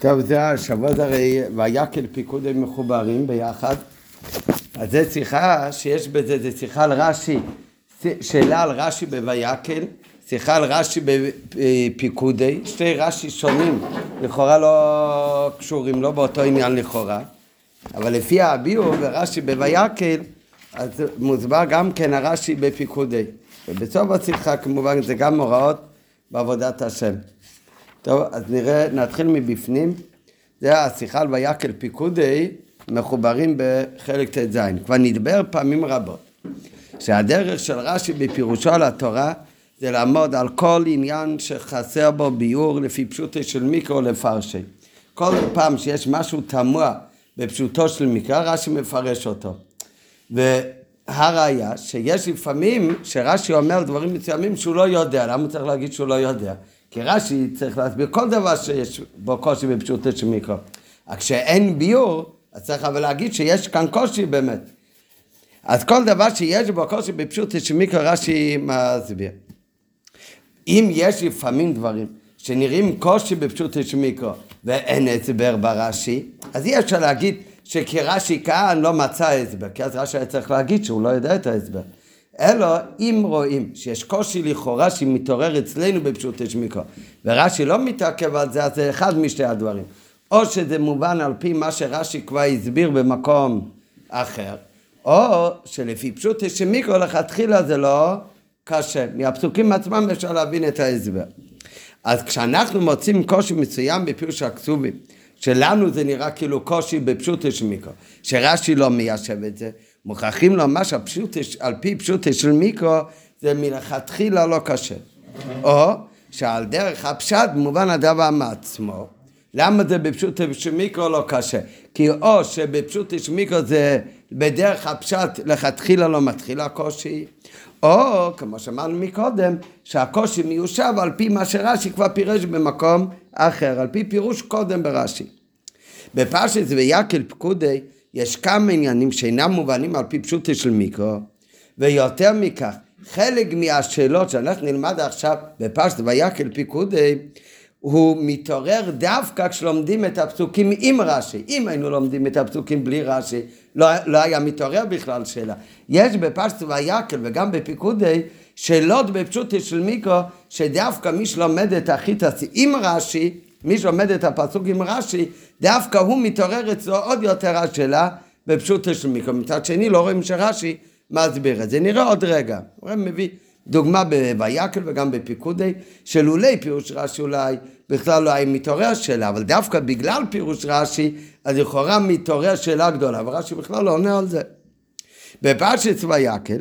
טוב, זה זה הרי ויקל פיקודי מחוברים ביחד. אז זו שיחה שיש בזה, זו שיחה על רש"י, שאלה על רש"י בויקל, שיחה על רש"י בפיקודי, שתי רש"י שונים, לכאורה לא קשורים, לא באותו עניין לכאורה, אבל לפי הביאו ורש"י בויקל, אז מוסבר גם כן הרש"י בפיקודי. ובסוף השיחה כמובן זה גם הוראות בעבודת השם. טוב, אז נראה, נתחיל מבפנים. זה השיחה על ויקל פיקודי, מחוברים בחלק ט"ז. כבר נדבר פעמים רבות, שהדרך של רש"י בפירושו על התורה זה לעמוד על כל עניין שחסר בו ביאור לפי פשוטו של מיקרו לפרשי. כל פעם שיש משהו תמוה בפשוטו של מקרא, רש"י מפרש אותו. והראיה שיש לפעמים שרש"י אומר דברים מסוימים שהוא לא יודע, למה הוא צריך להגיד שהוא לא יודע? כי רש"י צריך להסביר כל דבר שיש בו קושי בפשוטו של מיקרו. רק כשאין ביור, אז צריך אבל להגיד שיש כאן קושי באמת. אז כל דבר שיש בו קושי בפשוטו של מיקרו, רש"י מסביר. אם יש לפעמים דברים שנראים קושי בפשוטו של מיקרו ואין הסבר ברש"י, אז אי אפשר להגיד שכרש"י כאן לא מצא הסבר, כי אז רש"י היה צריך להגיד שהוא לא יודע את ההסבר. אלא אם רואים שיש קושי לכאורה שמתעורר אצלנו בפשוט השמיקו ורש"י לא מתעכב על זה, אז זה אחד משתי הדברים. או שזה מובן על פי מה שרש"י כבר הסביר במקום אחר, או שלפי פשוט השמיקו לכתחילה זה לא קשה. מהפסוקים עצמם אפשר להבין את ההסבר. אז כשאנחנו מוצאים קושי מסוים בפירוש הכתובים, שלנו זה נראה כאילו קושי בפשוט השמיקו, שרש"י לא מיישב את זה, מוכרחים לומר שעל פי פשוטו של מיקרו זה מלכתחילה לא קשה. או שעל דרך הפשט מובן הדבר מעצמו. למה זה בפשוטו של מיקרו לא קשה? כי או שבפשוטו של מיקרו זה בדרך הפשט לכתחילה לא מתחיל הקושי, או כמו שאמרנו מקודם, שהקושי מיושב על פי מה שרש"י כבר פירש במקום אחר, על פי פירוש קודם ברש"י. בפרשת ויקל פקודי יש כמה עניינים שאינם מובנים על פי פשוטו של מיקרו, ויותר מכך, חלק מהשאלות שאנחנו נלמד עכשיו בפשט ויקל פיקודי, הוא מתעורר דווקא כשלומדים את הפסוקים עם רש"י. אם היינו לומדים את הפסוקים בלי רש"י, לא, לא היה מתעורר בכלל שאלה. יש בפשט ויקל וגם בפיקודי שאלות בפשוטו של מיקרו, שדווקא מי שלומד את החיטס עם רש"י, מי שלומד את הפסוק עם רש"י, דווקא הוא מתעורר אצלו עוד יותר השאלה בפשוטו של מיקרו. מצד שני לא רואים שרש"י מסביר את זה. נראה עוד רגע. הוא מביא דוגמה בויקל וגם בפיקודי, שלולי פירוש רש"י אולי בכלל לא היה מתעורר שאלה, אבל דווקא בגלל פירוש רש"י, אז לכאורה מתעורר שאלה גדולה, ורש"י בכלל לא עונה על זה. בפרשת ויקל,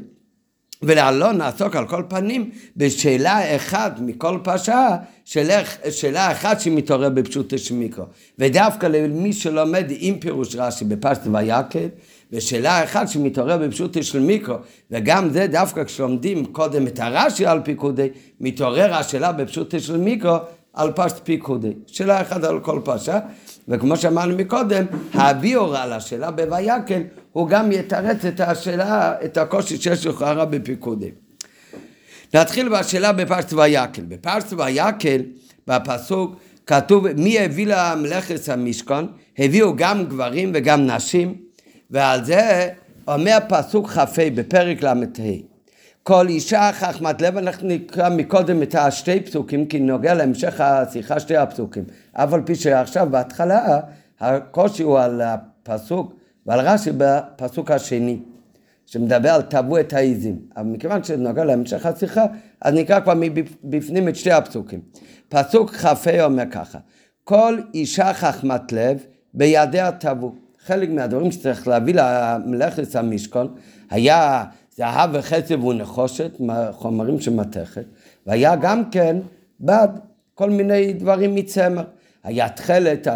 ולעלון נעסוק על כל פנים בשאלה אחת מכל פרשה, שאלה, שאלה אחת שמתעורר בפשוט השמיקרו. ודווקא למי שלומד עם פירוש רש"י בפרשת ויקל, ושאלה אחת שמתעורר בפשוט של מיקרו, וגם זה דווקא כשלומדים קודם את הרש"י על פיקודי, מתעורר השאלה בפשוט של מיקרו על פשט פיקודי. שאלה אחת על כל פרשה, וכמו שאמרנו מקודם, הביאור על השאלה בויקל, הוא גם יתרץ את השאלה, את הקושי שיש לכאורה בפיקודי. נתחיל בשאלה בפרשת ויקל. בפרשת ויקל, בפסוק, כתוב מי הביא למלאכת המשכון, הביאו גם גברים וגם נשים, ועל זה אומר פסוק כ"ה בפרק ל"ה כל אישה חכמת לב, אנחנו נקרא מקודם את השתי פסוקים, כי נוגע להמשך השיחה שתי הפסוקים. אף על פי שעכשיו בהתחלה, הקושי הוא על הפסוק ועל רש"י בפסוק השני, שמדבר על תבעו את העיזים. אבל מכיוון שזה נוגע להמשך השיחה, אז נקרא כבר מבפנים את שתי הפסוקים. פסוק כ"ה אומר ככה, כל אישה חכמת לב בידיה תבעו. חלק מהדברים שצריך להביא למלאכת המשכון היה זהב וחצב ונחושת, חומרים של מתכת, והיה גם כן בד, כל מיני דברים מצמר. היה תכלת,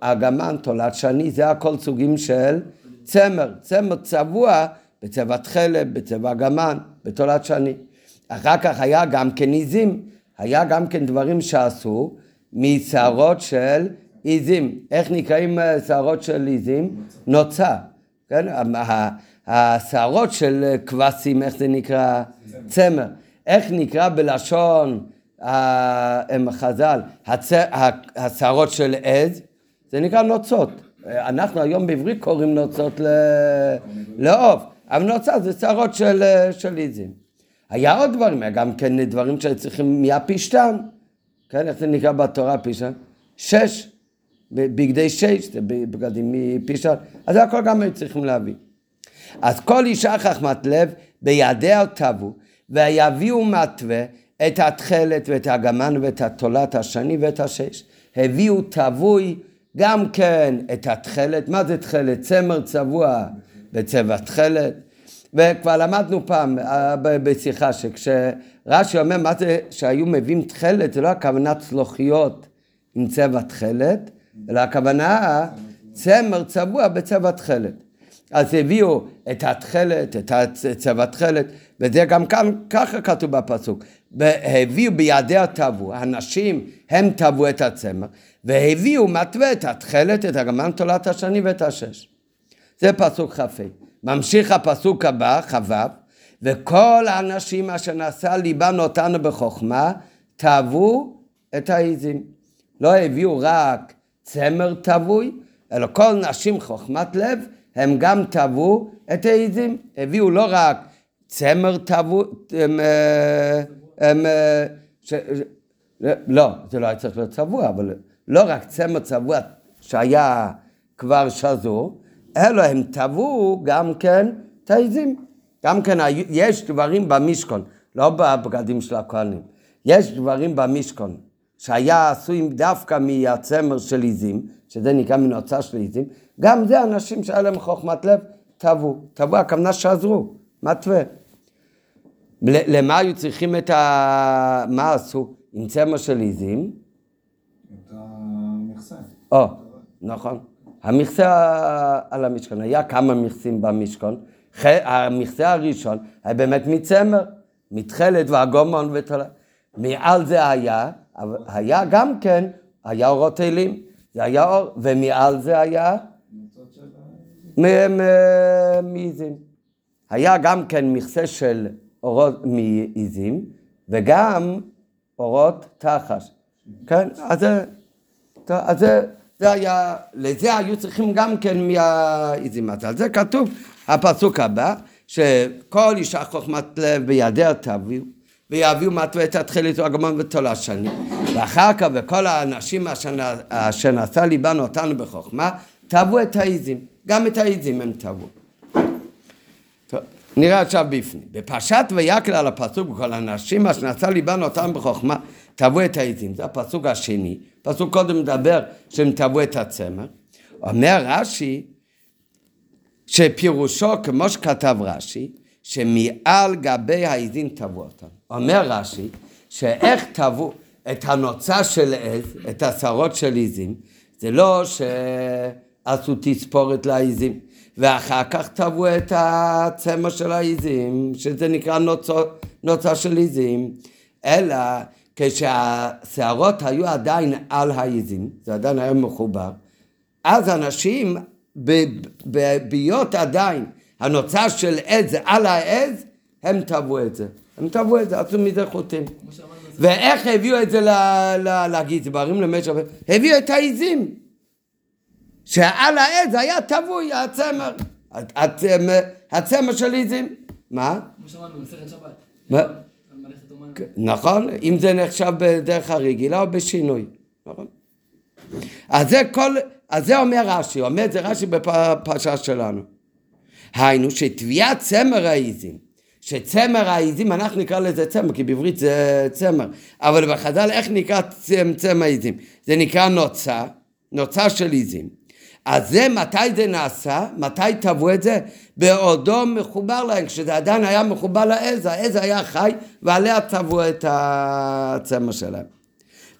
אגמן, תולעת שני, זה הכל סוגים של צמר. צמר צבוע בצבע תכלת, בצבע אגמן, בתולעת שני. אחר כך היה גם כן עיזים, היה גם כן דברים שעשו משערות של עיזים. איך נקראים אה, שערות של עיזים? נוצה. כן? השערות של כבשים, איך זה נקרא? צמר. איך נקרא בלשון חז"ל, השערות של עז? זה נקרא נוצות. אנחנו היום בעברית קוראים נוצות לעוף, אבל נוצה זה שערות של, של עיזים. היה עוד דברים, היה גם כן דברים שצריכים מהפשתן, כן, איך זה נקרא בתורה פשתן? שש, בגדי שש, זה בגדים מפשתן, אז זה הכל גם היו צריכים להביא. אז כל אישה חכמת לב בידיה תבו, ויביאו מתווה את התכלת ואת הגמן ואת התולת השני ואת השש. הביאו תבוי גם כן את התכלת, מה זה תכלת? צמר צבוע בצבע תכלת. וכבר למדנו פעם אה, בשיחה שכשרש"י אומר מה זה שהיו מביאים תכלת, זה לא הכוונה צלוחיות עם צבע תכלת, אלא הכוונה צמר צבוע בצבע תכלת. אז הביאו את התכלת, את צבע תכלת, וזה גם כאן, ככה כתוב בפסוק. הביאו בידיה טבו, הנשים הם טבו את הצמר, והביאו מתווה את התכלת, את הגמן תולת השני ואת השש. זה פסוק כ"ה. ממשיך הפסוק הבא, כ"ו, וכל האנשים אשר נשא ליבן אותנו בחוכמה, טבו את העיזים. לא הביאו רק צמר טבוי, אלא כל נשים חוכמת לב, הם גם טבו את העיזים. הביאו לא רק צמר טבו, הם, אה, הם, אה, ש, לא, זה לא היה צריך להיות צבוע, אבל לא רק צמר צבוע שהיה כבר שזור, אלא הם טבעו גם כן את העזים. גם כן יש דברים במשכון, לא בבגדים של הכהנים, יש דברים במשכון שהיה עשויים דווקא מהצמר של עזים, שזה נקרא מנוצה של עזים, גם זה אנשים שהיה להם חוכמת לב, טבעו. טבעו, הכוונה שעזרו, מתווה. למה היו צריכים את ה... מה עשו? עם צמר של עזים? את המכסה. או, נכון. המכסה על המשכון, היה כמה מכסים במשכון. המכסה הראשון היה באמת מצמר, מתכלת והגומון ותולה. מעל זה היה, היה גם כן, היה אורות אלים, זה היה אור, ומעל זה היה מעיזים. היה גם כן מכסה של אורות מעיזים, וגם אורות תחש. כן, אז זה, זה, היה, לזה היו צריכים גם כן מהעיזים. אז על זה כתוב הפסוק הבא, שכל אישה חוכמת לב בידיה תביאו, ויביאו מטווה את התחילת הגמון ותולה שני. ואחר כך, וכל האנשים אשר נשא ליבן אותנו בחוכמה, תבעו את העיזים. גם את העיזים הם תבעו. נראה עכשיו בפנים. בפרשת ויקל על הפסוק, וכל האנשים אשר נשא ליבן אותם בחוכמה, תבעו את העיזים. זה הפסוק השני. פסוק קודם מדבר שהם תבעו את הצמר. אומר רש"י, שפירושו, כמו שכתב רש"י, שמעל גבי העיזים תבעו אותם. אומר רש"י, שאיך תבעו את הנוצה של עז, את השרות של עיזים, זה לא שעשו תספורת לעיזים. ואחר כך טבעו את הצמר של העיזים, שזה נקרא נוצו, נוצה של עיזים, אלא כשהשערות היו עדיין על העיזים, זה עדיין היה מחובר, אז אנשים, בהיות עדיין הנוצה של עז על העז, הם טבעו את זה. הם טבעו את זה, עשו מזה חוטים. ואיך הביאו את זה לגזברים, למשך... הביאו את העיזים. שעל העץ היה טבוי הצמר, הצמר של עיזים. מה? כמו שאמרנו, במסכת שבת. נכון, אם זה נחשב בדרך הרגילה או בשינוי, נכון? אז זה כל, אז זה אומר רש"י, אומר זה רש"י בפרשה שלנו. היינו שטביעת צמר העיזים, שצמר העיזים, אנחנו נקרא לזה צמר, כי בעברית זה צמר, אבל בחז"ל איך נקרא צמר העיזים? זה נקרא נוצה, נוצה של עיזים. אז זה, מתי זה נעשה? מתי טבעו את זה? בעודו מחובר להם, כשזה עדיין היה מחובר לעז, העז היה חי ועליה טבעו את הצמר שלהם.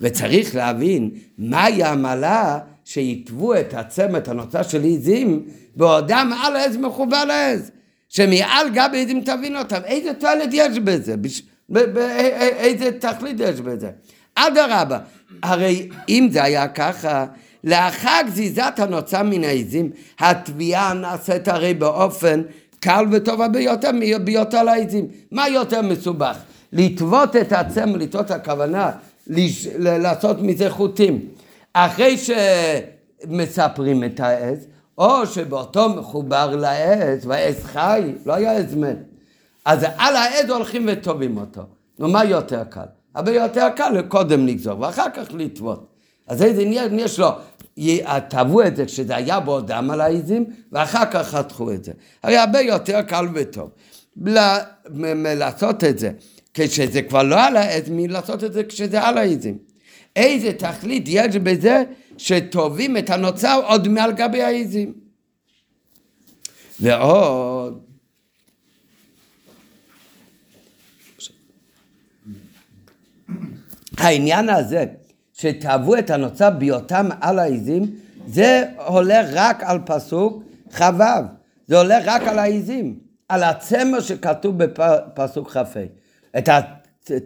וצריך להבין מהי העמלה שיטבו את הצמר, את הנוצה של עיזים, בעודם על העז מחובר לעז. שמעל גב עיזים תבין אותם, איזה תועלת יש בזה? איזה תכלית יש בזה? אדרבה, הרי אם זה היה ככה, לאחר גזיזת הנוצה מן העזים, התביעה נעשית הרי באופן קל וטוב ביותר ביותר לעזים. מה יותר מסובך? לטוות את הצמר, לטוות הכוונה, לש... לעשות מזה חוטים. אחרי מספרים את העץ, או שבאותו מחובר לעץ, והעץ חי, לא היה עץ מת. אז על העץ הולכים וטובים אותו. נו, מה יותר קל? הרבה יותר קל קודם לגזור, ואחר כך לטבות. אז איזה עניין יש לו? טבעו את זה כשזה היה בעודם על העזים, ואחר כך חתכו את זה. הרי הרבה יותר קל וטוב. לעשות את זה כשזה כבר לא על העץ, מלעשות את זה כשזה על העזים. איזה תכלית יש בזה שטובים את הנוצר עוד מעל גבי העזים. ועוד העניין הזה שתאהבו את הנוצר בהיותם על העיזים, זה הולך רק על פסוק כ"ו, זה הולך רק על העיזים, על הצמר שכתוב בפסוק כ"ה. את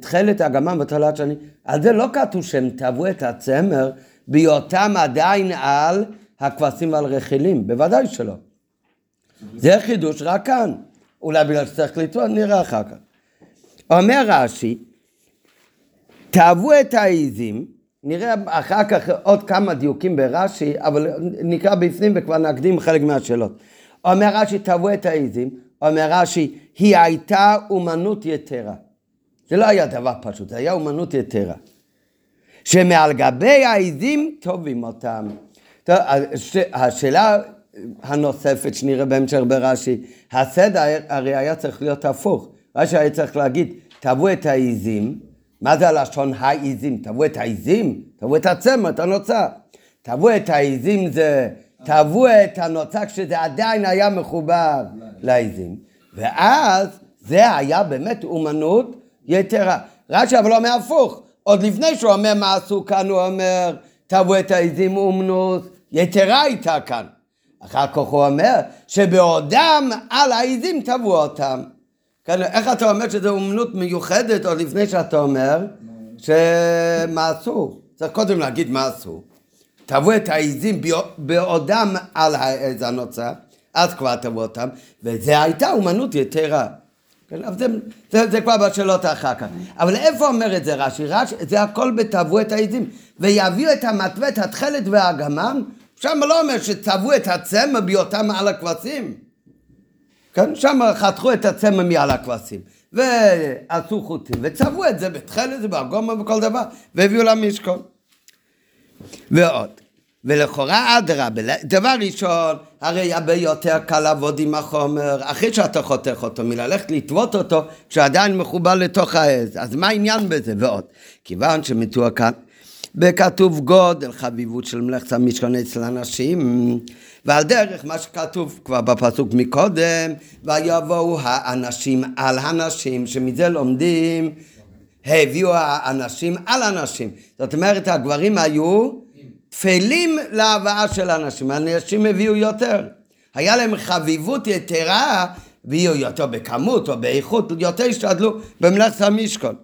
תכלת הגמם ותולעת שני, על זה לא כתוב שהם תאהבו את הצמר בהיותם עדיין על הכבשים ועל רכילים, בוודאי שלא. זה חידוש רק כאן, אולי בגלל שצריך לטעות, נראה אחר כך. אומר רש"י, תאהבו את העיזים, נראה אחר כך עוד כמה דיוקים ברש"י, אבל נקרא בפנים וכבר נקדים חלק מהשאלות. אומר רש"י, תאהבו את העיזים, אומר רש"י, היא הייתה אומנות יתרה. זה לא היה דבר פשוט, זה היה אומנות יתרה. שמעל גבי העיזים טובים אותם. טוב, השאלה הנוספת שנראה בהמשך ברש"י, הסדר הרי היה צריך להיות הפוך. רש"י היה צריך להגיד, תאהבו את העיזים, מה זה הלשון העיזים? תאהבו את העיזים? תאהבו את הצמר, את הנוצה. תאהבו את העיזים זה, תאהבו את הנוצה כשזה עדיין היה מחובר לעיזים. ואז זה היה באמת אומנות יתרה. רש"י אבל אומר הפוך, עוד לפני שהוא אומר מה עשו כאן, הוא אומר, תאהבו את העיזים אומנות, יתרה הייתה כאן. אחר כך הוא אומר, שבעודם על העיזים תאהבו אותם. כן, איך אתה אומר שזו אומנות מיוחדת עוד לפני שאתה אומר שמה עשו? צריך קודם להגיד מה עשו. תבוא את העיזים בעודם על העז הנוצה, אז כבר תבוא אותם, וזה הייתה אומנות יתרה. כן, זה, זה, זה כבר בשאלות אחר כך. אבל איפה אומר את זה רש"י? רש"י, זה הכל ב"תבעו את העיזים". ויביאו את המטווה, את התכלת והגמם, שם לא אומר שצבעו את הצמר בהיותם על הכבשים. כן, שם חתכו את הצמר מעל הכבשים. ועשו חוטים, וצבעו את זה בתכלת ובגומה וכל דבר, והביאו למשכון. ועוד. ולכאורה אדרבה, דבר ראשון, הרי הרבה יותר קל לעבוד עם החומר, אחרי שאתה חותך אותו, מללכת לטוות אותו, כשעדיין מחובר לתוך העז. אז מה העניין בזה? ועוד. כיוון שמתואר כאן, בכתוב גודל חביבות של מלאכת המשכון אצל אנשים, ועל דרך מה שכתוב כבר בפסוק מקודם, ויבואו האנשים על הנשים, שמזה לומדים, הביאו האנשים על הנשים. זאת אומרת, הגברים היו תפלים להבאה של הנשים, הנשים הביאו יותר. היה להם חביבות יתרה, הביאו יותר בכמות או באיכות, יותר השתדלו במלאכת המשכון.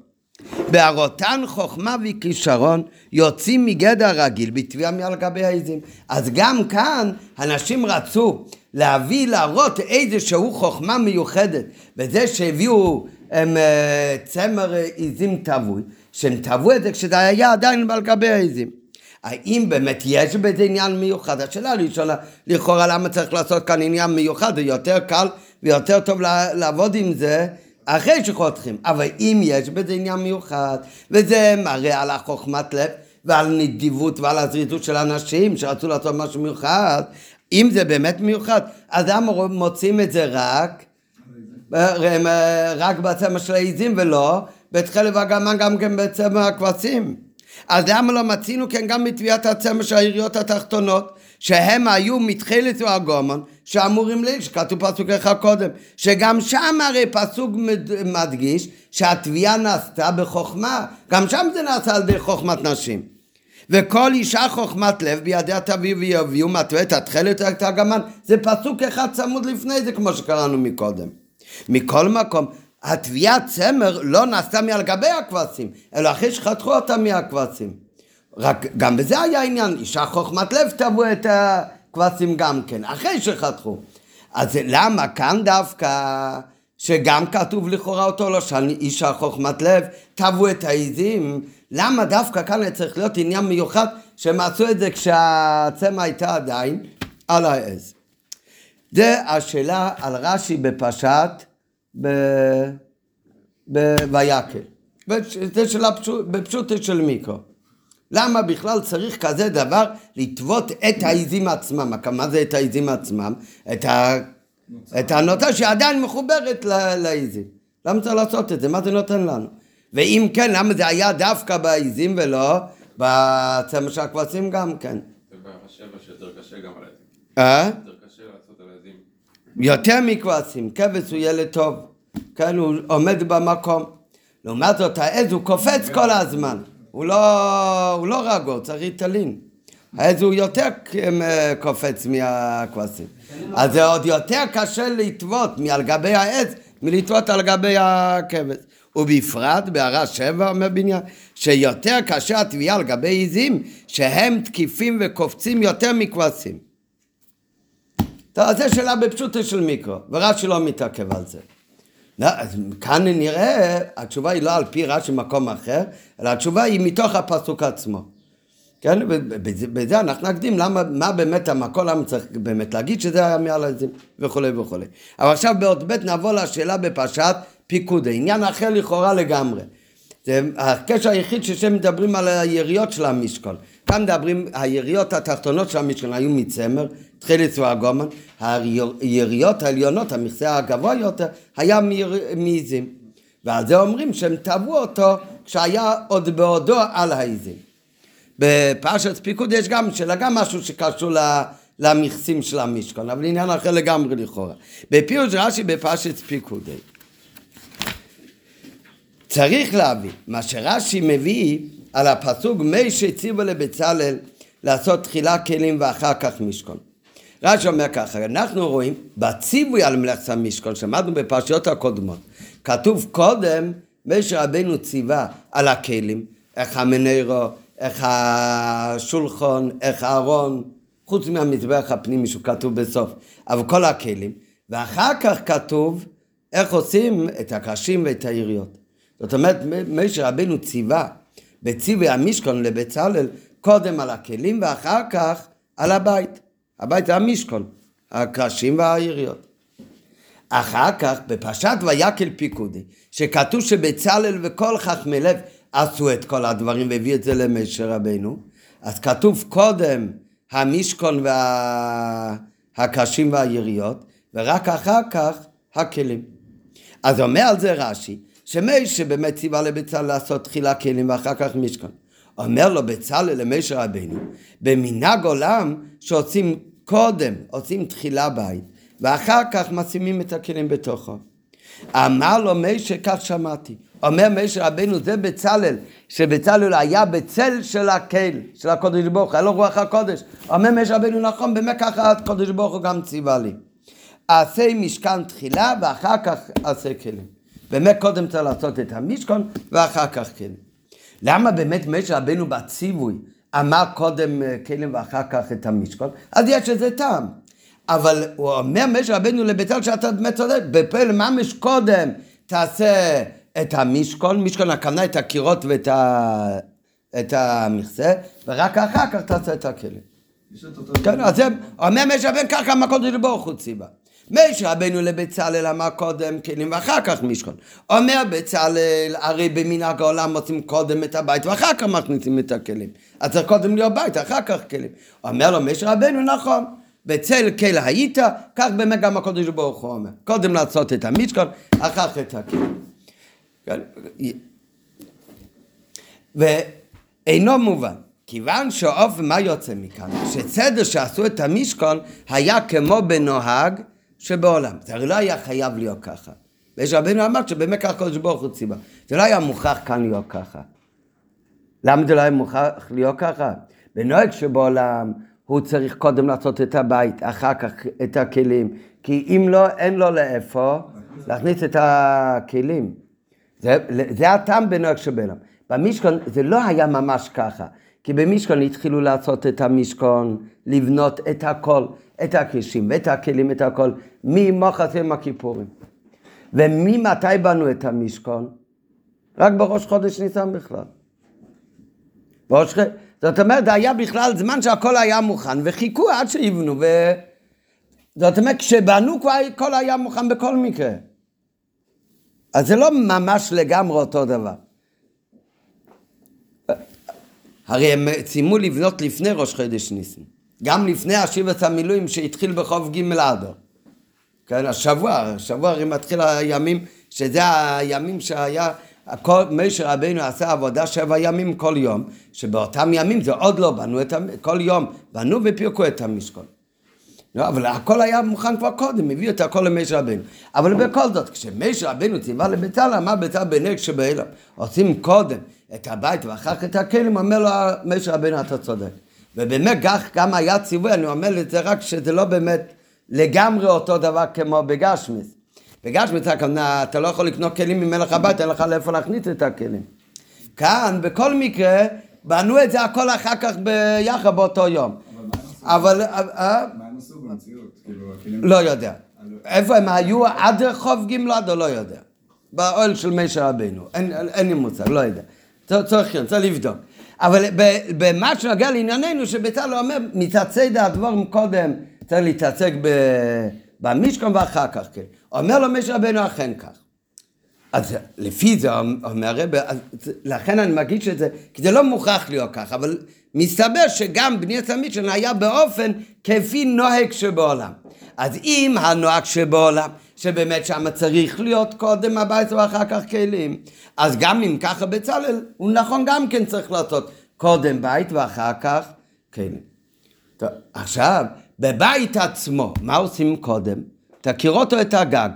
בהראותן חוכמה וכישרון יוצאים מגדר רגיל בתביעה מעל גבי העזים. אז גם כאן אנשים רצו להביא, להראות איזשהו חוכמה מיוחדת בזה שהביאו הם, אה, צמר עזים טבוי, שהם טבעו את זה כשזה היה עדיין על גבי העזים. האם באמת יש בזה עניין מיוחד? השאלה הראשונה, לכאורה למה צריך לעשות כאן עניין מיוחד, זה יותר קל ויותר טוב לעבוד עם זה אחרי שחותכים, אבל אם יש בזה עניין מיוחד, וזה מראה על החוכמת לב ועל נדיבות ועל הזריזות של אנשים שרצו לעשות משהו מיוחד, אם זה באמת מיוחד, אז למה מוצאים את זה רק, רק בצמר של העיזים ולא בתכלת והגמן גם כן בצמר הכבשים? אז למה לא מצינו כן גם בתביעת הצמר של העיריות התחתונות, שהם היו מתחילת והגומן, שאמורים ליל, שכתוב פסוק אחד קודם, שגם שם הרי פסוק מדגיש שהתביעה נעשתה בחוכמה, גם שם זה נעשה על ידי חוכמת נשים. וכל אישה חוכמת לב בידיה תביאו ויביאו מטווה את התכלת ואת הגמן, זה פסוק אחד צמוד לפני זה כמו שקראנו מקודם. מכל מקום, התביעת צמר לא נעשתה מעל גבי הכבשים, אלא אחרי שחתכו אותה מהכבשים. רק גם בזה היה עניין, אישה חוכמת לב תבעו את הכבשים גם כן, אחרי שחתכו. אז למה כאן דווקא, שגם כתוב לכאורה אותו לשון, אישה חוכמת לב, תבעו את העיזים, למה דווקא כאן צריך להיות עניין מיוחד שהם עשו את זה כשהצמא הייתה עדיין על העז. זה השאלה על רש"י בפשט ב- ב- ויקל. זו שאלה פשוט, בפשוטו של מיקרו. למה בכלל צריך כזה דבר לטוות את העיזים עצמם? מה זה את העיזים עצמם? את, ה... את הנוטה שעדיין מחוברת לעיזים. למה צריך לעשות את זה? מה זה נותן לנו? ואם כן, למה זה היה דווקא בעיזים ולא בצמר של הכבשים גם כן? זה בשבע שיותר קשה גם על העזים. אה? יותר קשה לעשות על העזים. יותר מכבשים, כבש הוא ילד טוב, כן, הוא עומד במקום. לעומת זאת, העז הוא קופץ כל הזמן, הוא לא, הוא לא רגוע, הוא צריך ריטלין. העז הוא יותר קופץ מהכבשים. אז זה עוד יותר קשה לטוות מעל גבי העז מלטוות על גבי הכבש. ובפרט בהערה שבע אומר בניין, שיותר קשה התביעה על גבי עזים שהם תקיפים וקופצים יותר מכבשים. טוב, אז זו שאלה בפשוטו של מיקרו, ורש"י לא מתעכב על זה. לא, אז כאן נראה, התשובה היא לא על פי רש"י במקום אחר, אלא התשובה היא מתוך הפסוק עצמו. כן, ובזה בזה אנחנו נקדים למה, מה באמת המקור, למה צריך באמת להגיד שזה היה מעל העזים וכולי וכולי. אבל עכשיו בעוד ב' נעבור לשאלה בפרשת פיקוד, עניין אחר לכאורה לגמרי. זה הקשר היחיד ששם מדברים על היריות של המשקול. כאן מדברים, היריות התחתונות של המשקול היו מצמר, תחילת והגומן, היריות העליונות, המכסה הגבוה יותר, היה מעיזים. ועל זה אומרים שהם טבעו אותו כשהיה עוד בעודו על העיזים. בפרשת פיקוד יש גם שאלה, גם משהו שקשור למכסים של המשכון, אבל עניין אחר לגמרי לכאורה. בפירוש רש"י בפרשת פיקודי. צריך להבין, מה שרש"י מביא על הפסוק מי שהציבו לבצלאל לעשות תחילה כלים ואחר כך משכון. רש"י אומר ככה, אנחנו רואים בציווי על מלאכת המשכון, שמענו בפרשיות הקודמות, כתוב קודם משה רבנו ציווה על הכלים, איך המנרו, איך השולחון, איך הארון, חוץ מהמזבח הפנימי שהוא כתוב בסוף, אבל כל הכלים, ואחר כך כתוב איך עושים את הקשים ואת היריות. זאת אומרת, משה רבנו ציווה בציווי המשכון לבצלאל קודם על הכלים ואחר כך על הבית. הבית זה המשכון, הקרשים והיריות. אחר כך בפרשת ויקל פיקודי, שכתוב שבצלאל וכל חכמי לב עשו את כל הדברים והביא את זה למשה רבנו, אז כתוב קודם המשכון והקרשים והיריות, ורק אחר כך הכלים. אז אומר על זה רש"י, שמשה באמת ציווה לבצלאל לעשות תחילה כלים ואחר כך משכון. אומר לו בצלאל למשה רבנו, במנהג עולם שעושים קודם, עושים תחילה בית, ואחר כך משימים את הכלים בתוכו. אמר לו משה, כך שמעתי. אומר משה רבנו, זה בצלאל, שבצלאל היה בצל של הקהל, של הקודש ברוך הוא, היה לו רוח הקודש. אומר משה רבנו, נכון, באמת ככה הקודש ברוך הוא גם ציווה לי. עשה משכן תחילה ואחר כך עשה כלים. באמת קודם צריך לעשות את המשכון ואחר כך כלים. למה באמת משה רבנו בציווי אמר קודם כלים ואחר כך את המשכון? אז יש לזה טעם. אבל הוא אומר משה רבנו לביתל שאתה באמת צודק, בפועל ממש קודם תעשה את המשכון, משכון הכוונה את הקירות ואת ה... את המכסה, ורק אחר כך תעשה את הכלים. כן, אז אומר משה רבנו ככה מה קודם ברוך הוא ציווה. משה רבנו לבצלאל אמר קודם כלים ואחר כך משכון. אומר בצלאל, הרי במנהג העולם עושים קודם את הבית ואחר כך מכניסים את הכלים. אז צריך קודם להיות בית, אחר כך כלים. אומר לו משה רבנו, נכון. בצל כל היית, כך באמת גם הקודש ברוך הוא אומר. קודם לעשות את המשכון, אחר כך את הכלים. ואינו מובן. כיוון שאופן מה יוצא מכאן? שסדר שעשו את המשכון היה כמו בנוהג שבעולם. זה הרי לא היה חייב להיות ככה. ויש רבנו אמר שבאמת ככה הקדוש ברוך הוא ציווה. זה לא היה מוכרח כאן להיות ככה. למה זה לא היה מוכרח להיות ככה? בנוהג שבעולם הוא צריך קודם לעשות את הבית, אחר כך את הכלים. כי אם לא, אין לו לאיפה להכניס את הכלים. זה, זה הטעם בנוהג שבעולם. במשכון זה לא היה ממש ככה. כי במשכון התחילו לעשות את המשכון, לבנות את הכל, את הקרישים ואת הכלים, את הכל, ממוחס יום הכיפורים. וממתי בנו את המשכון? רק בראש חודש ניסן בכלל. בראש, זאת אומרת, היה בכלל זמן שהכל היה מוכן, וחיכו עד שיבנו, ו... זאת אומרת, כשבנו כבר הכל היה מוכן בכל מקרה. אז זה לא ממש לגמרי אותו דבר. הרי הם סיימו לבנות לפני ראש חודש ניסן. גם לפני השבעת המילואים שהתחיל בחוב ג' אדר. כן, השבוע, השבוע הרי מתחיל הימים, שזה הימים שהיה, הכל, משה רבינו עשה עבודה שבע ימים כל יום, שבאותם ימים זה עוד לא בנו את, כל יום בנו ופירקו את המשכון. לא, אבל הכל היה מוכן כבר קודם, הביאו את הכל למשה רבינו. אבל בכל זאת, כשמשה רבינו ציווה לבצלאל, אמר בצלאל בנק שבאלם, עושים קודם את הבית ואחר כך את הכלים, אומר לו משה רבינו אתה צודק. ובאמת כך גם היה ציווי, אני אומר את זה רק שזה לא באמת לגמרי אותו דבר כמו בגשמיס. בגשמיס הכוונה, אתה לא יכול לקנות כלים ממלך הבית, אין לך לאיפה להכניס את הכלים. כאן, בכל מקרה, בנו את זה הכל אחר כך ביחד באותו יום. אבל. מה אה? הם עשו במציאות? כאילו. לא יודע. איפה הם היו עד רחוב גמלדו? לא יודע. באוהל של משה רבינו. אין, לי מושג, לא יודע. צריך לבדוק. אבל במה שנוגע לענייננו, שבצלאל אומר, מתעצי הדבורים קודם צריך להתעסק במשכון ואחר כך כן. אומר לו משה רבינו אכן כך. אז לפי זה אומר הרב, אז לכן אני מגיש את זה, כי זה לא מוכרח להיות כך, אבל מסתבר שגם בניית המשכון היה באופן כפי נוהג שבעולם. אז אם הנוהג שבעולם, שבאמת שם צריך להיות קודם הבית ואחר כך כלים, אז גם אם ככה בצלאל, הוא נכון גם כן צריך לעשות קודם בית ואחר כך כלים. טוב, עכשיו, בבית עצמו, מה עושים קודם? את הקירות או את הגג?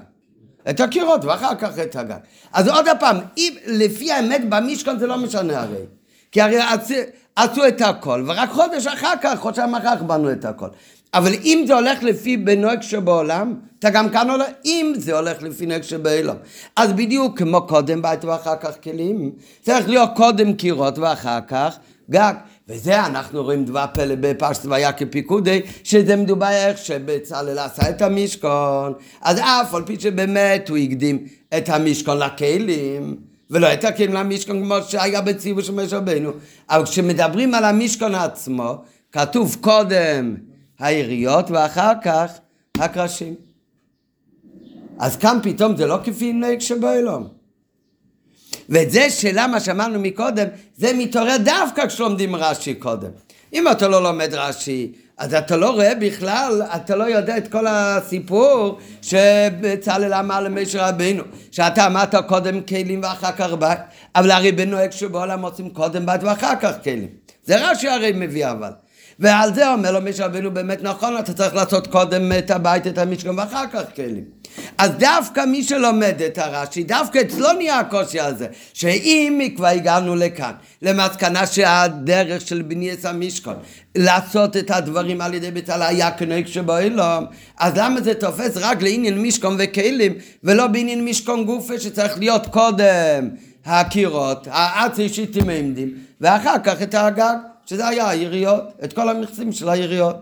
את הקירות ואחר כך את הגג. אז עוד פעם, אם, לפי האמת במשכון זה לא משנה הרי. כי הרי עשו, עשו את הכל, ורק חודש אחר כך, חודשיים אחר כך בנו את הכל. אבל אם זה הולך לפי בנוהג שבעולם, אתה גם כאן הולך, אם זה הולך לפי נוהג שבעולם. אז בדיוק כמו קודם בית ואחר כך כלים, צריך להיות קודם קירות ואחר כך גג. וזה אנחנו רואים דבר פלא בפרשת והיה כפיקודי, שזה מדובר איך שבצלאל עשה את המשכון, אז אף על פי שבאמת הוא הקדים את המשכון לכלים, ולא את הכלים למשכון כמו שהיה בציווי של משה רבינו, אבל כשמדברים על המשכון עצמו, כתוב קודם העיריות ואחר כך הקרשים. אז כאן פתאום זה לא כפי נהג שבאלום. ואת זה שלמה שאמרנו מקודם, זה מתעורר דווקא כשלומדים רש"י קודם. אם אתה לא לומד רש"י, אז אתה לא רואה בכלל, אתה לא יודע את כל הסיפור שבצלאל אמר למשה רבינו, שאתה אמרת קודם כלים ואחר כך בית, אבל הרי בנוהג שבעולם עושים קודם בית ואחר כך כלים. זה רש"י הרי מביא אבל. ועל זה אומר לו משה רבינו באמת נכון, אתה צריך לעשות קודם את הבית, את המשכן ואחר כך כלים. אז דווקא מי שלומד את הרש"י, דווקא אצלו נהיה הקושי הזה, שאם כבר הגענו לכאן, למסקנה שהדרך של בניית המשכון, לעשות את הדברים על ידי בצלאל היה כנוהג שבעולם, אז למה זה תופס רק לעניין משכון וכלים, ולא בעניין משכון גופה שצריך להיות קודם הקירות, האצי שיטים עמדים, ואחר כך את הגג, שזה היה היריות, את כל המכסים של היריות.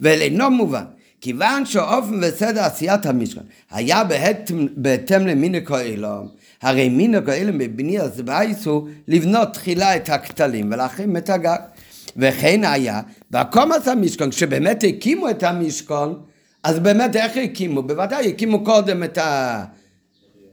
ולאינו מובן. כיוון שאופן וסדר עשיית המשכן היה בהתאם, בהתאם למינק האילום, הרי מינק האילום בבניית בייס הוא לבנות תחילה את הכתלים ולהכין את הגג. וכן היה, בקומץ המשכן, כשבאמת הקימו את המשכן, אז באמת איך הקימו? בוודאי הקימו קודם את ה...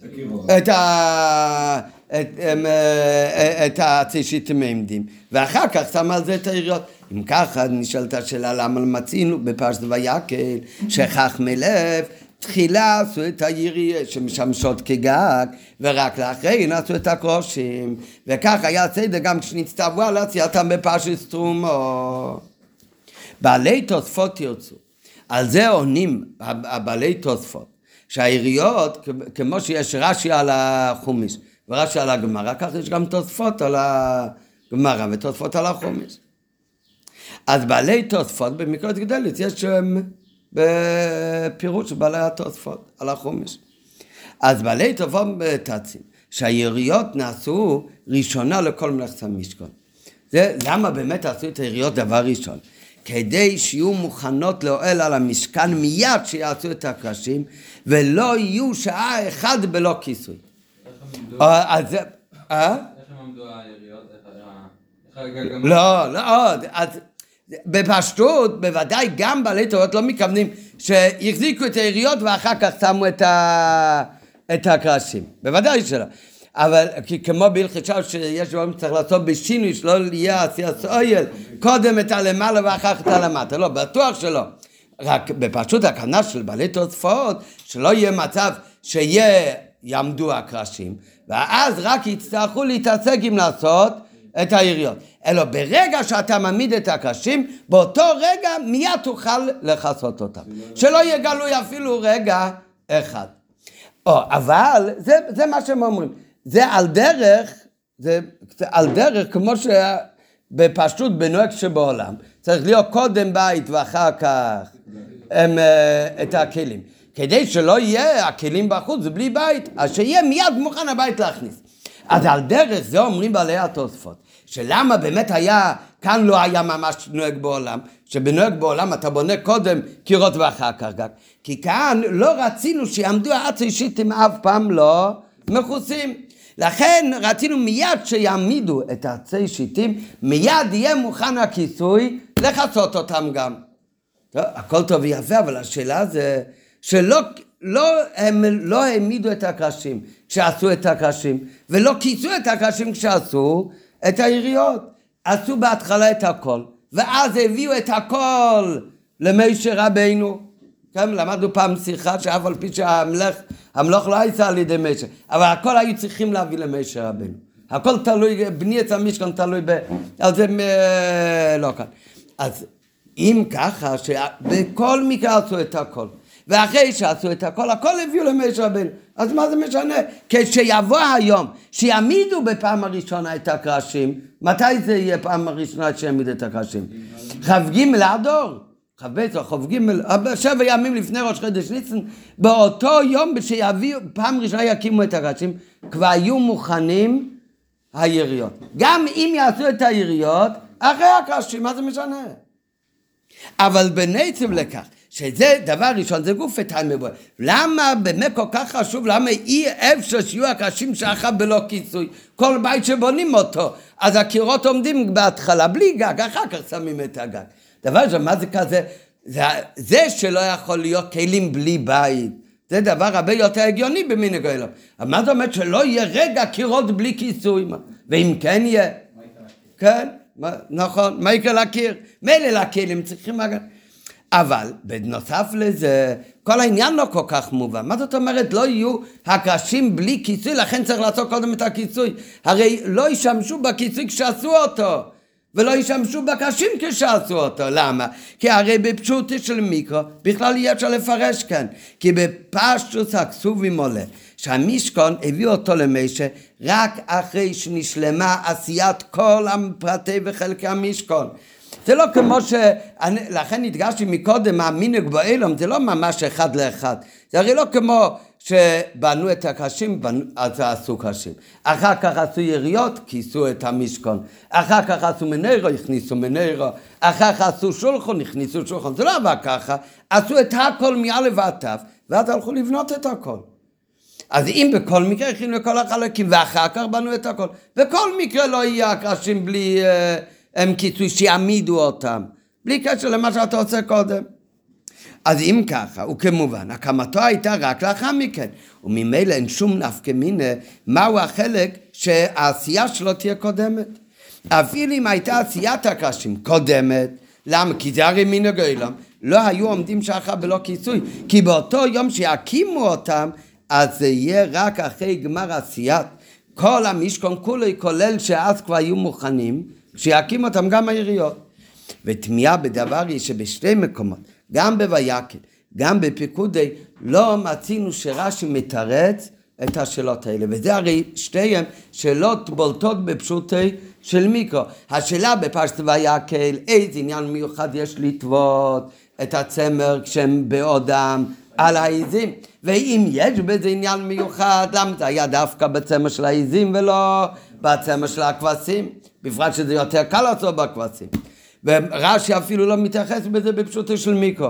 את. את ה... את, הם, אה, את הצישיתים העמדים, ואחר כך שם על זה את היריות. אם ככה נשאלת השאלה למה מצינו בפרשת ויקל, שחכמי לב תחילה עשו את היריות שמשמשות כגג, ורק לאחרי עשו את הקרושים, וכך היה סדר גם כשנצטוו על עשייתם בפרשת תרומו. בעלי תוספות תרצו, על זה עונים הבעלי תוספות, שהעיריות, כמו שיש רש"י על החומיש ורש"י על הגמרא, כך יש גם תוספות על הגמרא ותוספות על החומיש. אז בעלי תוספות במקרות גדלת יש שם בפירוש בעלי התוספות על החומש. אז בעלי תוספות בתצים, שהיריות נעשו ראשונה לכל מלאכת המשכון. זה למה באמת עשו את היריות דבר ראשון? כדי שיהיו מוכנות לאוהל על המשכן מיד שיעשו את הקרשים ולא יהיו שעה אחת בלא כיסוי. איך הם עמדו- אה, אז. אה? לא, לא. אז בפשטות, בוודאי גם בעלי תורות לא מתכוונים שהחזיקו את היריות ואחר כך שמו את, ה... את הקרשים. בוודאי שלא. אבל כי כמו בהלכת שעות שיש דברים שצריך לעשות בשינוי, שלא יהיה עשיית אויל, קודם את הלמעלה ואחר כך את הלמטה. לא, בטוח שלא. רק בפשוט הכוונה של בעלי תוספות, שלא יהיה מצב שיהיה, יעמדו הקרשים, ואז רק יצטרכו להתעסק עם לעשות את היריות. אלא ברגע שאתה מעמיד את הקרשים, באותו רגע מיד תוכל לכסות אותם. שלא יהיה גלוי אפילו רגע אחד. או, אבל זה, זה מה שהם אומרים. זה על דרך, זה על דרך כמו שבפשטות בנוהג שבעולם. צריך להיות קודם בית ואחר כך הם, אה, את הכלים. כדי שלא יהיה הכלים בחוץ בלי בית, אז שיהיה מיד מוכן הבית להכניס. אז על דרך זה אומרים בעלי התוספות, שלמה באמת היה, כאן לא היה ממש נוהג בעולם, שבנוהג בעולם אתה בונה קודם קירות ואחר כך גג, כי כאן לא רצינו שיעמדו עצי שיטים אף פעם לא מכוסים. לכן רצינו מיד שיעמידו את עצי שיטים, מיד יהיה מוכן הכיסוי לכסות אותם גם. טוב, הכל טוב ויפה, אבל השאלה זה שלא לא, הם לא העמידו את הקרשים כשעשו את הקרשים, ולא כיסו את הקרשים כשעשו את היריות. עשו בהתחלה את הכל, ואז הביאו את הכל למשה רבינו. כן, למדנו פעם שיחה שאף על פי שהמלך, המלוך לא הייתה על ידי משה, אבל הכל היו צריכים להביא למשה רבינו. הכל תלוי, בניית המשכן תלוי ב... אז זה לא כאן. אז אם ככה, שבכל מקרה עשו את הכל, ואחרי שעשו את הכל, הכל הביאו למשה רבנו. אז מה זה משנה? כשיבוא היום, שיעמידו בפעם הראשונה את הקרשים, מתי זה יהיה פעם הראשונה שיעמידו את הקרשים? כ"ג אדור. כ"ב או כ"ג, שבע ימים לפני ראש חודש ניסן, באותו יום שיביאו, פעם ראשונה יקימו את הקרשים, כבר היו מוכנים היריות. גם אם יעשו את היריות, אחרי הקרשים, מה זה משנה? אבל בנצב לכך, שזה דבר ראשון, זה גוף ותן מבואר. למה באמת כל כך חשוב, למה אי אפשר שיהיו הקשים שאחר בלא כיסוי? כל בית שבונים אותו, אז הקירות עומדים בהתחלה בלי גג, אחר כך שמים את הגג. דבר ראשון, מה זה כזה? זה, זה שלא יכול להיות כלים בלי בית. זה דבר הרבה יותר הגיוני במנהג העולם. אבל מה זאת אומרת שלא יהיה רגע קירות בלי כיסוי? ואם כן יהיה? כן, נכון, מה יקרה לקיר? מילא לכלים צריכים... אבל בנוסף לזה, כל העניין לא כל כך מובן. מה זאת אומרת לא יהיו הקרשים בלי כיסוי, לכן צריך לעשות קודם את הכיסוי. הרי לא ישמשו בכיסוי כשעשו אותו. ולא ישמשו בקרשים כשעשו אותו. למה? כי הרי בפשוטי של מיקרו בכלל אי אפשר לפרש כאן. כי בפשטוס הכסובים עולה שהמשכון הביא אותו למשה רק אחרי שנשלמה עשיית כל הפרטי וחלקי המשכון. זה לא כמו ש... לכן הדגשתי מקודם, המינג באילום, זה לא ממש אחד לאחד. זה הרי לא כמו שבנו את הקשים, אז עשו קשים. אחר כך עשו יריות, כיסו את המשכון. אחר כך עשו מנרו, הכניסו מנרו. אחר כך עשו שולחון, הכניסו שולחון. זה לא עבר ככה. עשו את הכל מא' ועד ת', ואז הלכו לבנות את הכל. אז אם בכל מקרה הכינו לכל החלקים, ואחר כך בנו את הכל. בכל מקרה לא יהיה הקשים בלי... Uh, הם כיסוי שיעמידו אותם, בלי קשר למה שאתה עושה קודם. אז אם ככה, וכמובן, הקמתו הייתה רק לאחר מכן, וממילא אין שום נפקא מינה מהו החלק שהעשייה שלו תהיה קודמת. אפילו אם הייתה עשיית הקרשים קודמת, למה? כי זה הרי מן הגוילם, לא היו עומדים שחר בלא כיסוי, כי באותו יום שיקימו אותם, אז זה יהיה רק אחרי גמר עשיית כל המשכון כולו, כולל שאז כבר היו מוכנים, שיקים אותם גם העיריות. ותמיהה בדבר היא שבשתי מקומות, גם בויקל, גם בפיקודי, לא מצינו שרש"י מתרץ את השאלות האלה, וזה הרי שתיהן שאלות בולטות בפשוטי של מיקרו. השאלה בפרשת ויקל, איזה עניין מיוחד יש לטוות את הצמר כשהם בעודם על העיזים, ואם יש בזה עניין מיוחד, למה זה היה דווקא בצמר של העיזים ולא בצמר של הכבשים? בפרט שזה יותר קל לעשות בכבשים. ורש"י אפילו לא מתייחס בזה בפשוטו של מיקרו.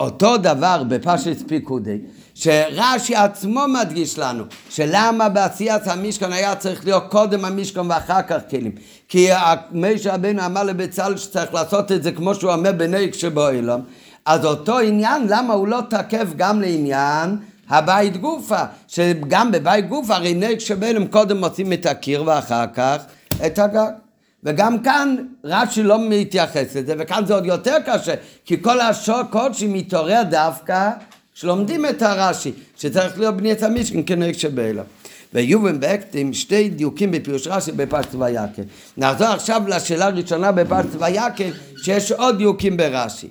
אותו דבר בפרשת פיקודי, שרש"י עצמו מדגיש לנו, שלמה בעשיית המשכון היה צריך להיות קודם המשכון ואחר כך כלים. כי משה רבנו אמר לבצלאל שצריך לעשות את זה כמו שהוא אומר בנהיג שבו אילום. אז אותו עניין, למה הוא לא תקף גם לעניין הבית גופה? שגם בבית גופה, הרי נהיג שבו אילום קודם מוצאים את הקיר ואחר כך את הגג. וגם כאן רש"י לא מתייחס לזה, וכאן זה עוד יותר קשה, כי כל השור קודשי מתעורר דווקא כשלומדים את הרש"י, שצריך להיות בניית המשכן כנראה שבאלה. ויובן באקטים שתי דיוקים בפירוש רש"י בפרשת ויקל. נחזור עכשיו לשאלה הראשונה בפרשת ויקל, שיש עוד דיוקים ברש"י.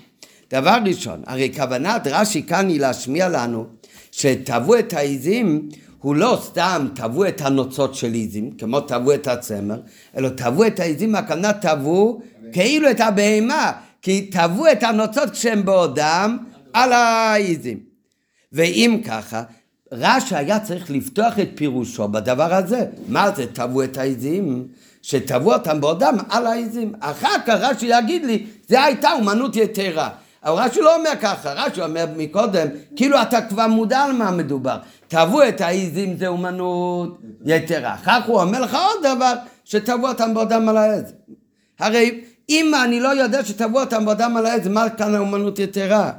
דבר ראשון, הרי כוונת רש"י כאן היא להשמיע לנו שטבעו את העיזים הוא לא סתם טבעו את הנוצות של עיזים, כמו טבעו את הצמר, אלא טבעו את העיזים, הכוונה טבעו כאילו את הבהמה, כי טבעו את הנוצות כשהם בעודם על העיזים. ואם ככה, רש"י היה צריך לפתוח את פירושו בדבר הזה. מה זה טבעו את העיזים? שטבעו אותם בעודם על העיזים. אחר כך רש"י יגיד לי, זה הייתה אומנות יתרה. אבל רש"י לא אומר ככה, רש"י אומר מקודם, כאילו אתה כבר מודע על מה מדובר. טבעו את העיזים זה אומנות יתרה. אחר כך הוא אומר לך עוד דבר, שטבעו אותם בעודם על העז. הרי אם אני לא יודע שטבעו אותם בעודם על העז, מה כאן האומנות יתרה?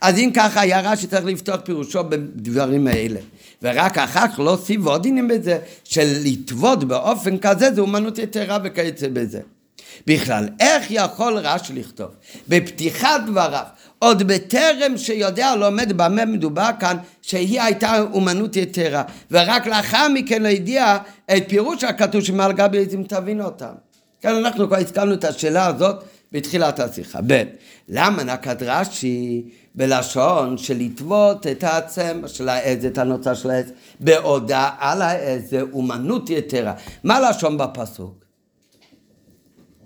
אז אם ככה היה רש"י צריך לפתוח פירושו בדברים האלה. ורק אחר כך לא הוסיף עוד עניינים בזה, של לטבות באופן כזה זה אומנות יתרה וכיוצא בזה. בכלל, איך יכול רש"י לכתוב בפתיחת דבריו, עוד בטרם שיודע לומד במה מדובר כאן, שהיא הייתה אומנות יתרה, ורק לאחר מכן לא הגיע את פירוש הכתוב שמעל גבי עזים תבין אותם. כאן אנחנו כבר הזכרנו את השאלה הזאת בתחילת השיחה. ב', למה נקד רש"י בלשון של לטוות את העצם של העז, את הנוצה של העז, בעודה על העז, זה אומנות יתרה. מה לשון בפסוק?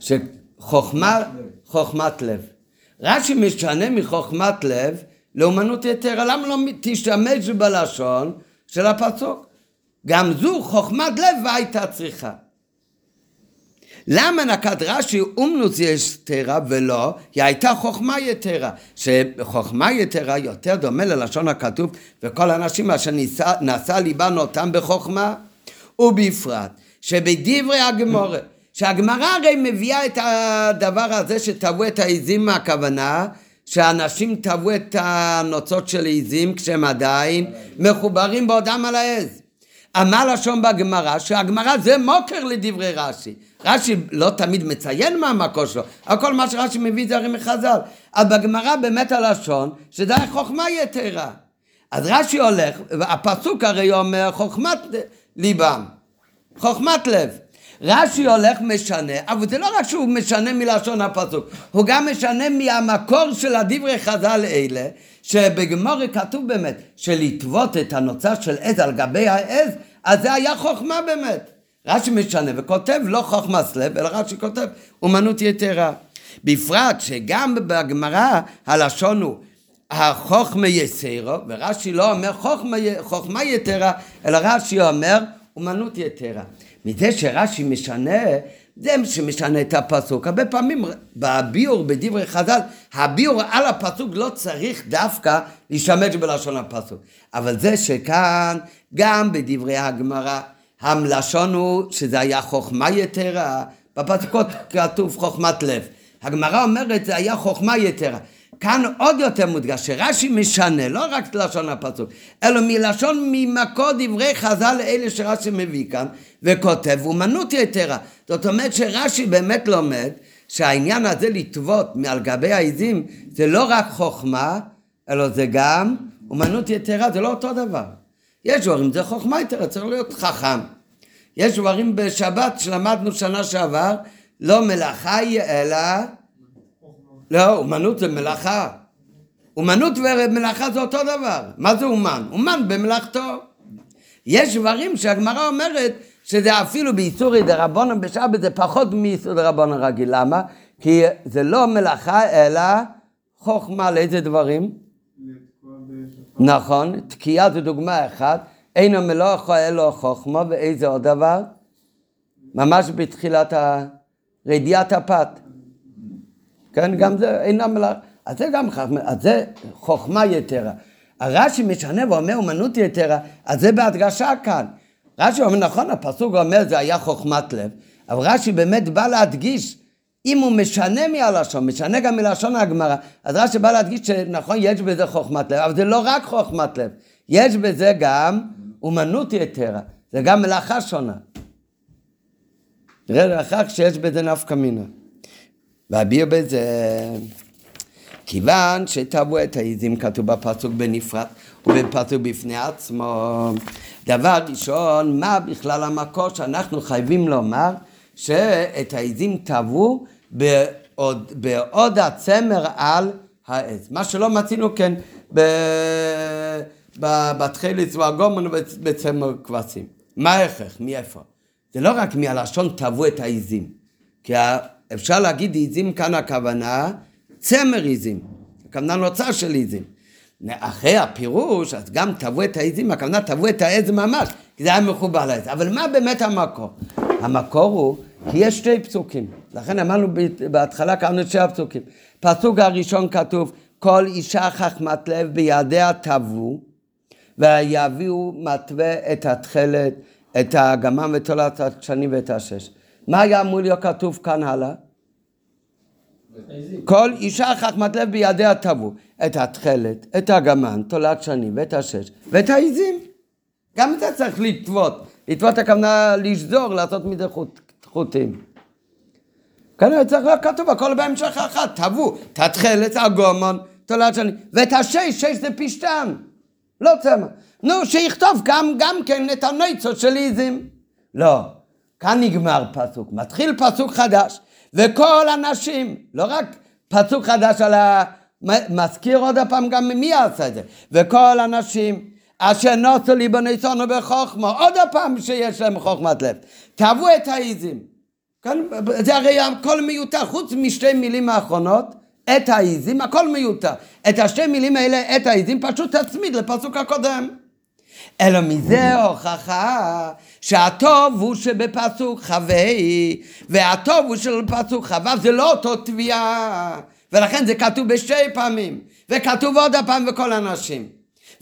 שחוכמה, חוכמת לב. רש"י משנה מחוכמת לב לאומנות יתרה. למה לא תשתמש בלשון של הפסוק? גם זו חוכמת לב והייתה צריכה. למה נקט רש"י אומנוס יתרה ולא, היא הייתה חוכמה יתרה, שחוכמה יתרה יותר דומה ללשון הכתוב וכל האנשים אשר נשא ליבן אותם בחוכמה ובפרט שבדברי הגמורה שהגמרא הרי מביאה את הדבר הזה שטבעו את העיזים מהכוונה שאנשים טבעו את הנוצות של עיזים כשהם עדיין מחוברים בעודם על העז. אמר לשון בגמרא שהגמרא זה מוקר לדברי רש"י. רש"י לא תמיד מציין מה המקור שלו, אבל כל מה שרש"י מביא זה הרי מחז"ל. אז בגמרא באמת הלשון שזה היה חוכמה יתרה. אז רש"י הולך, הפסוק הרי אומר חוכמת ליבם, חוכמת לב. רש"י הולך משנה, אבל זה לא רק שהוא משנה מלשון הפסוק, הוא גם משנה מהמקור של הדברי חז"ל אלה, שבגמורי כתוב באמת, שלטוות את הנוצה של עז על גבי העז, אז זה היה חוכמה באמת. רש"י משנה וכותב לא חוכמה סלב, אלא רש"י כותב אומנות יתרה. בפרט שגם בגמרא הלשון הוא החוכמה יסירו, ורש"י לא אומר חוכמה, חוכמה יתרה, אלא רש"י אומר אומנות יתרה. מזה שרש"י משנה, זה שמשנה את הפסוק. הרבה פעמים בביור, בדברי חז"ל, הביור על הפסוק לא צריך דווקא להשתמש בלשון הפסוק. אבל זה שכאן, גם בדברי הגמרא, המלשון הוא שזה היה חוכמה יתרה, בפסוקות כתוב חוכמת לב. הגמרא אומרת זה היה חוכמה יתרה. כאן עוד יותר מודגש, שרש"י משנה, לא רק לשון הפסוק, אלא מלשון ממקור דברי חז"ל אלה שרש"י מביא כאן, וכותב אומנות יתרה. זאת אומרת שרש"י באמת לומד שהעניין הזה לטוות מעל גבי העיזים זה לא רק חוכמה, אלא זה גם אומנות יתרה, זה לא אותו דבר. יש דברים, זה חוכמה יתרה, צריך להיות חכם. יש דברים בשבת שלמדנו שנה שעבר, לא מלאכה היא אלא לא, אומנות זה מלאכה. אומנות ומלאכה זה אותו דבר. מה זה אומן? אומן במלאכתו. יש דברים שהגמרא אומרת שזה אפילו באיסורי דרבנן בשבת זה פחות מאיסור דרבנן רגיל. למה? כי זה לא מלאכה אלא חוכמה לאיזה דברים? נכון, תקיעה זה דוגמה אחת. אין המלאכה אלא חוכמה ואיזה עוד דבר? ממש בתחילת רדיעת הפת. כן, גם זה אינה מלאכה. אז זה גם חכמה, אז זה חוכמה יתרה. הרש"י משנה ואומר אומנות יתרה, אז זה בהדגשה כאן. רש"י אומר, נכון, הפסוק אומר זה היה חוכמת לב, אבל רש"י באמת בא להדגיש, אם הוא משנה מהלשון, משנה גם מלשון הגמרא, אז רש"י בא להדגיש שנכון, יש בזה חוכמת לב, אבל זה לא רק חוכמת לב, יש בזה גם אומנות יתרה, זה גם מלאכה שונה. נראה לאחר שיש בזה נפקא מינה. ואביר בזה, כיוון שטבעו את העיזים כתוב בפסוק בנפרד ובפסוק בפני עצמו. דבר ראשון, מה בכלל המקור שאנחנו חייבים לומר שאת העיזים טבעו בעוד, בעוד הצמר על העץ. מה שלא מצינו כן ב... בתכלת והגומן ובצמר כבשים. מה ההכרח? מאיפה? זה לא רק מהלשון טבעו את העיזים, כי אפשר להגיד עיזים כאן הכוונה צמר עיזים, הכוונה נוצר של עיזים. אחרי הפירוש, אז גם טבעו את העיזים, הכוונה טבעו את העז ממש, כי זה היה מחובר לעז. אבל מה באמת המקור? המקור הוא, כי יש שתי פסוקים. לכן אמרנו בהתחלה קראנו את שתי הפסוקים. פסוק הראשון כתוב, כל אישה חכמת לב בידיה טבעו, ויביאו מתווה את התכלת, את הגמם ותולת השנים ואת השש. מה היה אמור להיות כתוב כאן הלאה? כל אישה חכמת לב בידיה טבעו את התכלת, את הגמן, תולת שנים ואת השש ואת העיזים. גם את זה צריך לטוות. לטוות הכוונה לשזור, לעשות מזה חוט, חוטים. כנראה צריך להיות כתוב הכל בהמשך אחת, טבעו את התכלת, הגומן, תולת שנים, ואת השש, שש זה פשטן, לא צמא. נו, שיכתוב גם, גם כן את הנויצות של עיזים. לא, כאן נגמר פסוק, מתחיל פסוק חדש. וכל הנשים, לא רק פסוק חדש על ה... מזכיר עוד פעם גם מי עשה את זה, וכל הנשים אשר נוסו לי בניסונו בחוכמה, עוד פעם שיש להם חוכמת לב, תאהבו את העיזים. כאן, זה הרי הכל מיותר, חוץ משתי מילים האחרונות, את העיזים, הכל מיותר. את השתי מילים האלה, את העיזים, פשוט תצמיד לפסוק הקודם. אלא מזה הוכחה שהטוב הוא שבפסוק חווי, והטוב הוא שבפסוק חווה, זה לא אותו תביעה. ולכן זה כתוב בשתי פעמים, וכתוב עוד הפעם בכל הנשים.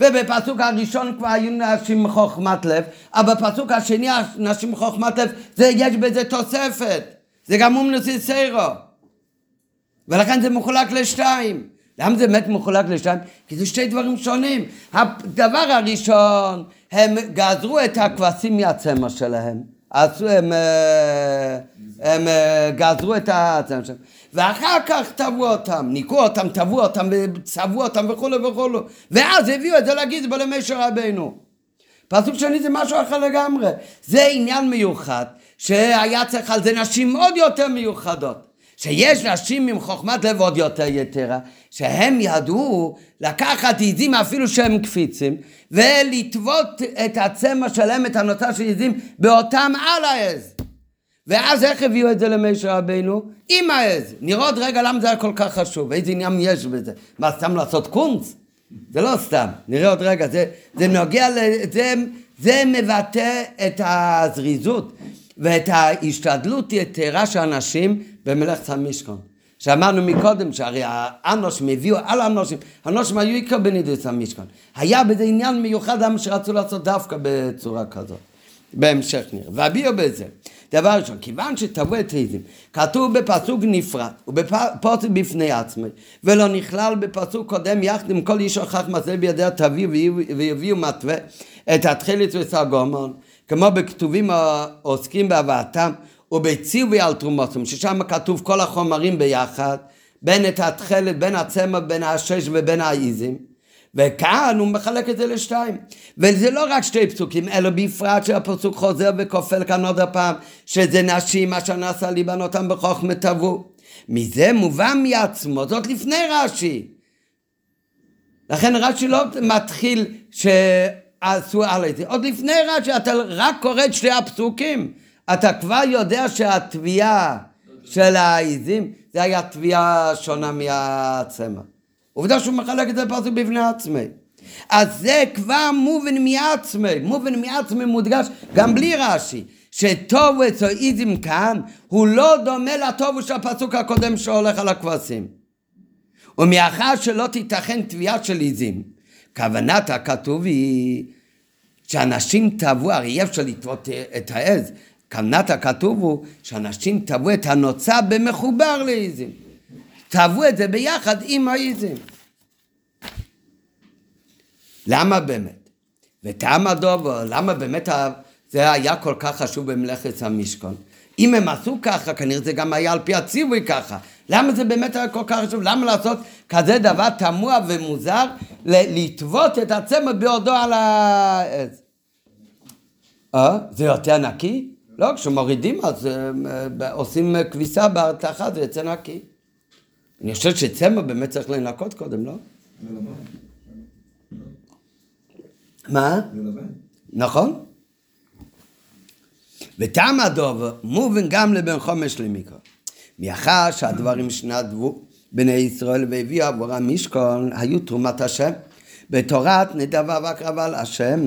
ובפסוק הראשון כבר היו נשים חוכמת לב, אבל בפסוק השני נשים חוכמת לב, זה, יש בזה תוספת. זה גם אומנוס סיירו. ולכן זה מחולק לשתיים. למה זה באמת מחולק לשתיים? כי זה שתי דברים שונים. הדבר הראשון, הם גזרו את הכבשים מהצמר שלהם. עשו, הם, אה, הם אה, גזרו את הצמר שלהם. ואחר כך טבעו אותם, ניקו אותם, טבעו אותם, צבעו אותם וכולי וכולי. ואז הביאו את זה לגזבר למשה רבינו. פסוק שני זה משהו אחר לגמרי. זה עניין מיוחד, שהיה צריך על זה נשים עוד יותר מיוחדות. שיש נשים עם חוכמת לב עוד יותר יתרה, שהם ידעו לקחת עיזים אפילו שהם קפיצים, ולטוות את הצמר שלהם, את הנוצר של עיזים, באותם על העז. ואז איך הביאו את זה למשה רבינו? עם העז. נראה עוד רגע למה זה היה כל כך חשוב, איזה עניין יש בזה. מה, סתם לעשות קונץ? זה לא סתם, נראה עוד רגע, זה, זה נוגע, זה, זה מבטא את הזריזות ואת ההשתדלות יתרה של אנשים במלאכת המשכון. שאמרנו מקודם שהרי האנושים הביאו על האנושים, האנושים היו עיקר בנידוס המשכון. היה בזה עניין מיוחד למה שרצו לעשות דווקא בצורה כזאת. בהמשך נראה. והביאו בזה. דבר ראשון, כיוון שטבעו את העזים, כתוב בפסוק נפרד ובפסוק בפני עצמי, ולא נכלל בפסוק קודם יחד עם כל איש הוכח מעשה בידיה תביאו ויביאו מתווה את התחילת וסגומון, כמו בכתובים העוסקים בהבאתם ובציווי על תרומותים, ששם כתוב כל החומרים ביחד, בין את התכלת, בין הצמר, בין השש ובין העיזים. וכאן הוא מחלק את זה לשתיים. וזה לא רק שתי פסוקים, אלא בפרט שהפסוק חוזר וכופל כאן עוד הפעם, שזה נשים אשר נעשה ליבן אותם בחוכמה טבעו. מזה מובן מעצמו, זאת לפני רש"י. לכן רש"י לא מתחיל שעשו על זה, עוד לפני רש"י, אתה רק קורא את שתי הפסוקים. אתה כבר יודע שהתביעה של העיזים זה היה תביעה שונה מהצמר. עובדה שהוא מחלק את זה פסוק בפני עצמי. אז זה כבר מובן מעצמי, מובן מעצמי מודגש גם בלי רש"י, שטוב אצל איזים כאן הוא לא דומה לטוב של הפסוק הקודם שהולך על הכבשים. ומאחר שלא תיתכן תביעה של איזים, כוונת הכתוב היא שאנשים טבעו, הרי אי אפשר לטבות את העז, כוונת הכתוב הוא שאנשים טבעו את הנוצה במחובר לעיזים. טבעו את זה ביחד עם העיזים. למה באמת? וטעם הדובר, למה באמת זה היה כל כך חשוב במלאכת המשכון? אם הם עשו ככה, כנראה זה גם היה על פי הציווי ככה. למה זה באמת היה כל כך חשוב? למה לעשות כזה דבר תמוה ומוזר? לטוות את הצמר בעודו על העץ. אה? זה יותר נקי? לא, כשמורידים אז אה, עושים אה, כביסה בהרתחה, זה יוצא נקי. אני חושב שצמר באמת צריך לנקות קודם, לא? מה? נכון? וטעם הדובר מובן גם לבן חומש למיקרו. מאחר שהדברים שנדבו בני ישראל והביאו עבור המשכון היו תרומת השם בתורת נדבה והקרבה להשם.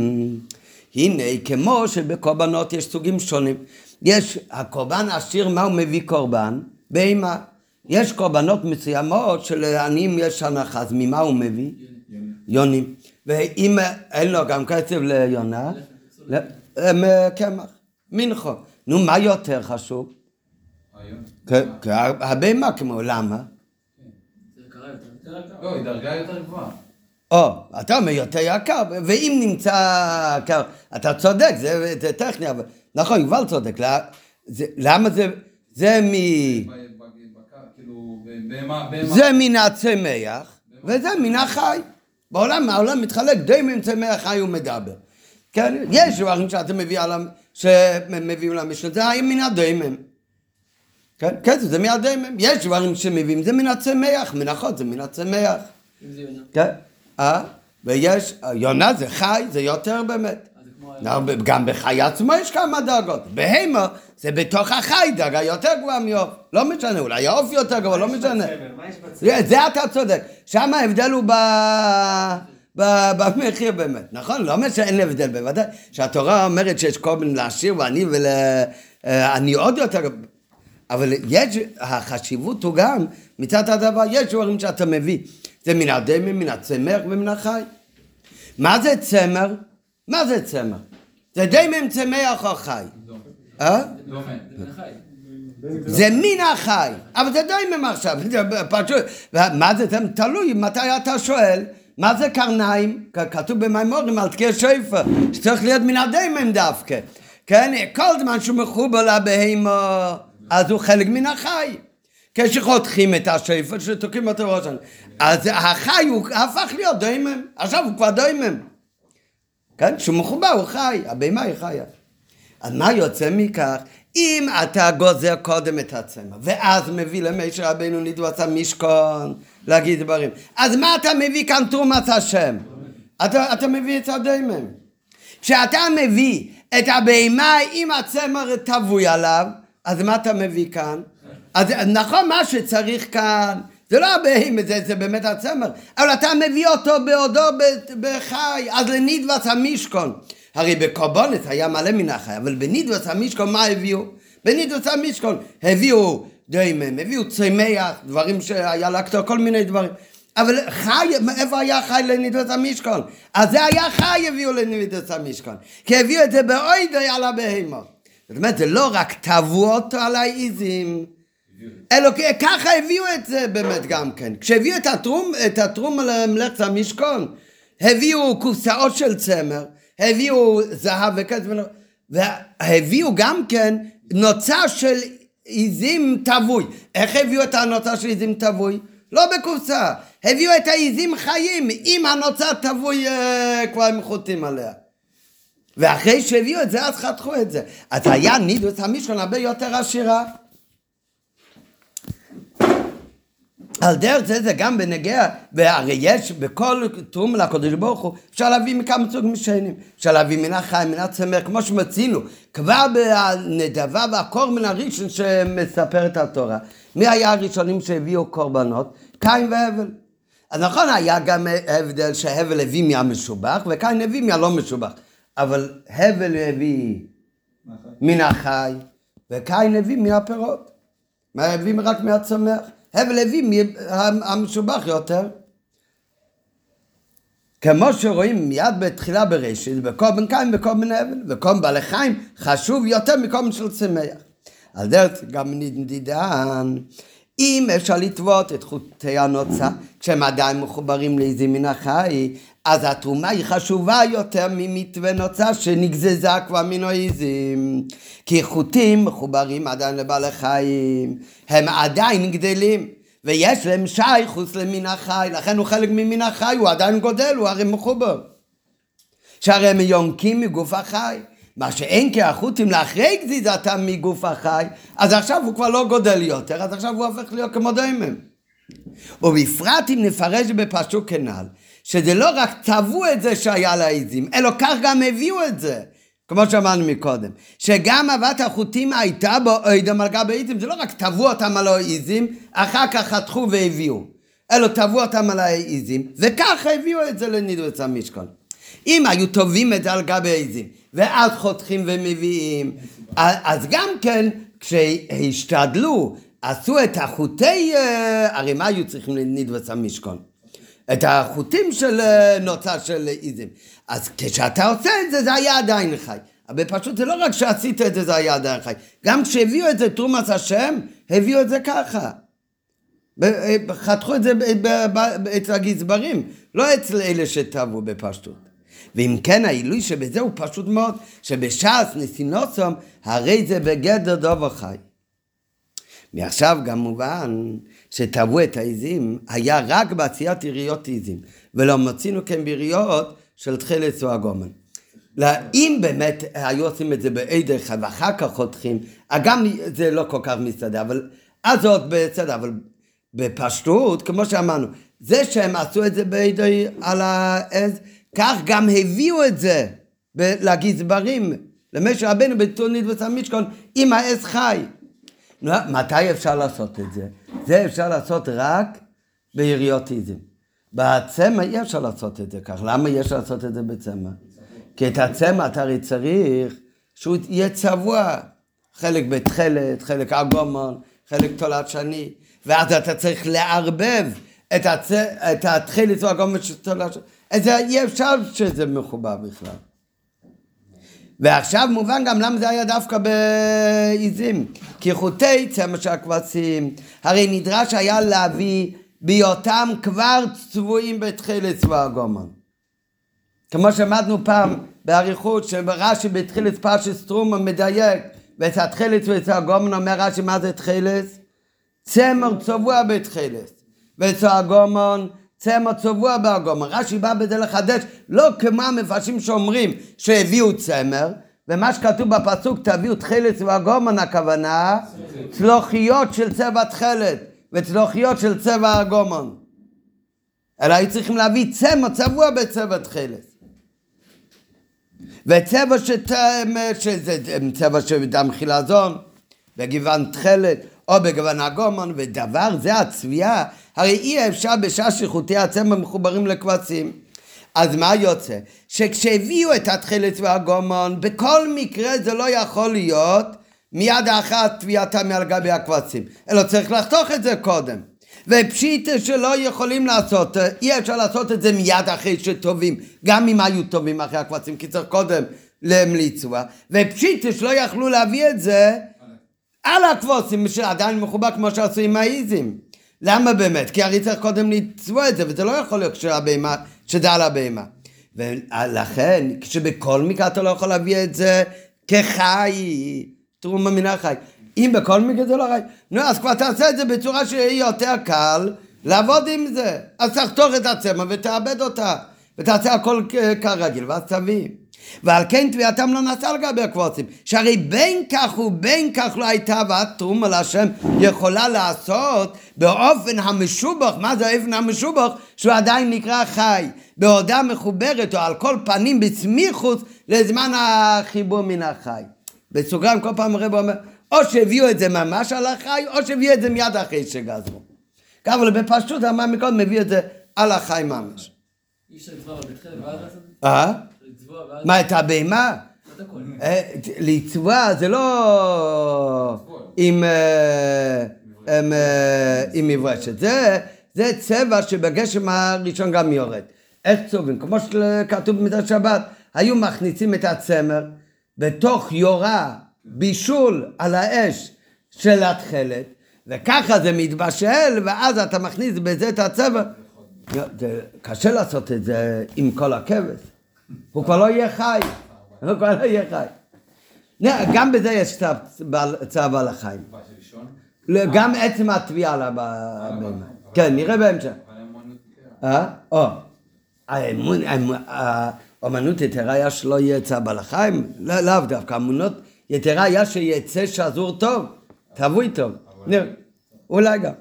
הנה כמו שבקורבנות יש סוגים שונים. יש הקורבן עשיר מה הוא מביא קורבן? בהמה. יש קורבנות מסוימות שלעניים יש הנחה, אז ממה הוא מביא? יוני. יונים. ואם אין לו גם כסף ליונה, אה, קמח, מנחו. נו, מה יותר חשוב? הבהמה כמו, למה? לא, היא דרגה יותר גבוהה. או, אתה אומר יותר יקר, ואם נמצא יקר, אתה צודק, זה, זה טכני, אבל נכון, יובל צודק, למה זה, למה זה, זה מ... כאילו. זה מן הצמח, וזה מן החי. בעולם, העולם מתחלק די מן צמח חי ומדבר. כן, יש דברים שאתה מביא על, ה- שמביאים למשנה, זה היה מן הדיימם. כן, כן, זה מן הדיימם. יש דברים שמביאים, זה מן הצמח, מנחות זה מן הצמח. כן, אה? ויש, יונה זה חי, זה יותר באמת. לא, גם בחי עצמו יש כמה דרגות. בהמה זה בתוך החי דרגה יותר גבוהה מעוף. לא משנה, אולי העוף יותר גבוה, לא משנה. זה אתה צודק. שם ההבדל הוא. ב- במחיר באמת, נכון? לא אומר שאין הבדל, בוודאי. שהתורה אומרת שיש כל מיני לעשיר ועני ולעני עוד יותר... אבל יש, החשיבות הוא גם, מצד הדבר, יש דברים שאתה מביא. זה מן הדמים, מן הצמח ומן החי. מה זה צמר? מה זה צמר? זה דמים, צמח או חי. אה? זה מן החי, אבל זה דיימם עכשיו, פשוט, מה זה, תלוי מתי אתה שואל, מה זה קרניים? כתוב במימורים על תקיע שפר, שצריך להיות מן הדיימם דווקא, כן, כל זמן שהוא מחובר לבהמה, אז הוא חלק מן החי. כשחותכים את השפר, שתוקעים אותו ראש השנה. אז החי הוא הפך להיות דיימם, עכשיו הוא כבר דיימם. כן, כשהוא מחובר הוא חי, הבהמה היא חיה. אז מה יוצא מכך? אם אתה גוזר קודם את הצמר, ואז מביא למשה רבנו נדבס המשכון, להגיד דברים, אז מה אתה מביא כאן תרומת השם? אתה, אתה מביא את הדיימם. כשאתה מביא את הבהמה עם הצמר טבוי עליו, אז מה אתה מביא כאן? אז נכון, מה שצריך כאן, זה לא הבהמה, זה, זה באמת הצמר, אבל אתה מביא אותו בעודו בחי, אז לנדבס המשכון. הרי בקורבנות היה מלא מן החי, אבל בנדבס המשכון מה הביאו? בנדבס המשכון הביאו דיימם, הביאו צמח, דברים שהיה לקטור, כל מיני דברים. אבל חי, איפה היה חי לנדבס המשכון? אז זה היה חי הביאו לנדבס המשכון. כי הביאו את זה באוידי על הבהמות. זאת אומרת, זה לא רק טבעו אותו על העיזים, אלא ככה הביאו את זה באמת גם כן. כשהביאו את הטרום, את הטרום למלאכת המשכון, הביאו קופסאות של צמר, הביאו זהב וכסף, והביאו גם כן נוצה של עיזים טבוי. איך הביאו את הנוצה של עיזים טבוי? לא בקופסה. הביאו את העיזים חיים עם הנוצה טבוי אה, כבר עם חוטים עליה. ואחרי שהביאו את זה, אז חתכו את זה. אז היה נידוס המשכון הרבה יותר עשירה. על דרך זה זה גם בנגיע, והרי יש בכל תרום לקדוש ברוך הוא, אפשר להביא מכמה סוגים שונים. אפשר להביא מן החיים, מן הצמר, כמו שמצינו, כבר בנדבה והקור מן הראשון שמספר את התורה. מי היה הראשונים שהביאו קורבנות? קין והבל. אז נכון, היה גם הבדל שהבל הביא מהמשובח, וקין הביא מהלא משובח. אבל הבל הביא? מן החי, וקין הביא מהפירות. מה הביא רק מהצומח? הבל הביא מהמשובח יותר. כמו שרואים מיד בתחילה בראשית, בקורבן קין וקורבן אבן, וקורבן בעלי חיים חשוב יותר מקורבן של צמח. על דרך גם נדידן, אם אפשר לטוות את חוטי הנוצה, כשהם עדיין מחוברים לעזים מן החי, אז התרומה היא חשובה יותר ממתווה נוצה שנגזזה כבר העזים. כי חוטים מחוברים עדיין לבעלי חיים, הם עדיין גדלים. ויש להם שייכוס למין החי, לכן הוא חלק ממין החי, הוא עדיין גודל, הוא הרי מחובר. שהרי הם יונקים מגוף החי. מה שאין כי החוטים לאחרי גזיזתם מגוף החי, אז עכשיו הוא כבר לא גודל יותר, אז עכשיו הוא הופך להיות כמו דיימם. ובפרט אם נפרש בפשוט כנ"ל, שזה לא רק צבעו את זה שהיה לעיזים, אלא כך גם הביאו את זה. כמו שאמרנו מקודם, שגם אהבת החוטים הייתה בו אוידם על גבי עיזים, זה לא רק טבעו אותם על העיזים, אחר כך חתכו והביאו, אלא טבעו אותם על העיזים, וככה הביאו את זה לנידוץ המשכון. אם היו טובים את זה על גבי העיזים, ואז חותכים ומביאים, אז גם כן, כשהשתדלו, עשו את החוטי, אה, הרי מה היו צריכים לנידוץ המשכון? את החוטים של אה, נוצה של עיזים. אז כשאתה עושה את זה, זה היה עדיין חי. אבל פשוט זה לא רק שעשית את זה, זה היה עדיין חי. גם כשהביאו את זה תרומת השם, הביאו את זה ככה. אה, חתכו את זה אצל הגזברים, לא אצל אלה שטבעו בפשטות. ואם כן העילוי שבזה הוא פשוט מאוד, שבש"ס נסינוסום, הרי זה בגדר דובר חי. מעכשיו גם מובן שטבעו את העיזים היה רק בעשיית יריות עיזים, ולא מצינו כן ביריות של תחילת או הגומן. אם באמת היו עושים את זה בעד אחד ואחר כך חותכים, גם זה לא כל כך מסתדר, אבל אז עוד בסדר, אבל בפשטות, כמו שאמרנו, זה שהם עשו את זה בעד על העז, כך גם הביאו את זה לגזברים, למשה רבנו בתונית וסמישכון, עם העז חי. מתי אפשר לעשות את זה? זה אפשר לעשות רק ביריות איזים. בצמא אי אפשר לעשות את זה כך. למה אפשר לעשות את זה בצמא? כי את הצמא אתה הרי צריך שהוא יהיה צבוע. חלק בתכלת, חלק אגומון, חלק תולעת שני. ואז אתה צריך לערבב את, הצ... את התכלת של תולעת שני. אי אפשר שזה מחובר בכלל. ועכשיו מובן גם למה זה היה דווקא בעיזים. כי חוטי צמא של הכבשים, הרי נדרש היה להביא בהיותם כבר צבועים בתחילת צבא הגומן. כמו שמדנו פעם באריכות, שרש"י בתחילת פרשת סטרומה מדייק, ואת התחילת ואת הגומן אומר רש"י מה זה תחילת? צמר צבוע בתחילת. ואת הגומן צמר צבוע בהגומן. רש"י בא בזה לחדש, לא כמו המפרשים שאומרים שהביאו צמר, ומה שכתוב בפסוק תביאו תכלת והגומן הכוונה צלוחיות של צבע תכלת וצלוחיות של צבע הגומן אלא היו צריכים להביא צמר צבוע בצבע תכלת. וצבע שתם, שזה צבע של דם חילזון בגוון תכלת או בגוון הגומן ודבר זה הצביעה הרי אי אפשר בשעה שחוטי הצמר מחוברים לקבצים אז מה יוצא? שכשהביאו את התחילת והגומון, בכל מקרה זה לא יכול להיות מיד אחת תביעתה מעל גבי הקבצים, אלא צריך לחתוך את זה קודם. ופשיטה שלא יכולים לעשות, אי אפשר לעשות את זה מיד אחרי שטובים, גם אם היו טובים אחרי הקבצים, כי צריך קודם למליצוע, ופשיטה שלא יכלו להביא את זה על הקבוצים, שעדיין מחובר כמו שעשו עם האיזים. למה באמת? כי הרי צריך קודם לצבוע את זה, וזה לא יכול להיות כשהבהמה שזה על הבהמה. ולכן, כשבכל מקרה אתה לא יכול להביא את זה כחי, תרומה מן החי. אם בכל מקרה זה לא חי, נו, אז כבר תעשה את זה בצורה שיהיה יותר קל לעבוד עם זה. אז תחתוך את הצמח ותאבד אותה, ותעשה הכל כרגיל, ואז תביא. ועל כן תביעתם לא נעשה על גבי הקבוצים, שהרי בין כך ובין כך לא הייתה הבאת תרומה להשם יכולה לעשות באופן המשובח, מה זה האופן המשובח? שהוא עדיין נקרא חי, בעודה מחוברת או על כל פנים בסמיכות לזמן החיבור מן החי. בסוגריים כל פעם הרב אומר, או שהביאו את זה ממש על החי, או שהביאו את זה מיד אחרי שגזרו. אבל בפשטות אמר מקודם מביא את זה על החי ממש. אי אפשר לצבוע בתחילה ואז לעשות אה? מה, את הבהמה? אה, לצבוע זה לא עם, אה, אה, מברשת, זה, צבע שבגשם הראשון גם יורד. איך צובעים? כמו שכתוב במידת שבת, היו מכניסים את הצמר בתוך יורה, בישול על האש של התכלת, וככה זה מתבשל, ואז אתה מכניס בזה את הצמר. זה קשה לעשות את זה עם כל הכבש. הוא כבר לא יהיה חי. הוא כבר לא יהיה חי. גם בזה יש צו על החיים. לא, גם עצם התביעה על הבהמה. כן, נראה בהמשך. אבל אמנות יתרה. אה? האמ- האמנות יתרה היה שלא יהיה צו בעל החיים? לא- לאו דווקא. אמונות יתרה היה שיצא שזור טוב. תבוי טוב. אולי גם.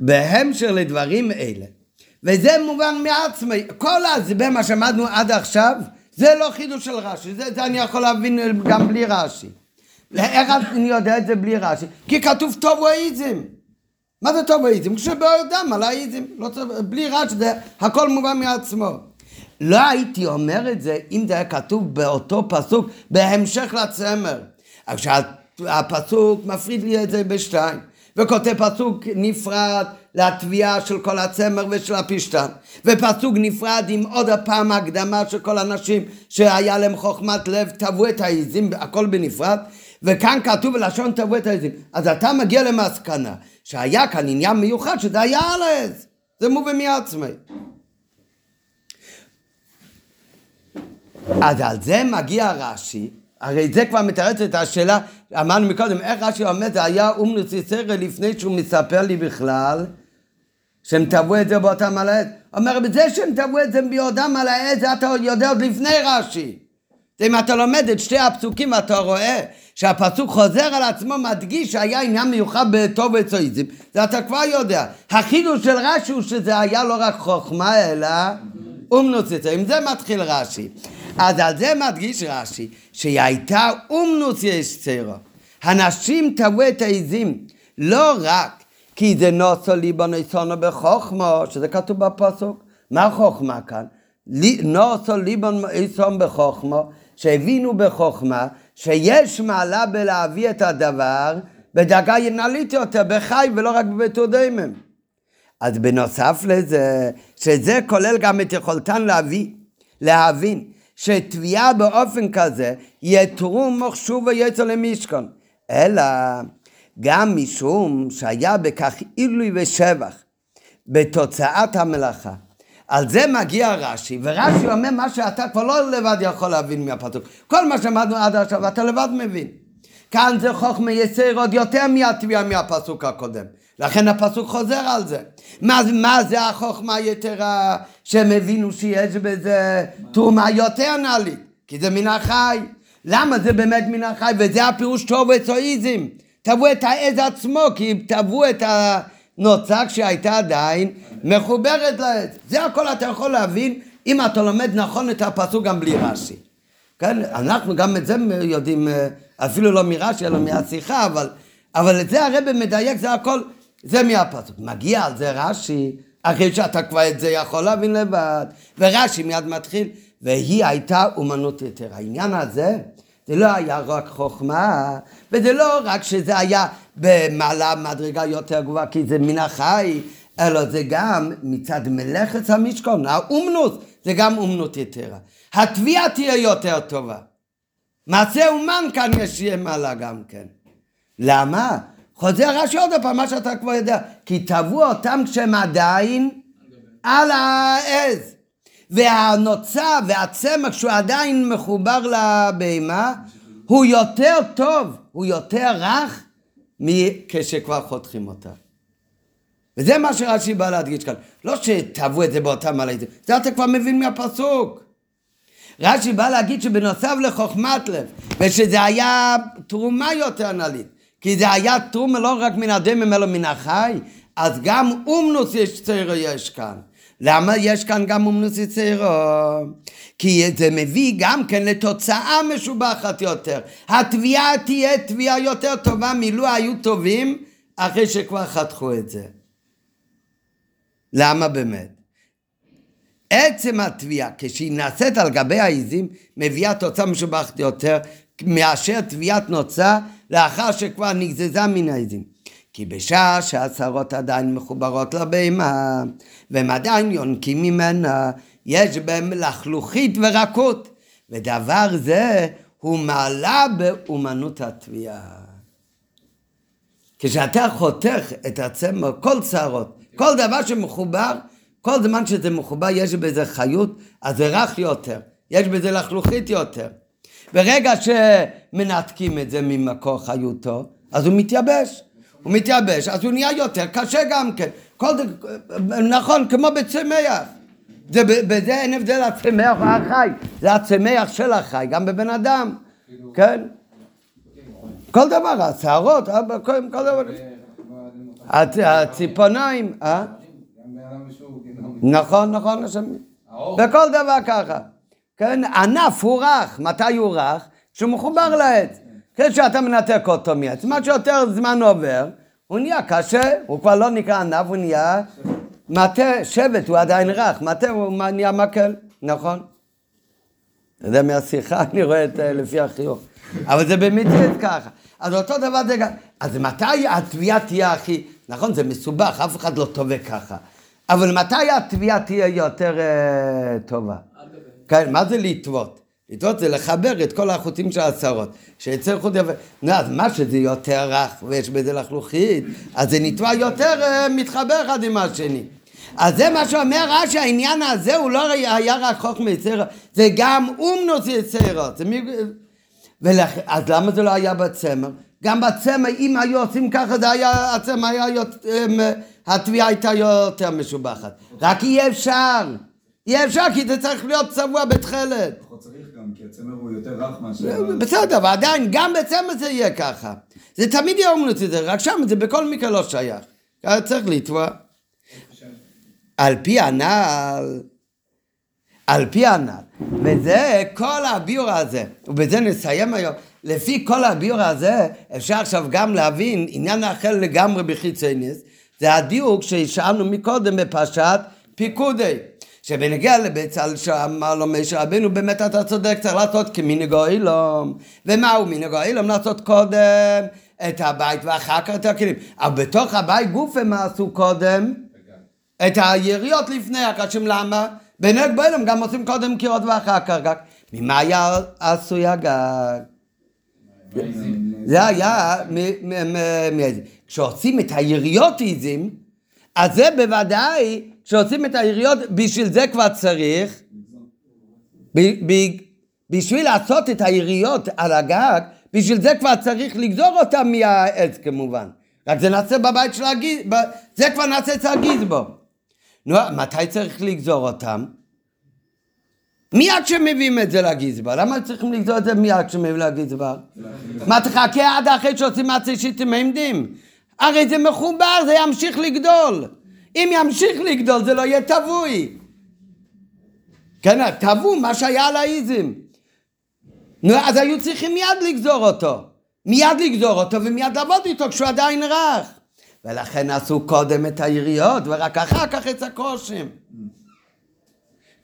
בהמשך לדברים אלה, וזה מובן מעצמי, כל ההסבר מה שמדנו עד עכשיו, זה לא חידוש של רש"י, זה, זה אני יכול להבין גם בלי רש"י. איך אני יודע את זה בלי רש"י? כי כתוב טוב האיזם. מה זה טוב האיזם? כשבאדם על האיזם, לא צריך, בלי רש"י, זה הכל מובן מעצמו. לא הייתי אומר את זה אם זה היה כתוב באותו פסוק בהמשך לצמר. עכשיו הפסוק מפריד לי את זה בשתיים. וכותב פסוק נפרד לתביעה של כל הצמר ושל הפשתן. ופסוק נפרד עם עוד הפעם הקדמה של כל הנשים שהיה להם חוכמת לב טבעו את העיזים הכל בנפרד. וכאן כתוב בלשון טבעו את העיזים אז אתה מגיע למסקנה שהיה כאן עניין מיוחד שזה היה על העז זה מובן מעצמי אז על זה מגיע רש"י, הרי זה כבר מתרץ את השאלה, אמרנו מקודם, איך רש"י אומר, זה היה אומנוס יסרא לפני שהוא מספר לי בכלל, שהם טבעו את זה באותם על העץ. אומר, בזה שהם טבעו את זה ביודם על העץ, זה אתה יודע עוד לפני רש"י. אם אתה לומד את שתי הפסוקים, אתה רואה שהפסוק חוזר על עצמו, מדגיש שהיה עניין מיוחד בטוב וצועיזם, זה אתה כבר יודע. החידוש של רש"י הוא שזה היה לא רק חוכמה, אלא אומנוס יצא. עם זה מתחיל רש"י. אז על זה מדגיש רש"י, שהיא הייתה אומנוס יצרו. הנשים טבעו את העזים, לא רק כי זה נוסו ליבון איסונו בחוכמו, שזה כתוב בפסוק. מה חוכמה כאן? נוסו ליבון איסון בחוכמו, שהבינו בחוכמה שיש מעלה בלהביא את הדבר בדרגה ינהלית יותר, בחי ולא רק בבתודמם. אז בנוסף לזה, שזה כולל גם את יכולתן להביא, להבין שתביעה באופן כזה יתרום מחשוב ויצר למשכון, אלא גם משום שהיה בכך עילוי ושבח בתוצאת המלאכה. על זה מגיע רש"י, ורש"י אומר מה שאתה כבר לא לבד יכול להבין מהפסוק. כל מה שלמדנו עד עכשיו אתה לבד מבין. כאן זה חוכמה יסר עוד יותר מהתביעה מהפסוק הקודם. לכן הפסוק חוזר על זה. מה, מה זה החוכמה היתרה שהם הבינו שיש בזה תרומה יותר נעלית? כי זה מן החי. למה זה באמת מן החי? וזה הפירוש טוב אצואיזם. תבעו את העז עצמו, כי תבעו את הנוצה כשהייתה עדיין מחוברת לעץ. זה הכל אתה יכול להבין אם אתה לומד נכון את הפסוק גם בלי רש"י. כן, אנחנו גם את זה יודעים, אה, אפילו לא מרש"י, אלא מהשיחה, אבל, אבל את זה הרב מדייק, זה הכל, זה מהפסוק. מגיע על זה רש"י, אחרי שאתה כבר את זה יכול להבין לבד, ורש"י מיד מתחיל, והיא הייתה אומנות יותר. העניין הזה, זה לא היה רק חוכמה, וזה לא רק שזה היה במעלה מדרגה יותר גבוהה, כי זה מן החי, אלא זה גם מצד מלאכת המשכון, האומנות, זה גם אומנות יתרה. התביעה תהיה יותר טובה. מעשה אומן כאן יש יהיה מעלה גם כן. למה? חוזר רש"י עוד פעם, מה שאתה כבר יודע. כי תבעו אותם כשהם עדיין על העז. והנוצה והצמח שהוא עדיין מחובר לבהמה, הוא יותר טוב, הוא יותר רך מכשכבר חותכים אותה. וזה מה שרש"י בא להדגיש כאן. לא שטבעו את זה באותם מעלה, זה אתה כבר מבין מהפסוק. רש"י בא להגיד שבנוסף לחוכמת לב, ושזה היה תרומה יותר נעלית, כי זה היה תרומה לא רק מן הדמם אלא מן החי, אז גם אומנוס יש צעירו יש כאן. למה יש כאן גם אומנוס יצרו? כי זה מביא גם כן לתוצאה משובחת יותר. התביעה תהיה תביעה יותר טובה מלו היו טובים אחרי שכבר חתכו את זה. למה באמת? עצם התביעה, כשהיא נעשית על גבי העיזים, מביאה תוצאה משובחת יותר מאשר תביעת נוצה לאחר שכבר נגזזה מן העיזים. כי בשעה שהשערות עדיין מחוברות לבהמה, והם עדיין יונקים ממנה, יש בהם לחלוכית ורקות, ודבר זה הוא מעלה באומנות התביעה. כשאתה חותך את הצמר, כל שערות, כל דבר שמחובר, כל זמן שזה מחובר יש בזה חיות, אז זה רך יותר, יש בזה לחלוכית יותר. ברגע שמנתקים את זה ממקור חיותו, אז הוא מתייבש. הוא מתייבש, אז הוא נהיה יותר קשה גם כן. כל זה, נכון, כמו בצמח. זה, בזה אין הבדל הצמח או החי, זה הצמח של החי, גם בבן אדם, כן? כל דבר, השערות, כל, דבר. הצ- הציפורניים, אה? גיהנום. נכון, נכון. האור. בכל דבר ככה. כן, ענף הוא רך, מתי הוא רך? כשהוא מחובר לעץ. כשאתה מנתק אותו מעץ, מה שיותר זמן עובר, הוא נהיה קשה, הוא כבר לא נקרא ענף, הוא נהיה מטה, שבט, הוא עדיין רך, מטה הוא נהיה מקל, נכון? אתה יודע מהשיחה, אני רואה את אה, לפי החיוך. אבל זה במציאות ככה. אז אותו דבר זה גם... אז מתי התביעה תהיה הכי... נכון, זה מסובך, אף אחד לא טובה ככה. אבל מתי התביעה תהיה יותר אה, טובה? כן, מה זה לטוות? לטוות זה לחבר את כל החוטים של העשרות. שיצא חוט יפה. נו, אז מה שזה יותר רך ויש בזה לחלוכית, אז זה נטבע יותר אה, מתחבר אחד עם השני. אז זה מה שאומר רש"י, העניין הזה הוא לא היה רחוק מיצירות, זה גם אומנוס יצירות. זה מי... ולכ... אז למה זה לא היה בצמר? גם בצמר, אם היו עושים ככה, זה היה, הצמר היה יותר, אמ, התביעה הייתה יותר משובחת. רק אי אפשר. אי אפשר, כי זה צריך להיות צבוע בתכלת. פחות צריך גם, כי הצמר הוא יותר רך מאשר... בסדר, אבל עדיין, גם בצמר זה יהיה ככה. זה תמיד יהיה אומנות את זה, רק שם זה בכל מקרה לא שייך. היה צריך לתבוע. על פי הנ"ל, על פי הנ"ל, וזה כל הביור הזה, ובזה נסיים היום. לפי כל הביור הזה, אפשר עכשיו גם להבין עניין אחר לגמרי בחיצוניס, זה הדיוק שהשארנו מקודם בפרשת פיקודי. שבנגיע לבצל שאמר לו משה רבנו, באמת אתה צודק, צריך לעשות כמנהגו אילום. ומהו מנהגו אילום? לעשות קודם את הבית ואחר כך את הכלים. אבל בתוך הבית גופה מה עשו קודם? את היריות לפני הקשים, למה? בנהג באילום גם עושים קודם קירות ואחר כך גג. ממה היה עשוי הגג? זה היה מ- מ- מ- מאיזה. כשעושים את היריות עיזים, אז זה בוודאי, כשעושים את היריות, בשביל זה כבר צריך, בשביל לעשות את היריות על הגג, בשביל זה כבר צריך לגזור אותם מהעץ כמובן. רק זה נעשה בבית של הגיז... זה כבר נעשה אצל הגיזבו. נו, מתי צריך לגזור אותם? מיד כשמביאים את זה לגזבר. למה צריכים לגזור את זה מיד כשמביאים לגזבר? מה תחכה עד אחרי שעושים מעצי שיטים עמדים? הרי זה מחובר, זה ימשיך לגדול. אם ימשיך לגדול זה לא יהיה טבוי. כן, טבעו מה שהיה על האיזים. נו, אז היו צריכים מיד לגזור אותו. מיד לגזור אותו ומיד לעבוד איתו כשהוא עדיין רך. ולכן עשו קודם את היריות ורק אחר כך את הקרושים.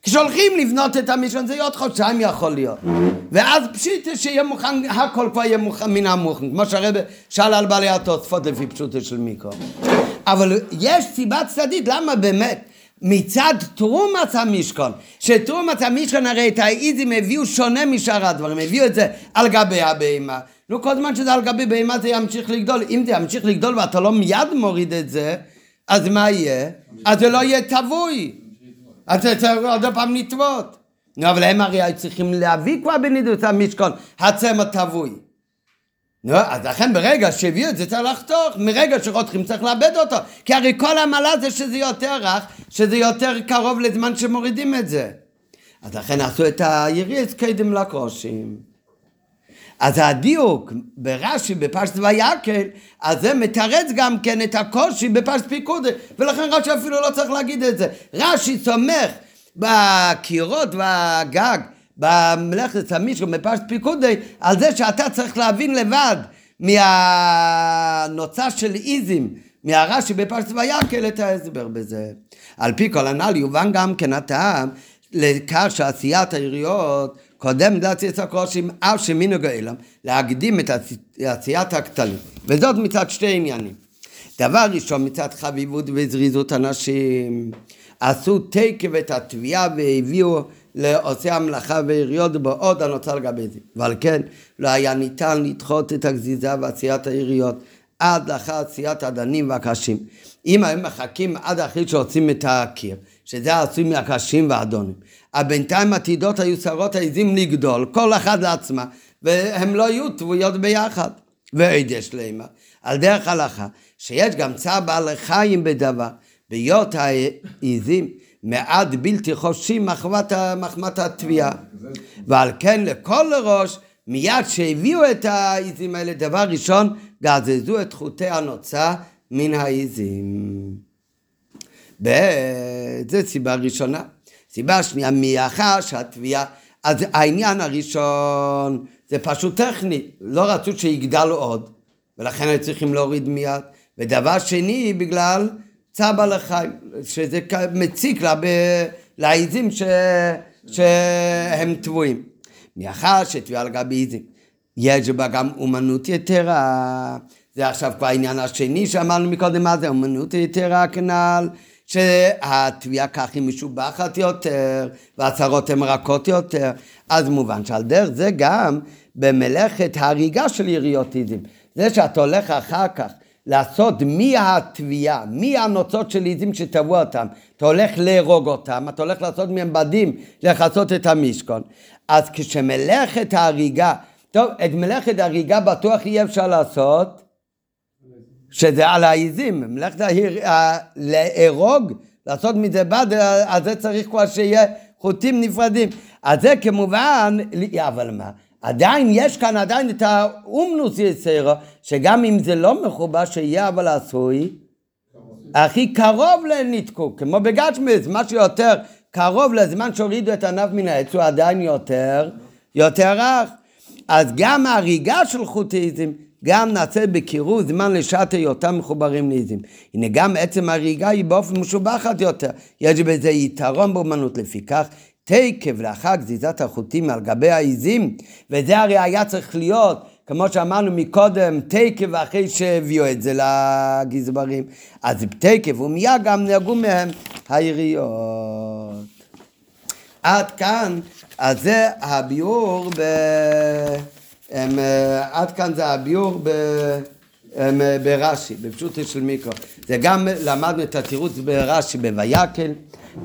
כשהולכים לבנות את המשכן זה עוד חודשיים יכול להיות. ואז פשיט שיהיה מוכן, הכל כבר יהיה מוכן מן המוכן, כמו שהרבא שאל על בעלי התוספות לפי פשוטו של מיקרו. אבל יש סיבה צדדית, למה באמת? מצד תרומת המשכון, שתרומת המשכון הרי את האיזים הביאו שונה משאר הדברים, הביאו את זה על גבי הבהמה. נו, כל זמן שזה על גבי בהמה זה ימשיך לגדול. אם זה ימשיך לגדול ואתה לא מיד מוריד את זה, אז מה יהיה? אז זה לא יהיה טבוי. אז צריך עוד פעם לטבות. נו, אבל הם הרי היו צריכים להביא כבר בנידוס המשכון, הצמר טבוי. נו, אז לכן ברגע שהביאו את זה צריך לחתוך, מרגע שחותכים צריך לאבד אותו. כי הרי כל המעלה זה שזה יותר רך, שזה יותר קרוב לזמן שמורידים את זה. אז לכן עשו את היריס קדם לקרושים. אז הדיוק ברש"י, בפשט ויקל, אז זה מתרץ גם כן את הקושי בפשט פיקודי, ולכן רש"י אפילו לא צריך להגיד את זה. רש"י סומך בקירות והגג, במלאכת המשכון, בפשט פיקודי, על זה שאתה צריך להבין לבד מהנוצה של איזים, מהרש"י בפשט ויקל את ההסבר בזה. על פי כל הנ"ל יובן גם כן הטעם לכך שעשיית העיריות קודם לעשיית הקרושים אף שמנהג העולם להקדים את עשיית הכתלים וזאת מצד שתי עניינים דבר ראשון, מצד חביבות וזריזות אנשים, עשו תקף את התביעה והביאו לעושי המלאכה והעיריות בעוד הנוצר לגבי זה. ועל כן, לא היה ניתן לדחות את הגזיזה ועשיית העיריות עד לאחר עשיית הדנים והקשים. אם הם מחכים עד אחרי שעושים את הקיר, שזה עשוי מהקשים והאדונים, בינתיים עתידות היו שרות העזים לגדול, כל אחת לעצמה, והם לא יהיו תבויות ביחד. ועד יש לימה, על דרך הלכה, שיש גם צער בעלי חיים בדבר, בהיות העזים מעט בלתי חופשי מחמת, מחמת התביעה. ועל כן לכל ראש, מיד שהביאו את העזים האלה, דבר ראשון, גזזו את חוטי הנוצה מן העזים. זו סיבה ראשונה. סיבה שנייה, מאחר שהתביעה, אז העניין הראשון זה פשוט טכני, לא רצו שיגדל עוד, ולכן היו צריכים להוריד מיד. ודבר שני, בגלל צער בעלי שזה מציק לה. לעיזים ש... שהם טבועים. מאחר שתביעה על גבי עיזים, יש בה גם אומנות יתרה, זה עכשיו כבר העניין השני שאמרנו מקודם, מה זה אומנות יתרה כנ"ל, שהתביעה כך היא משובחת יותר, והצהרות הן רכות יותר, אז מובן שעל דרך זה גם במלאכת ההריגה של יריות עיזים. זה שאתה הולך אחר כך לעשות מהתביעה, מהנוצות של עיזים שטבעו אותם, אתה הולך להרוג אותם, אתה הולך לעשות מהם בדים, לכסות את המשכון. אז כשמלאכת ההריגה, טוב, את מלאכת ההריגה בטוח יהיה אפשר לעשות, שזה על העיזים, מלאכת להרוג, לעשות מזה בד, אז זה צריך כבר שיהיה חוטים נפרדים. אז זה כמובן, אבל מה? עדיין יש כאן עדיין את האומנוס יסרו, שגם אם זה לא מחובר, שיהיה אבל עשוי, הכי קרוב לניתקו, כמו בגצ'מיס, מה שיותר קרוב לזמן שהורידו את הענף מן העץ, הוא עדיין יותר, יותר רך. אז גם ההריגה של חוטיזם, גם נעשה בקירוב זמן לשעת היותם מחוברים לעיזים. הנה גם עצם ההריגה היא באופן משובחת יותר. יש בזה יתרון באומנות לפיכך. תקף לאחר גזיזת החוטים על גבי העיזים, וזה הרי היה צריך להיות, כמו שאמרנו מקודם, תקף אחרי שהביאו את זה לגזברים. אז תקף ומיד גם נהרגו מהם העיריות. עד כאן, אז זה הביאור ב... הם, עד כאן זה הביאור ב... הם, ברש"י, בפשוטו של מיקרו. זה גם למדנו את התירוץ ברש"י בויקל,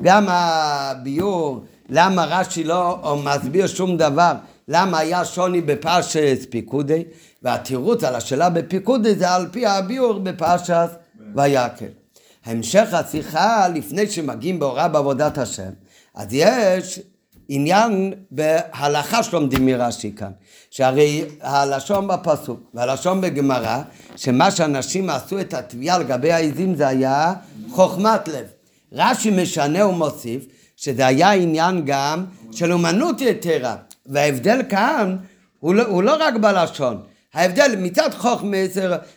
גם הביאור למה רש"י לא מסביר שום דבר, למה היה שוני בפרשת פיקודי, והתירוץ על השאלה בפיקודי זה על פי הביאור בפרשת ויקל. המשך השיחה לפני שמגיעים בהוראה בעבודת השם, אז יש עניין בהלכה שלומדים מרש"י כאן, שהרי הלשון בפסוק והלשון בגמרא, שמה שאנשים עשו את התביעה לגבי העיזים זה היה חוכמת לב. רש"י משנה ומוסיף שזה היה עניין גם של אומנות יתרה, וההבדל כאן הוא לא, הוא לא רק בלשון, ההבדל מצד חוכמה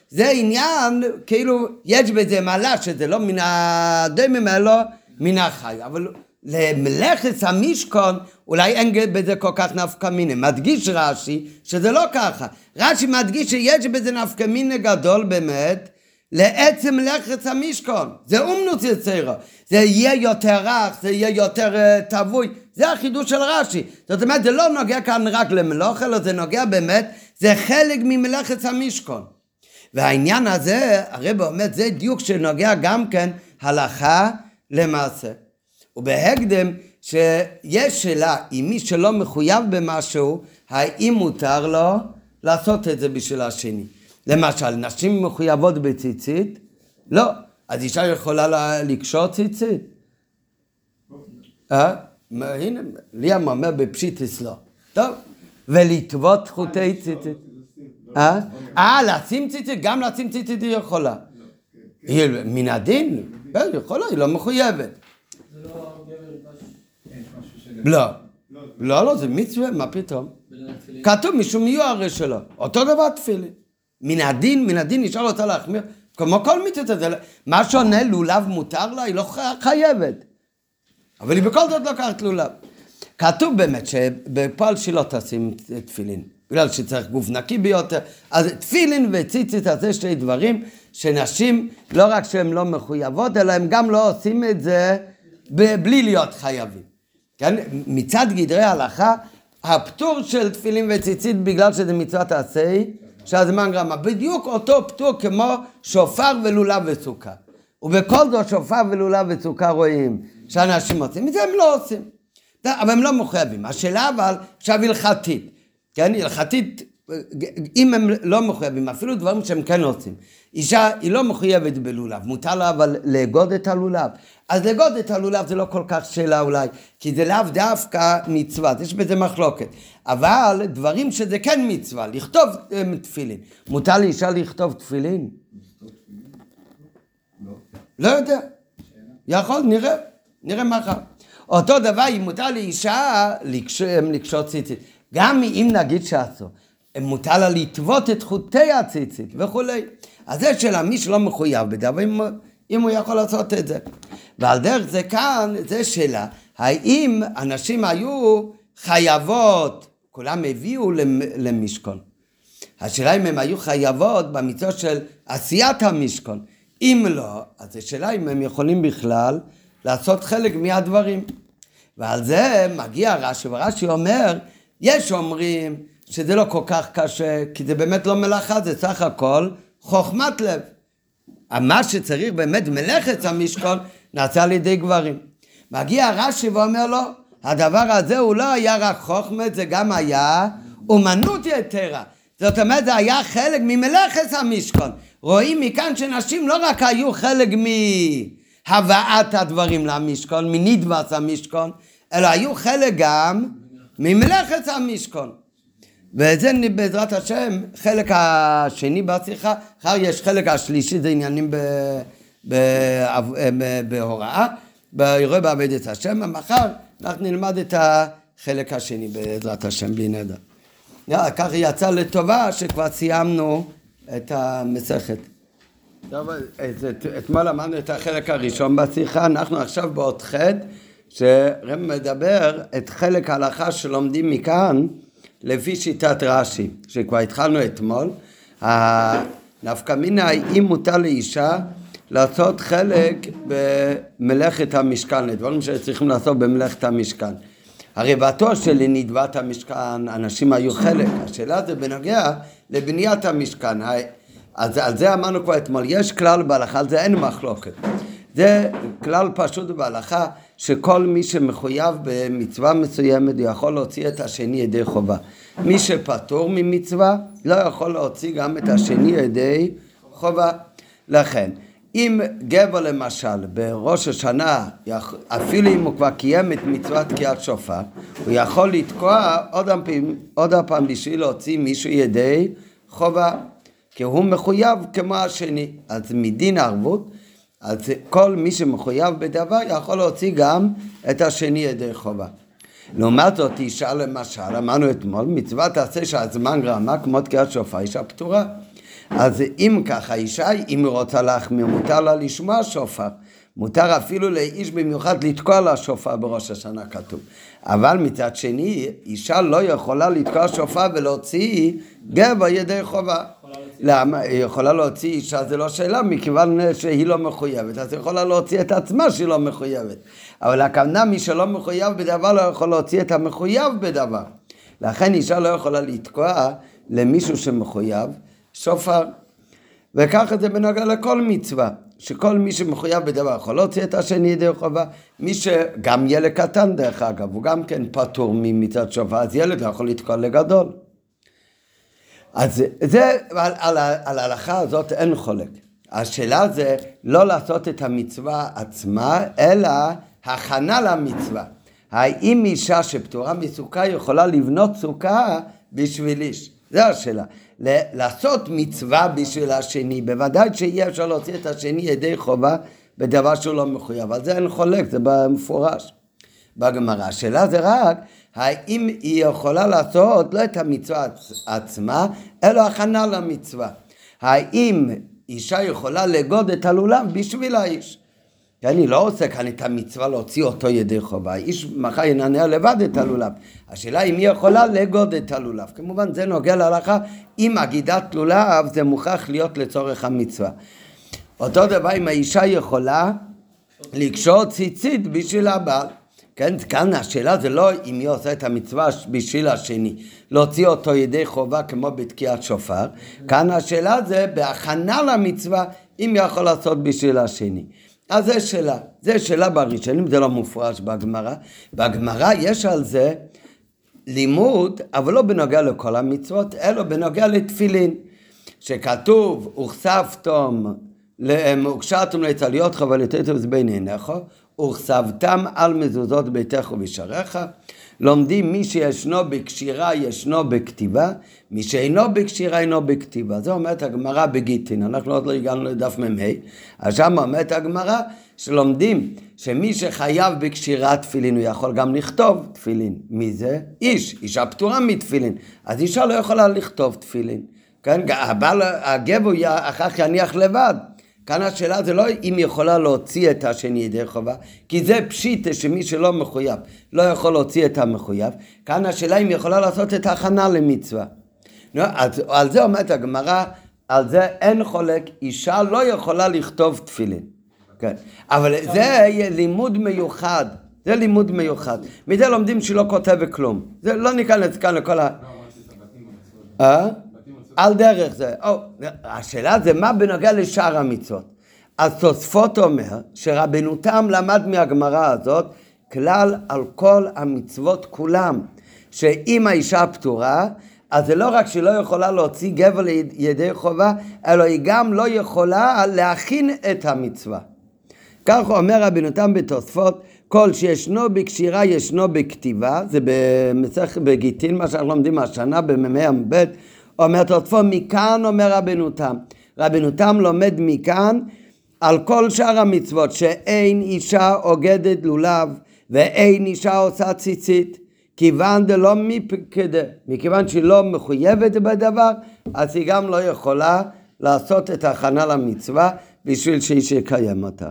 זה עניין, כאילו יש בזה מעלה שזה לא מן הדמים אלא מן החי, אבל למלאכת המשכון אולי אין בזה כל כך נפקא מיני. מדגיש רש"י שזה לא ככה. רש"י מדגיש שיש בזה נפקא מיני גדול באמת לעצם מלאכת המשכון. זה אומנוס יצירו. זה יהיה יותר רך, זה יהיה יותר uh, טבוי. זה החידוש של רש"י. זאת אומרת, זה לא נוגע כאן רק למלוך, אלא זה נוגע באמת, זה חלק ממלאכת המשכון. והעניין הזה, הרי באמת זה דיוק שנוגע גם כן הלכה למעשה. ובהקדם שיש שאלה אם מי שלא מחויב במשהו, האם מותר לו לעשות את זה בשביל השני. למשל, נשים מחויבות בציצית? לא. אז אישה יכולה לקשור ציצית? אה? הנה, ליאם אומר בפשיטיס לא. טוב. ולטוות חוטי ציצית. אה? אה, לשים ציצית? גם לשים ציצית היא יכולה. היא מן הדין? היא יכולה, היא לא מחויבת. לא. לא, לא, זה מצווה, מה פתאום? כתוב משום יהיו הרי שלו. אותו דבר תפילין. מן הדין, מן הדין נשאר אותה להחמיר. כמו כל מצווה, זה... מה שונה, לולב מותר לה? היא לא חייבת. אבל היא בכל זאת לוקחת לולב. כתוב באמת שבפועל שלא תשים תפילין, בגלל שצריך גוף נקי ביותר. אז תפילין וציצית, זה שתי דברים שנשים, לא רק שהן לא מחויבות, אלא הן גם לא עושים את זה בלי להיות חייבים. כן? מצד גדרי ההלכה, הפטור של תפילין וציצית בגלל שזה מצוות עשה, שהזמן גרמה. בדיוק אותו פטור כמו שופר ולולב וסוכה. ובכל זאת שופר ולולב וסוכה רואים שאנשים עושים את זה, הם לא עושים. אבל הם לא מחויבים. השאלה אבל, עכשיו הלכתית, כן, הלכתית, אם הם לא מחויבים, אפילו דברים שהם כן עושים. אישה היא לא מחויבת בלולב, מותר לה אבל לאגוד את הלולב. אז לאגוד את הלולב זה לא כל כך שאלה אולי, כי זה לאו דווקא מצווה, יש בזה מחלוקת. אבל דברים שזה כן מצווה, לכתוב אה, תפילין. מותר לאישה לכתוב תפילין? לא יודע. יכול, נראה, נראה מחר. אותו דבר, אם מותר לאישה לקש- לקשות ציצית. גם אם נגיד שאסור, מותר לה לטוות את חוטי הציצית וכולי. אז זה שאלה, מי שלא מחויב בדבר, אם, אם הוא יכול לעשות את זה. ועל דרך זה כאן, זה שאלה, האם הנשים היו חייבות, כולם הביאו למ- למשכון. השאלה אם הן היו חייבות במצווה של עשיית המשכון. אם לא, אז השאלה אם הם יכולים בכלל לעשות חלק מהדברים. ועל זה מגיע רש"י, ורש"י אומר, יש אומרים שזה לא כל כך קשה, כי זה באמת לא מלאכה, זה סך הכל חוכמת לב. מה שצריך באמת מלאכת המשכון נעשה על ידי גברים. מגיע רש"י ואומר לו, הדבר הזה הוא לא היה רק חוכמת, זה גם היה אומנות יתרה. זאת אומרת, זה היה חלק ממלאכת המשכון. רואים מכאן שנשים לא רק היו חלק מהבאת הדברים למשכון, מנדבס המשכון, אלא היו חלק גם ממלאכת המשכון. וזה בעזרת השם חלק השני בשיחה, אחר יש חלק השלישי זה עניינים ב, ב, ב, בהוראה, באירוע בעבודת השם, ומחר אנחנו נלמד את החלק השני בעזרת השם בלי נדר. ככה יצא לטובה שכבר סיימנו את המסכת. את- אתמול למדנו את החלק הראשון בשיחה, אנחנו עכשיו בעוד ח' שרם מדבר את חלק ההלכה שלומדים מכאן לפי שיטת רש"י, שכבר התחלנו אתמול. נפקא מינה אם מותר לאישה לעשות חלק במלאכת המשכן, לדברים שצריכים לעשות במלאכת המשכן. הרי בטוח שלנדבת המשכן אנשים היו חלק, השאלה זה בנוגע לבניית המשכן. אז על זה אמרנו כבר אתמול, יש כלל בהלכה, על זה אין מחלוקת. זה כלל פשוט בהלכה, שכל מי שמחויב במצווה מסוימת הוא יכול להוציא את השני ידי חובה. מי שפטור ממצווה לא יכול להוציא גם את השני ידי חובה. לכן, אם גבר למשל בראש השנה, אפילו אם הוא כבר קיים את מצוות תקיעת שופר, הוא יכול לתקוע עוד פעם, עוד פעם בשביל להוציא מישהו ידי חובה, כי הוא מחויב כמו השני. אז מדין ערבות, אז כל מי שמחויב בדבר יכול להוציא גם את השני ידי חובה. לעומת זאת, אישה למשל, אמרנו אתמול, מצוות תעשה שהזמן גרמה כמו תקיעת שופר, אישה פטורה. אז אם ככה, אישה, אם היא רוצה להחמיר, מותר לה לשמוע שופר. מותר אפילו לאיש במיוחד לתקוע לה שופר בראש השנה כתוב. אבל מצד שני, אישה לא יכולה לתקוע שופר ולהוציא גבר ידי חובה. למה? היא יכולה להוציא אישה, זה לא שאלה, מכיוון שהיא לא מחויבת. אז היא יכולה להוציא את עצמה שהיא לא מחויבת. אבל הכוונה, מי שלא מחויב בדבר לא יכול להוציא את המחויב בדבר. לכן אישה לא יכולה לתקוע למישהו שמחויב שופר. וככה זה בנוגע לכל מצווה, שכל מי שמחויב בדבר יכול להוציא את השני ידי חובה. מי שגם ילד קטן דרך אגב, הוא גם כן פטור ממצוות שופר, אז ילד לא יכול לתקוע לגדול. אז זה, על, על, על ההלכה הזאת אין חולק. השאלה זה לא לעשות את המצווה עצמה, אלא הכנה למצווה. האם אישה שפטורה מסוכה יכולה לבנות סוכה בשביל איש? זו השאלה. לעשות מצווה בשביל השני, בוודאי שאי אפשר להוציא את השני ידי חובה בדבר שהוא לא מחויב. על זה אין חולק, זה במפורש. בגמרא. השאלה זה רק, האם היא יכולה לעשות לא את המצווה עצ- עצמה, אלא הכנה למצווה. האם אישה יכולה לגוד את הלולב בשביל האיש? כי אני לא עושה כאן את המצווה להוציא אותו ידי חובה. האיש מחר ינענע לבד את הלולב. השאלה אם היא יכולה לגוד את הלולב. כמובן זה נוגע להלכה, אם אגידת לולב זה מוכרח להיות לצורך המצווה. אותו דבר אם האישה יכולה לקשור ציצית בשביל הבעל. כן, כאן השאלה זה לא אם היא עושה את המצווה בשביל השני, להוציא אותו ידי חובה כמו בתקיעת שופר, כאן השאלה זה בהכנה למצווה, אם יכול לעשות בשביל השני. אז זו שאלה, זו שאלה בראשונים, זה לא מופרש בגמרא. בגמרא יש על זה לימוד, אבל לא בנוגע לכל המצוות, אלא בנוגע לתפילין. שכתוב, וכספתם, הוקשרתם לצליות חבלתיתם בין עיניך, וכסבתם על מזוזות ביתך ובשעריך. לומדים מי שישנו בקשירה ישנו בכתיבה, מי שאינו בקשירה אינו בכתיבה. זה אומרת הגמרא בגיטין, אנחנו עוד לא הגענו לדף מ"ה, אז שם אומרת הגמרא שלומדים שמי שחייב בקשירת תפילין הוא יכול גם לכתוב תפילין. מי זה? איש, אישה פטורה מתפילין. אז אישה לא יכולה לכתוב תפילין. כן, הבעל, הגבר אחר כך יניח לבד. כאן השאלה זה לא אם היא יכולה להוציא את השני ידי חובה, כי זה פשיטה שמי שלא מחויב לא יכול להוציא את המחויב. כאן השאלה אם היא יכולה לעשות את ההכנה למצווה. נו, אז על זה אומרת הגמרא, על זה אין חולק, אישה לא יכולה לכתוב תפילין. כן. אבל זה לימוד מיוחד, זה לימוד מיוחד. מזה לומדים שלא כותב כלום. זה לא ניכנס כאן לכל ה... אה? על דרך זה. או, השאלה זה מה בנוגע לשאר המצוות. אז תוספות אומר שרבנו תם למד מהגמרא הזאת כלל על כל המצוות כולם. שאם האישה פטורה, אז זה לא רק שהיא לא יכולה להוציא גבר לידי חובה, אלא היא גם לא יכולה להכין את המצווה. כך אומר רבנו תם בתוספות, כל שישנו בקשירה ישנו בכתיבה, זה במסכת בגיטין, מה שאנחנו לומדים השנה במ"ה ע"ב, אומר תוספות, מכאן אומר רבנו תם. רבנו תם לומד מכאן על כל שאר המצוות, שאין אישה אוגדת לולב ואין אישה עושה ציצית. כיוון דלא מפקדה, מכיוון שהיא לא מחויבת בדבר, אז היא גם לא יכולה לעשות את ההכנה למצווה בשביל שאיש יקיים אותה.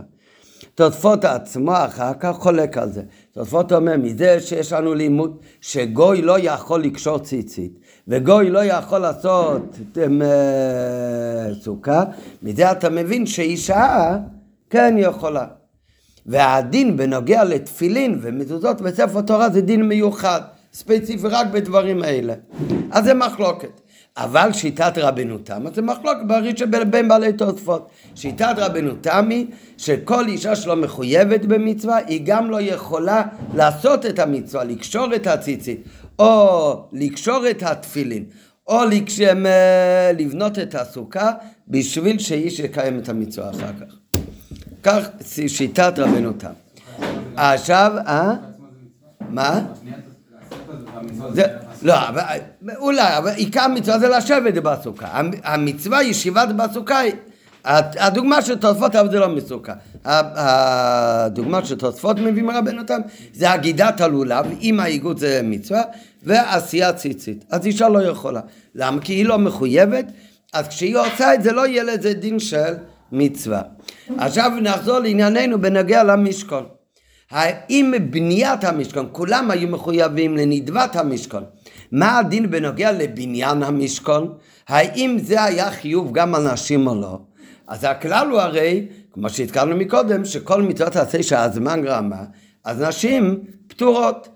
תוספות עצמו אחר כך חולק על זה. תוספות אומר, מזה שיש לנו לימוד שגוי לא יכול לקשור ציצית, וגוי לא יכול לעשות אה, סוכה, מזה אתה מבין שאישה כן יכולה. והדין בנוגע לתפילין ומזוזות בספר תורה זה דין מיוחד, ספציפי רק בדברים האלה. אז זה מחלוקת. אבל שיטת רבנו תם, זה מחלוקת בראשון בין בעלי תוספות. שיטת רבנו היא שכל אישה שלא מחויבת במצווה, היא גם לא יכולה לעשות את המצווה, לקשור את הציצית, או לקשור את התפילין, או לקשם, אה, לבנות את הסוכה, בשביל שאיש יקיים את המצווה אחר כך. כך שיטת רבנו תם. עכשיו, אה? מה? זה, לא, אולי, אבל עיקר המצווה זה לשבת בסוכה. המצווה ישיבת בסוכה, הדוגמה של תוספות, אבל זה לא מסוכה. הדוגמה של תוספות מביאים רבנו תם, זה הגידת הלולב, עם האיגוד זה מצווה, ועשיית ציצית. אז אישה לא יכולה. למה? כי היא לא מחויבת, אז כשהיא עושה את זה לא יהיה לזה דין של מצווה. עכשיו נחזור לענייננו בנוגע למשכון. האם בניית המשכון, כולם היו מחויבים לנדבת המשכון. מה הדין בנוגע לבניין המשכון? האם זה היה חיוב גם על נשים או לא? אז הכלל הוא הרי, כמו שהזכרנו מקודם, שכל מצוות עשה שהזמן גרמה, אז נשים פטורות.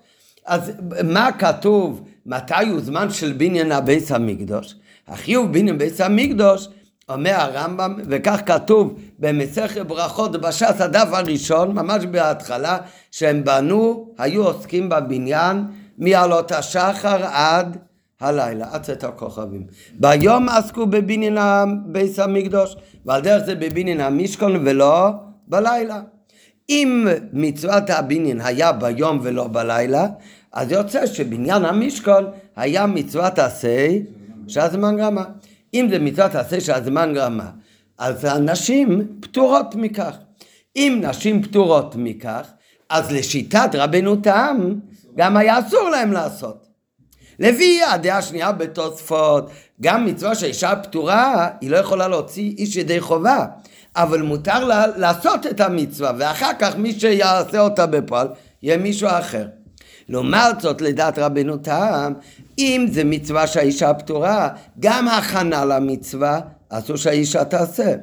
אז מה כתוב, מתי הוא זמן של בניין הביס המקדוש? החיוב בניין ביס המקדוש אומר הרמב"ם, וכך כתוב במסכת ברכות בש"ס הדף הראשון, ממש בהתחלה, שהם בנו, היו עוסקים בבניין מעלות השחר עד הלילה, עד צאת הכוכבים. ביום עסקו בבניין ביס המקדוש, ועל דרך זה בבניין המשכון ולא בלילה. אם מצוות הבניין היה ביום ולא בלילה, אז יוצא שבניין המשכון היה מצוות עשה שהזמן גרמה. אם זה מצוות עשה שהזמן גרמה, אז הנשים פטורות מכך. אם נשים פטורות מכך, אז לשיטת רבנו תם, גם היה אסור להם לעשות. לפי הדעה השנייה בתוספות, גם מצווה שהאישה פטורה, היא לא יכולה להוציא איש ידי חובה, אבל מותר לה לעשות את המצווה, ואחר כך מי שיעשה אותה בפועל, יהיה מישהו אחר. לעומת זאת, לדעת רבנו תם, אם זה מצווה שהאישה פטורה, גם הכנה למצווה אסור שהאישה תעשה.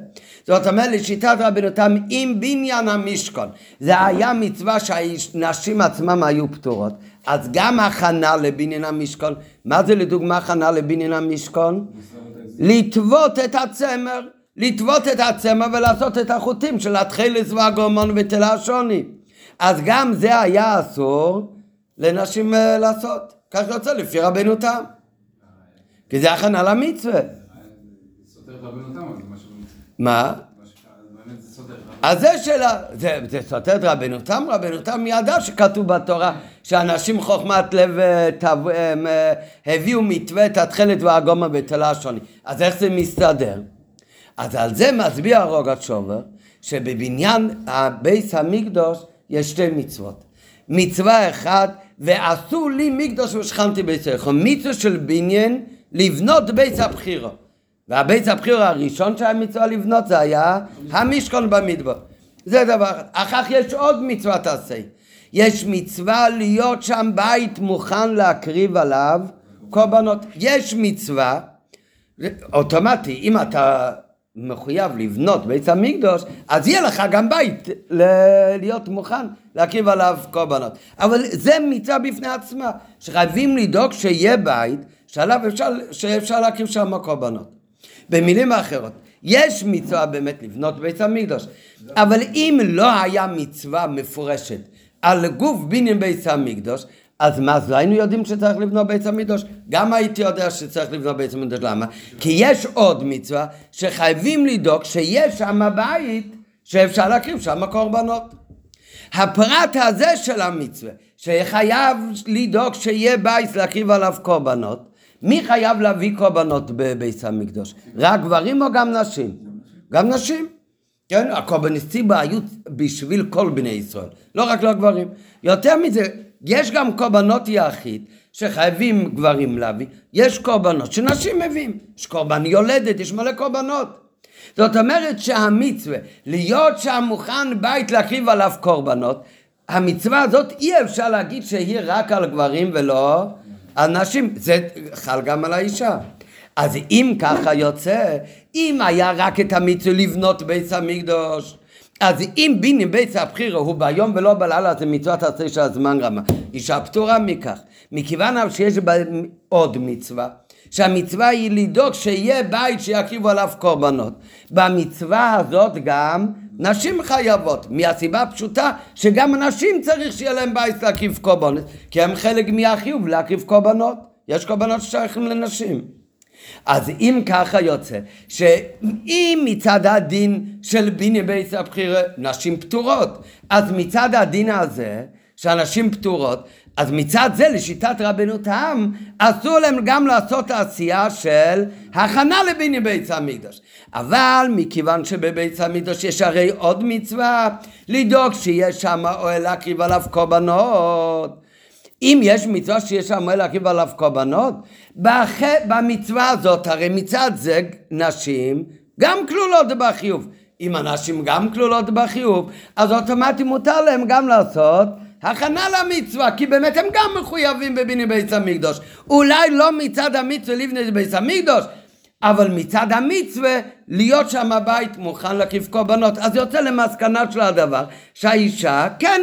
זאת אומרת, לשיטת רבנו תם, אם בניין המשכון זה היה מצווה שהנשים עצמם היו פטורות, אז גם הכנה לבניין המשכון, מה זה לדוגמה הכנה לבניין המשכון? לטוות את הצמר, לטוות את הצמר ולעשות את החוטים של התחילס והגרמון ותלה השוני. אז גם זה היה אסור לנשים אה, לעשות. כך יוצא לפי רבנו תם. כי זה הכנה למצווה. זה מה שבאמת. מה? מה ש- באמת זה סותר. אז זה שאלה, זה, זה סותר את רבנו תם, רבנו תם ידע שכתוב בתורה שאנשים חוכמת לב אה, תב- הם, אה, הביאו מתווה את התכלת והגומה בתלה השוני. אז איך זה מסתדר? אז על זה מצביע רוגת שובר, שבבניין הבייס המקדוש יש שתי מצוות. מצווה אחת, ועשו לי מקדוש ושכנתי אלכו. מצווה של בניין לבנות בית הבחירו. והבית הבחירו הראשון שהיה מצווה לבנות זה היה המשכון במדבר. זה דבר אחד. אחר כך יש עוד מצווה תעשה. יש מצווה להיות שם בית מוכן להקריב עליו קורבנות. יש מצווה אוטומטי, אם אתה מחויב לבנות בית המקדוש, אז יהיה לך גם בית ל- להיות מוכן להקריב עליו קורבנות. אבל זה מצווה בפני עצמה, שחייבים לדאוג שיהיה בית שעליו אפשר, שאפשר להקריב שם קורבנות. במילים אחרות, יש מצווה באמת לבנות בית המקדוש, אבל אם לא היה מצווה מפורשת על גוף בניין בית המקדוש, אז מה, אז לא היינו יודעים שצריך לבנות בית המקדוש? גם הייתי יודע שצריך לבנות בית המקדוש, למה? כי יש עוד מצווה שחייבים לדאוג שיש שם בית שאפשר להקריב שם קורבנות. הפרט הזה של המצווה, שחייב לדאוג שיהיה בית להקריב עליו קורבנות, מי חייב להביא קורבנות בבית המקדוש? רק גברים או גם נשים? גם נשים. כן, הקורבניסטים היו בשביל כל בני ישראל, לא רק לגברים. יותר מזה, יש גם קורבנות יחיד שחייבים גברים להביא, יש קורבנות שנשים מביאים, יש קורבן יולדת, יש מלא קורבנות. זאת אומרת שהמצווה, להיות שם מוכן בית להקריב עליו קורבנות, המצווה הזאת אי אפשר להגיד שהיא רק על גברים ולא על נשים, זה חל גם על האישה. אז אם ככה יוצא, אם היה רק את המצווה לבנות בית המקדוש, אז אם ביני בית הבחירה הוא ביום ולא בלילה, זה מצוות עשה של הזמן רמה. אישה פטורה מכך. מכיוון שיש בה עוד מצווה, שהמצווה היא לדאוג שיהיה בית שיקריבו עליו קורבנות. במצווה הזאת גם נשים חייבות, מהסיבה הפשוטה שגם נשים צריך שיהיה להם בית להקריב קורבנות, כי הם חלק מהחיוב להקריב קורבנות. יש קורבנות ששייכים לנשים. אז אם ככה יוצא, שאם מצד הדין של ביני בית הבחירה נשים פטורות, אז מצד הדין הזה, שהנשים פטורות, אז מצד זה לשיטת רבנו תם, אסור להם גם לעשות עשייה של הכנה לביני בית המקדוש. אבל מכיוון שבבית המקדוש יש הרי עוד מצווה, לדאוג שיש שם אוהל להקריב עליו קורבנות. אם יש מצווה שיש שם אוהל להקריב עליו קורבנות, בח... במצווה הזאת, הרי מצד זה נשים גם כלולות בחיוב. אם הנשים גם כלולות בחיוב, אז אוטומטי מותר להם גם לעשות הכנה למצווה, כי באמת הם גם מחויבים בביני בית המקדוש. אולי לא מצד המצווה לבני בית המקדוש, אבל מצד המצווה להיות שם הבית מוכן להקיף קורבנות. אז יוצא למסקנה של הדבר שהאישה כן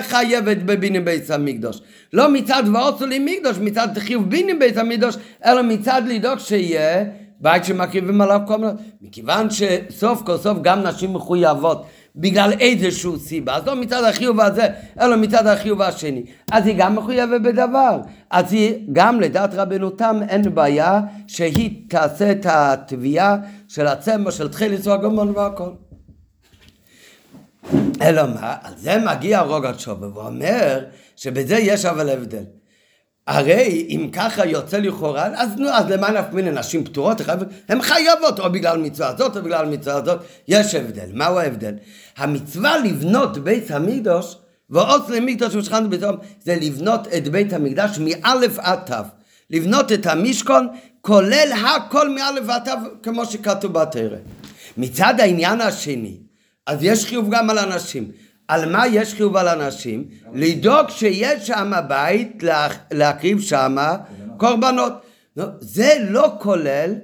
חייבת בביני בית המקדוש. לא מצד ועוצו לי מקדוש, מצד חיוב ביני בית המקדוש, אלא מצד לדאוג שיהיה בית שמקריבים עליו קורבנות. מכיוון שסוף כל סוף גם נשים מחויבות בגלל איזשהו סיבה, אז לא מצד החיוב הזה, אלא מצד החיוב השני. אז היא גם מחויבת בדבר. אז היא, גם לדעת רבנו תם, אין בעיה שהיא תעשה את התביעה של הצמר, של תחילת והגמון והכל. אלא מה? על זה מגיע רוגת שובה ואומר שבזה יש אבל הבדל. הרי אם ככה יוצא לכאורה, אז נו, אז למה נפק מיני נשים פטורות? הן חייבות או בגלל מצווה הזאת או בגלל מצווה הזאת, יש הבדל. מהו ההבדל? המצווה לבנות בית המקדוש, ועוץ למקדוש ושכננו ביתו, זה לבנות את בית המקדש מאלף עד תו. לבנות את המשכון, כולל הכל מאלף ועד תו, כמו שכתוב בתרא. מצד העניין השני, אז יש חיוב גם על אנשים. על מה יש חיוב על אנשים? לדאוג שיש שם בית, לה, להקריב שם קורבנות. זה לא כולל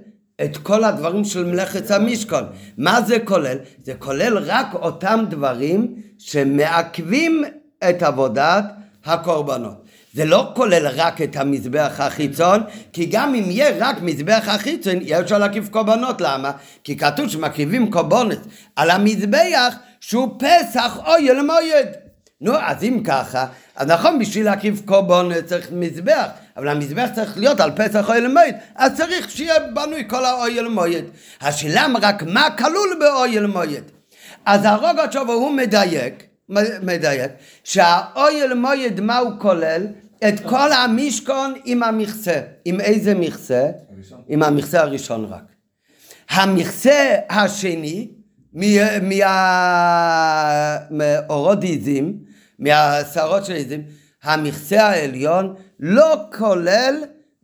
את כל הדברים של מלאכת המשכון. מה זה כולל? זה כולל רק אותם דברים שמעכבים את עבודת הקורבנות. זה לא כולל רק את המזבח החיצון, כי גם אם יהיה רק מזבח החיצון, יהיה אפשר להקיף קורבנות. למה? כי כתוב שמקריבים קורבנות על המזבח שהוא פסח אויל מויד. נו, אז אם ככה, אז נכון, בשביל להקריב קורבנות צריך מזבח, אבל המזבח צריך להיות על פסח אויל מויד, אז צריך שיהיה בנוי כל האויל מויד. השאלה רק מה כלול באויל מויד. אז הרוגות הוא מדייק, מדייק, שהאויל מויד מה הוא כולל? את כל המשכון עם המכסה. עם איזה מכסה? הראשון. עם המכסה הראשון רק. המכסה השני, מה- מה- מאורות עיזים, מהשערות של עיזים, המכסה העליון לא כולל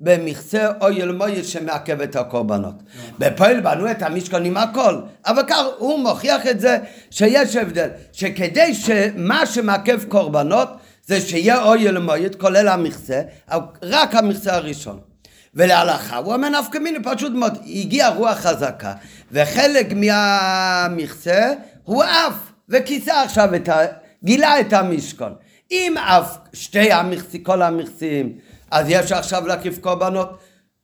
במכסה אויל מויל שמעכב את הקורבנות. בפועל בנו את המשכון עם הכל, אבל כך הוא מוכיח את זה שיש הבדל, שכדי שמה שמעכב קורבנות זה שיהיה אויל מויל כולל המכסה, רק המכסה הראשון. ולהלכה, הוא אומר נפקא מיני פשוט מאוד, הגיעה רוח חזקה, וחלק מהמכסה הוא עף, וכיסה עכשיו את ה... גילה את המשכון. אם עף שתי המכסים, כל המכסים, אז יש עכשיו להקיף קורבנות,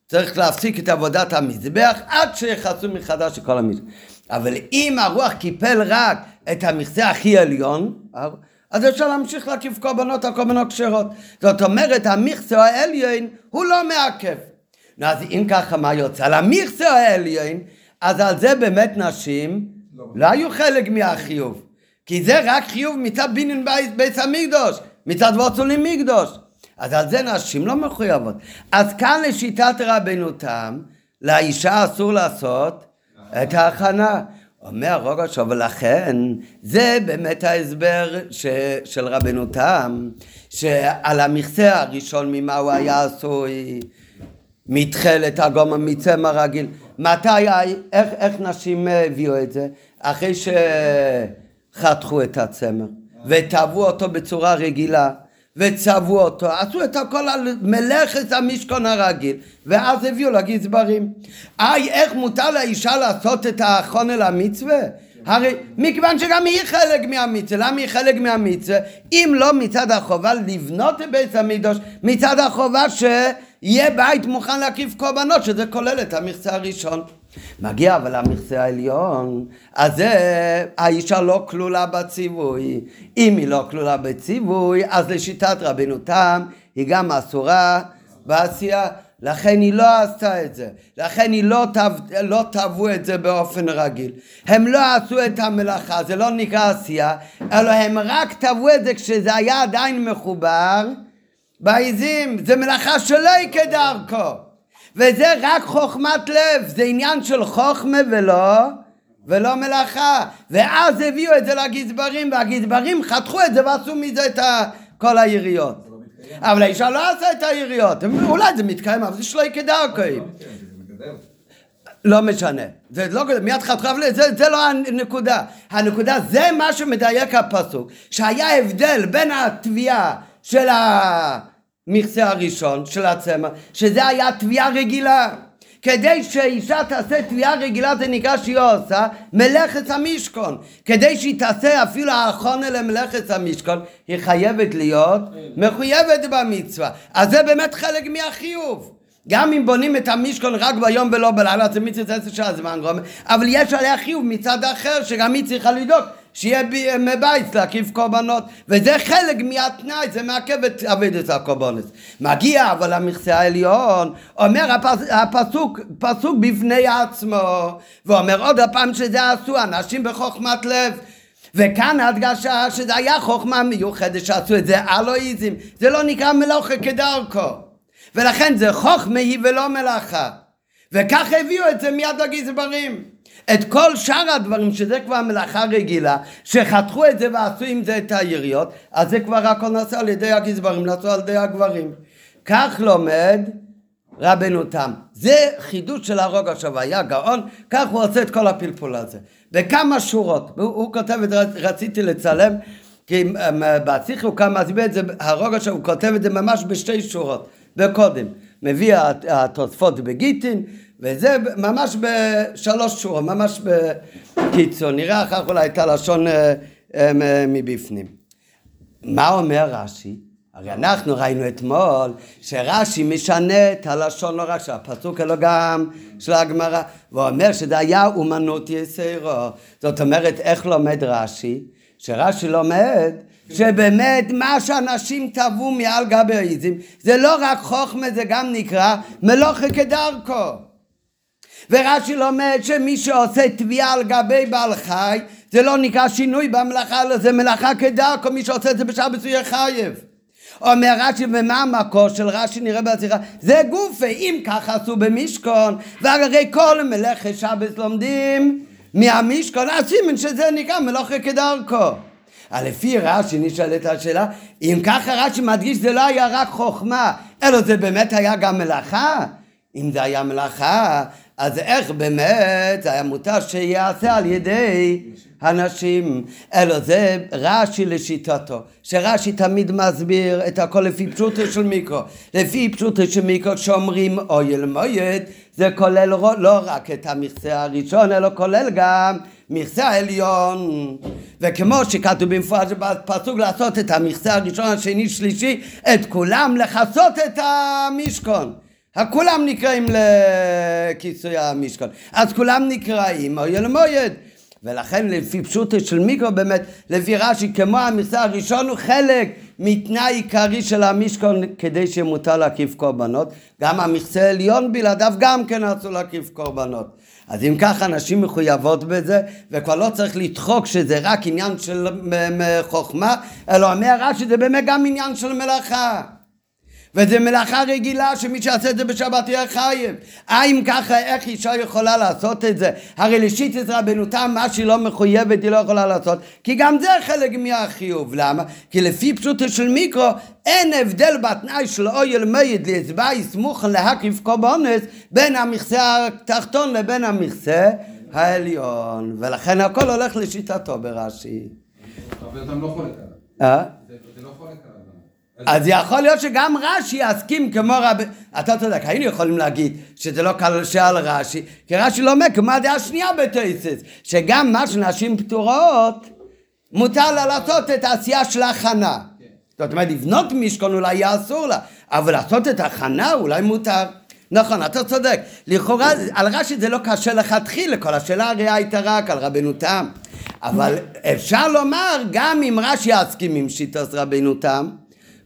צריך להפסיק את עבודת המזבח עד שיכסו מחדש את כל המזבח. אבל אם הרוח קיפל רק את המכסה הכי עליון, אז אפשר להמשיך להקיף קורבנות, הקורבנות כשרות. זאת אומרת, המכסה העליון הוא לא מעכב. נו, אז אם ככה, מה יוצא? על המכסה העליון, אז על זה באמת נשים לא היו חלק מהחיוב. כי זה רק חיוב מצד בינין בית, בית המקדוש, מצד ווצולים מקדוש. אז על זה נשים לא מחויבות. אז כאן לשיטת רבנו תם, לאישה אסור לעשות את ההכנה. אומר רוגש, אבל לכן, זה באמת ההסבר ש, של רבנו תם, שעל המכסה הראשון ממה הוא היה עשוי, מתכלת הגומה מצמר רגיל. מתי, איך, איך נשים הביאו את זה? אחרי שחתכו את הצמר וטבעו אותו בצורה רגילה וצבעו אותו, עשו את הכל על מלאכת המשכון הרגיל ואז הביאו לגזברים. איי, איך מותר לאישה לעשות את החונל המצווה? הרי מכיוון שגם היא חלק מהמצווה, למה היא חלק מהמצווה? אם לא מצד החובה לבנות את בית המקדוש, מצד החובה שיהיה בית מוכן להקיף קורבנות, שזה כולל את המכסה הראשון. מגיע אבל למכסה העליון, אז זה האישה לא כלולה בציווי. אם היא לא כלולה בציווי, אז לשיטת רבנו תם היא גם אסורה בעשייה. לכן היא לא עשתה את זה, לכן היא לא, תב, לא תבעו את זה באופן רגיל. הם לא עשו את המלאכה, זה לא נקרא עשייה, אלא הם רק תבעו את זה כשזה היה עדיין מחובר בעיזים, זה מלאכה שלא היא כדרכו. וזה רק חוכמת לב, זה עניין של חוכמה ולא, ולא מלאכה. ואז הביאו את זה לגזברים, והגזברים חתכו את זה ועשו מזה את ה, כל היריות. אבל האישה לא עשה את היריות, אולי זה מתקיים, אבל זה שלא כדרכו. כן, זה מגדל. לא משנה, זה לא, מיד חתכו, אבל זה, זה לא הנקודה. הנקודה, זה מה שמדייק הפסוק, שהיה הבדל בין התביעה של המכסה הראשון, של הצמר, שזה היה תביעה רגילה. כדי שאישה תעשה תביעה רגילה זה נקרא שהיא עושה מלאכת המשכון. כדי שהיא תעשה אפילו האחרונה למלאכת המשכון, היא חייבת להיות מחויבת במצווה. אז זה באמת חלק מהחיוב. גם אם בונים את המשכון רק ביום ולא בלילה, זה מצווה עשר שעה זמן גרום, אבל יש עליה חיוב מצד אחר, שגם היא צריכה לדאוג שיהיה ב- מבית להקיף קורבנות, וזה חלק מהתנאי, זה מעכב את אבדת הקורבנות. מגיע אבל למכסה העליון, אומר הפס, הפסוק, פסוק בפני עצמו, ואומר עוד הפעם שזה עשו אנשים בחוכמת לב. וכאן ההדגשה שזה היה חוכמה מיוחדת שעשו את זה אלוהיזם, זה לא נקרא מלוכה כדרכו. ולכן זה חוכמה היא ולא מלאכה. וכך הביאו את זה מיד לגזברים. את כל שאר הדברים, שזה כבר מלאכה רגילה, שחתכו את זה ועשו עם זה את היריות, אז זה כבר הכל נעשה על ידי הגזברים, נעשו על ידי הגברים. כך לומד רבנו תם. זה חידוש של הרוג עכשיו, היה גאון, כך הוא עושה את כל הפלפול הזה. בכמה שורות, הוא, הוא כותב את זה, רציתי לצלם, כי אמ, בשיחה הוא כאן מסביר את זה, הרוג עכשיו הוא כותב את זה ממש בשתי שורות, וקודם מביא הת- התוספות בגיטין, וזה ממש בשלוש שורות, ממש בקיצור. נראה אחר כך אולי את הלשון אה, אה, מבפנים. מה אומר רש"י? הרי אנחנו ראינו אתמול שרש"י משנה את הלשון לא רק של הפסוק אלא גם של הגמרא ואומר שזה היה אומנות יסרו זאת אומרת איך לומד רש"י? שרש"י לומד שבאמת מה שאנשים טבעו מעל גבי האיזים זה לא רק חוכמה זה גם נקרא מלוכה כדרכו ורש"י לומד שמי שעושה תביעה על גבי בעל חי זה לא נקרא שינוי במלאכה אלא זה מלאכה כדרכו מי שעושה את זה בשעה יהיה חייב אומר רש"י, ומה המקור של רש"י נראה בשיחה? זה גופה, אם ככה עשו במשכון, והרי כל מלאכי שבס לומדים מהמשכון, אז סימן שזה נקרא מלאכה כדרכו. לפי רש"י נשאלת השאלה, אם ככה רש"י מדגיש זה לא היה רק חוכמה, אלא זה באמת היה גם מלאכה? אם זה היה מלאכה, אז איך באמת היה מותר שיעשה על ידי הנשים? אלא זה רש"י לשיטתו, שרש"י תמיד מסביר את הכל לפי פשוטו של מיקרו. לפי פשוטו של מיקרו שאומרים אויל מויד, זה כולל לא רק את המכסה הראשון, אלא כולל גם מכסה העליון. וכמו שכתוב במפורש בפסוק לעשות את המכסה הראשון, השני, שלישי, את כולם לכסות את המשכון. כולם נקראים לכיסוי המשכון. אז כולם נקראים אויל מויד. ולכן לפי פשוטו של מיקרו באמת, לפי רש"י, כמו המכסה הראשון הוא חלק מתנאי עיקרי של המשכון כדי שמותר להקיף קורבנות. גם המכסה העליון בלעדיו גם כן אסור להקיף קורבנות. אז אם ככה נשים מחויבות בזה, וכבר לא צריך לדחוק שזה רק עניין של חוכמה, אלא אומר רש"י זה באמת גם עניין של מלאכה. וזה מלאכה רגילה שמי שעשה את זה בשבת יהיה חייב. אה אם ככה איך אישה יכולה לעשות את זה? הרי לשיטת רבנותם מה שהיא לא מחויבת היא לא יכולה לעשות כי גם זה חלק מהחיוב. למה? כי לפי פשוטו של מיקרו אין הבדל בתנאי של אויל מייד לאצבעי סמוכן להקריב קורבנס בין המכסה התחתון לבין המכסה העליון ולכן הכל הולך לשיטתו ברש"י. אבל אתה לא חולק עליו. אה? זה לא חולק עליו. אז יכול להיות שגם רש"י יסכים כמו רבי... אתה צודק, היינו יכולים להגיד שזה לא קשה על רש"י, כי רש"י לא אומר כמו הדעה השנייה בתייסס, שגם מה שנשים פטורות, מותר לה לעשות את העשייה של ההכנה. זאת אומרת, לבנות משכון אולי יהיה אסור לה, אבל לעשות את ההכנה אולי מותר. נכון, אתה צודק. לכאורה, על רש"י זה לא קשה לכתחילה, כל השאלה הרי הייתה רק על רבנו תם. אבל אפשר לומר, גם אם רש"י יסכים עם שיטת רבנו תם,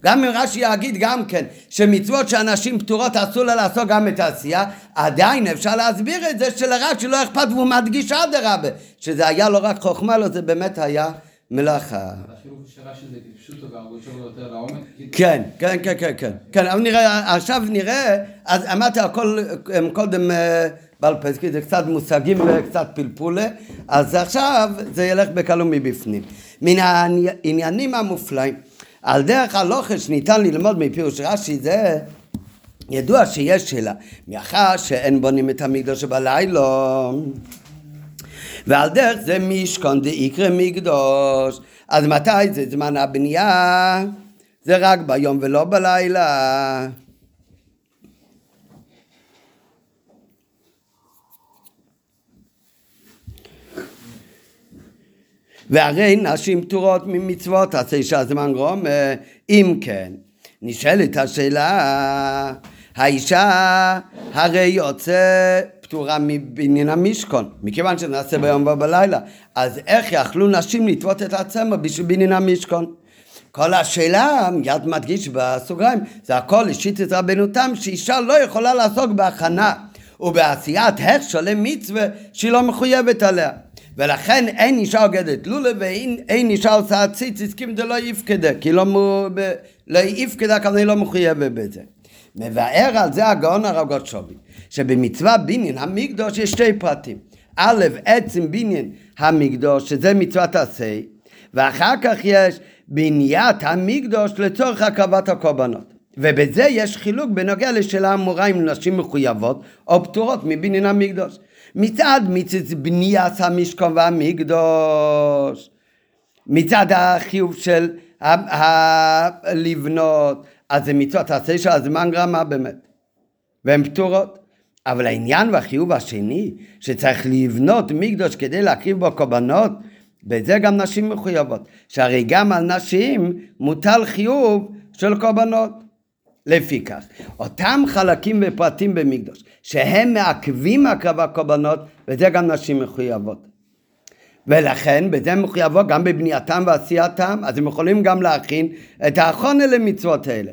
גם אם רש"י יגיד גם כן שמצוות שאנשים פטורות אסור לה לעשות גם את העשייה, עדיין אפשר להסביר את זה שלרש"י לא אכפת והוא מדגיש אדרבה, שזה היה לא רק חוכמה, לא זה באמת היה מלאכה. החילוף של רש"י זה פשוטו והרגושו יותר לעומק. כן, כן, כן, כן, כן, כן, אבל נראה, עכשיו נראה, אז אמרתי הכל קודם אה, בעל פסקי, זה קצת מושגים וקצת פלפולה, אז עכשיו זה ילך בקלו מבפנים. מן העניינים המופלאים על דרך הלוכש ניתן ללמוד מפירוש רש"י זה ידוע שיש שאלה, מאחר שאין בונים את המקדוש בלילה ועל דרך זה משכון דאיקרא מקדוש. אז מתי זה זמן הבנייה? זה רק ביום ולא בלילה והרי נשים פטורות ממצוות עשה שהזמן גרום אם כן נשאלת השאלה האישה הרי יוצא פטורה מבניין המשכון מכיוון שנעשה ביום ובלילה אז איך יכלו נשים לטוות את הצמר בשביל בניין המשכון כל השאלה, מיד מדגיש בסוגריים, זה הכל אישית את רבנו תם, שאישה לא יכולה לעסוק בהכנה ובעשיית הכשר למצווה שהיא לא מחויבת עליה. ולכן אין אישה אוגדת. לולה ואין אישה עושה ציציס כי זה לא יפקדה כי לא, לא יפקדה כי אני לא מחויבת בזה. מבאר על זה הגאון הרגות שובי שבמצווה בניין המקדוש יש שתי פרטים. א' עצם בניין המקדוש שזה מצוות עשה ואחר כך יש בניית המקדוש לצורך הקרבת הקורבנות. ובזה יש חילוק בנוגע לשאלה אמורה אם נשים מחויבות או פטורות מבניין המקדוש מצד מצד בניית המשכון והמקדוש, מצד החיוב של לבנות, אז זה מצוות עשה שהזמן גרמה באמת, והן פטורות. אבל העניין והחיוב השני, שצריך לבנות מקדוש כדי להקריב בו קורבנות, בזה גם נשים מחויבות. שהרי גם על נשים מוטל חיוב של קורבנות. לפיכך, אותם חלקים ופרטים במקדוש, שהם מעכבים הקרבה קורבנות, בזה גם נשים מחויבות. ולכן בזה הם מחויבות גם בבנייתם ועשייתם, אז הם יכולים גם להכין את האחרונה למצוות האלה.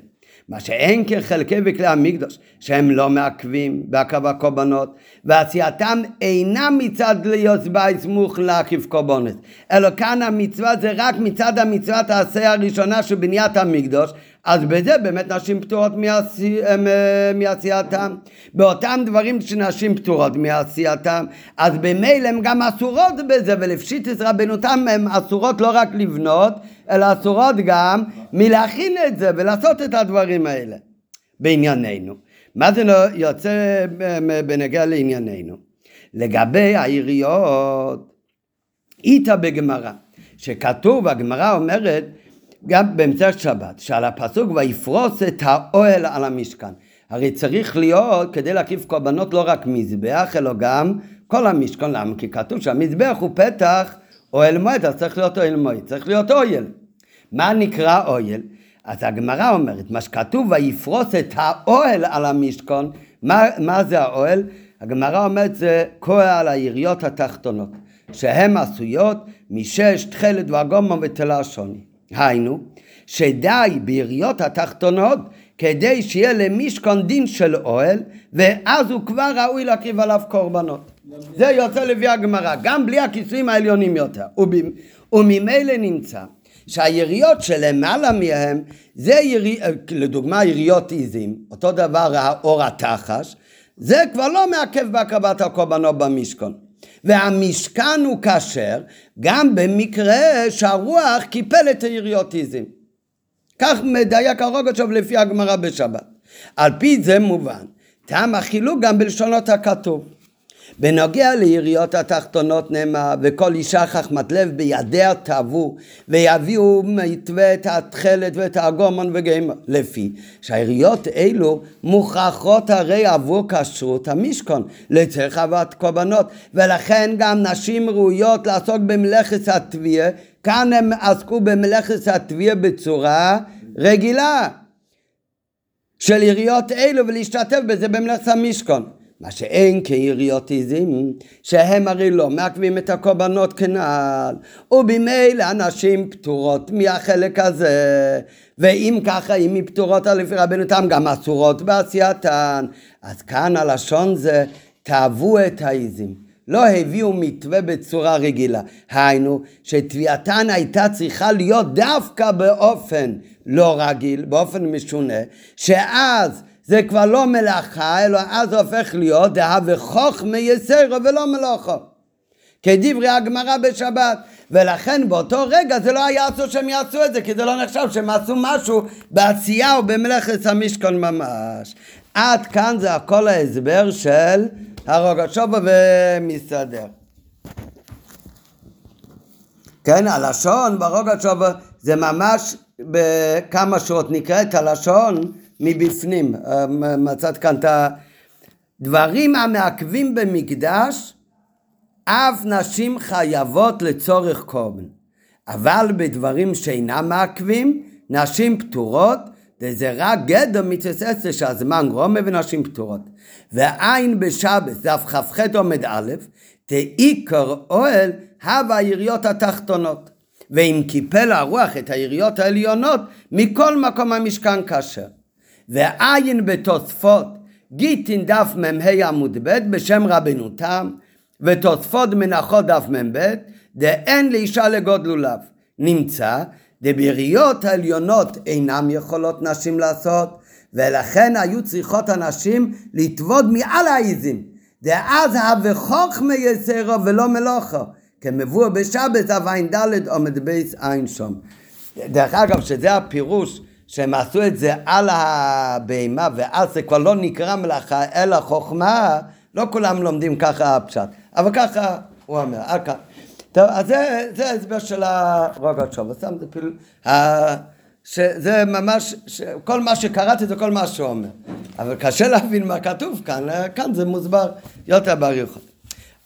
מה שאין כחלקי וכלי המקדוש, שהם לא מעכבים בהקרבה קורבנות, ועשייתם אינה מצד להיות בית סמוך להקריב קורבנות, אלא כאן המצווה זה רק מצד המצוות העשה הראשונה של בניית המקדוש, אז בזה באמת נשים פטורות אה, מעשייתם. באותם דברים שנשים פטורות מעשייתם, אז במילא הן גם אסורות בזה, ולפשיטס רבנותם הן אסורות לא רק לבנות, אלא אסורות גם מלהכין את זה ולעשות את הדברים האלה. בענייננו. מה זה לא יוצא אה, בנגיע לענייננו? לגבי העיריות, איתה בגמרא, שכתוב, הגמרא אומרת, גם באמצע שבת, שעל הפסוק ויפרוס את האוהל על המשכן. הרי צריך להיות, כדי להקיף קורבנות, לא רק מזבח, אלא גם כל המשכן. למה? כי כתוב שהמזבח הוא פתח אוהל מועד, אז צריך להיות אוהל מועד, צריך להיות אוהל. מה נקרא אוהל? אז הגמרא אומרת, מה שכתוב ויפרוס את האוהל על המשכן, מה, מה זה האוהל? הגמרא אומרת זה כוה על היריות התחתונות, שהן עשויות משש, תכלת וגומה ותלה שוני. היינו, שדי ביריות התחתונות כדי שיהיה למשכון דין של אוהל, ואז הוא כבר ראוי להקריב עליו קורבנות. זה יוצא לפי הגמרא, גם בלי הכיסויים העליונים יותר. וממילא נמצא שהיריות שלמעלה מהם זה ירי, לדוגמה יריות עיזים, אותו דבר האור התחש, זה כבר לא מעכב בהקרבת הקורבנות במשכון. והמשכן הוא כשר גם במקרה שהרוח קיפל את היריות עיזים. כך מדייק הרוגצ'וב לפי הגמרא בשבת. על פי זה מובן, טעם החילוק גם בלשונות הכתוב. בנוגע ליריות התחתונות נאמר, וכל אישה חכמת לב בידיה תאבו, ויביאו מתווה את התכלת ואת הגומון וגמר, לפי שהיריות אלו מוכרחות הרי עבור כשרות המשכון, לצריך הבאת קורבנות, ולכן גם נשים ראויות לעסוק במלאכת התביעה, כאן הם עסקו במלאכת התביעה בצורה רגילה. של יריות אלו ולהשתתף בזה במלאכת המשכון. מה שאין כעיריות עיזים, שהם הרי לא מעכבים את הקורבנות כנעל, ובמילא הנשים פטורות מהחלק הזה, ואם ככה, אם היא פטורות על לפי רבנו תם, גם אסורות בעשייתן. אז כאן הלשון זה, תאהבו את העיזים. לא הביאו מתווה בצורה רגילה. היינו, שתביעתן הייתה צריכה להיות דווקא באופן לא רגיל, באופן משונה, שאז זה כבר לא מלאכה, אלא אז הופך להיות דהה וחוכמה יסרו ולא מלאכו. כדברי הגמרא בשבת. ולכן באותו רגע זה לא היה אסור שהם יעשו את זה, כי זה לא נחשב שהם עשו משהו בעשייה או במלאכת המשכון ממש. עד כאן זה הכל ההסבר של הרוגשובה ומסתדר. כן, הלשון ברוגשובה זה ממש בכמה שעות נקראת הלשון מבפנים. מצאת כאן את הדברים המעכבים במקדש, אף נשים חייבות לצורך קורבן. אבל בדברים שאינם מעכבים, נשים פטורות, וזה רק גדר מצווה שהזמן גרומה ונשים פטורות. ועין בשבס, דף כ"ח עומד א', תעיקר אוהל הווה היריות התחתונות. ואם קיפל הרוח את היריות העליונות, מכל מקום המשכן כשר. ועין בתוספות גיטין דף מ"ה עמוד ב' בשם רבנו תם ותוספות מנחות דף מ"ב דאין לאישה לגוד לולב נמצא דבריות העליונות אינם יכולות נשים לעשות ולכן היו צריכות הנשים לטבוד מעל העיזים. דאז הווה חוכמה יסרו ולא מלוכו כמבוא בשבת ע"ד עומד בייס עין שום דרך אגב שזה הפירוש שהם עשו את זה על הבהמה ואז זה כבר לא נקרא מלאכה אלא חוכמה, לא כולם לומדים ככה הפשט, אבל ככה הוא אומר, עד כאן. טוב, אז זה, זה ההסבר של הרוגע שוב, שם זה פיל... שזה ממש, כל מה שקראתי זה כל מה שהוא אומר. אבל קשה להבין מה כתוב כאן, אה, כאן זה מוסבר יותר באריכות.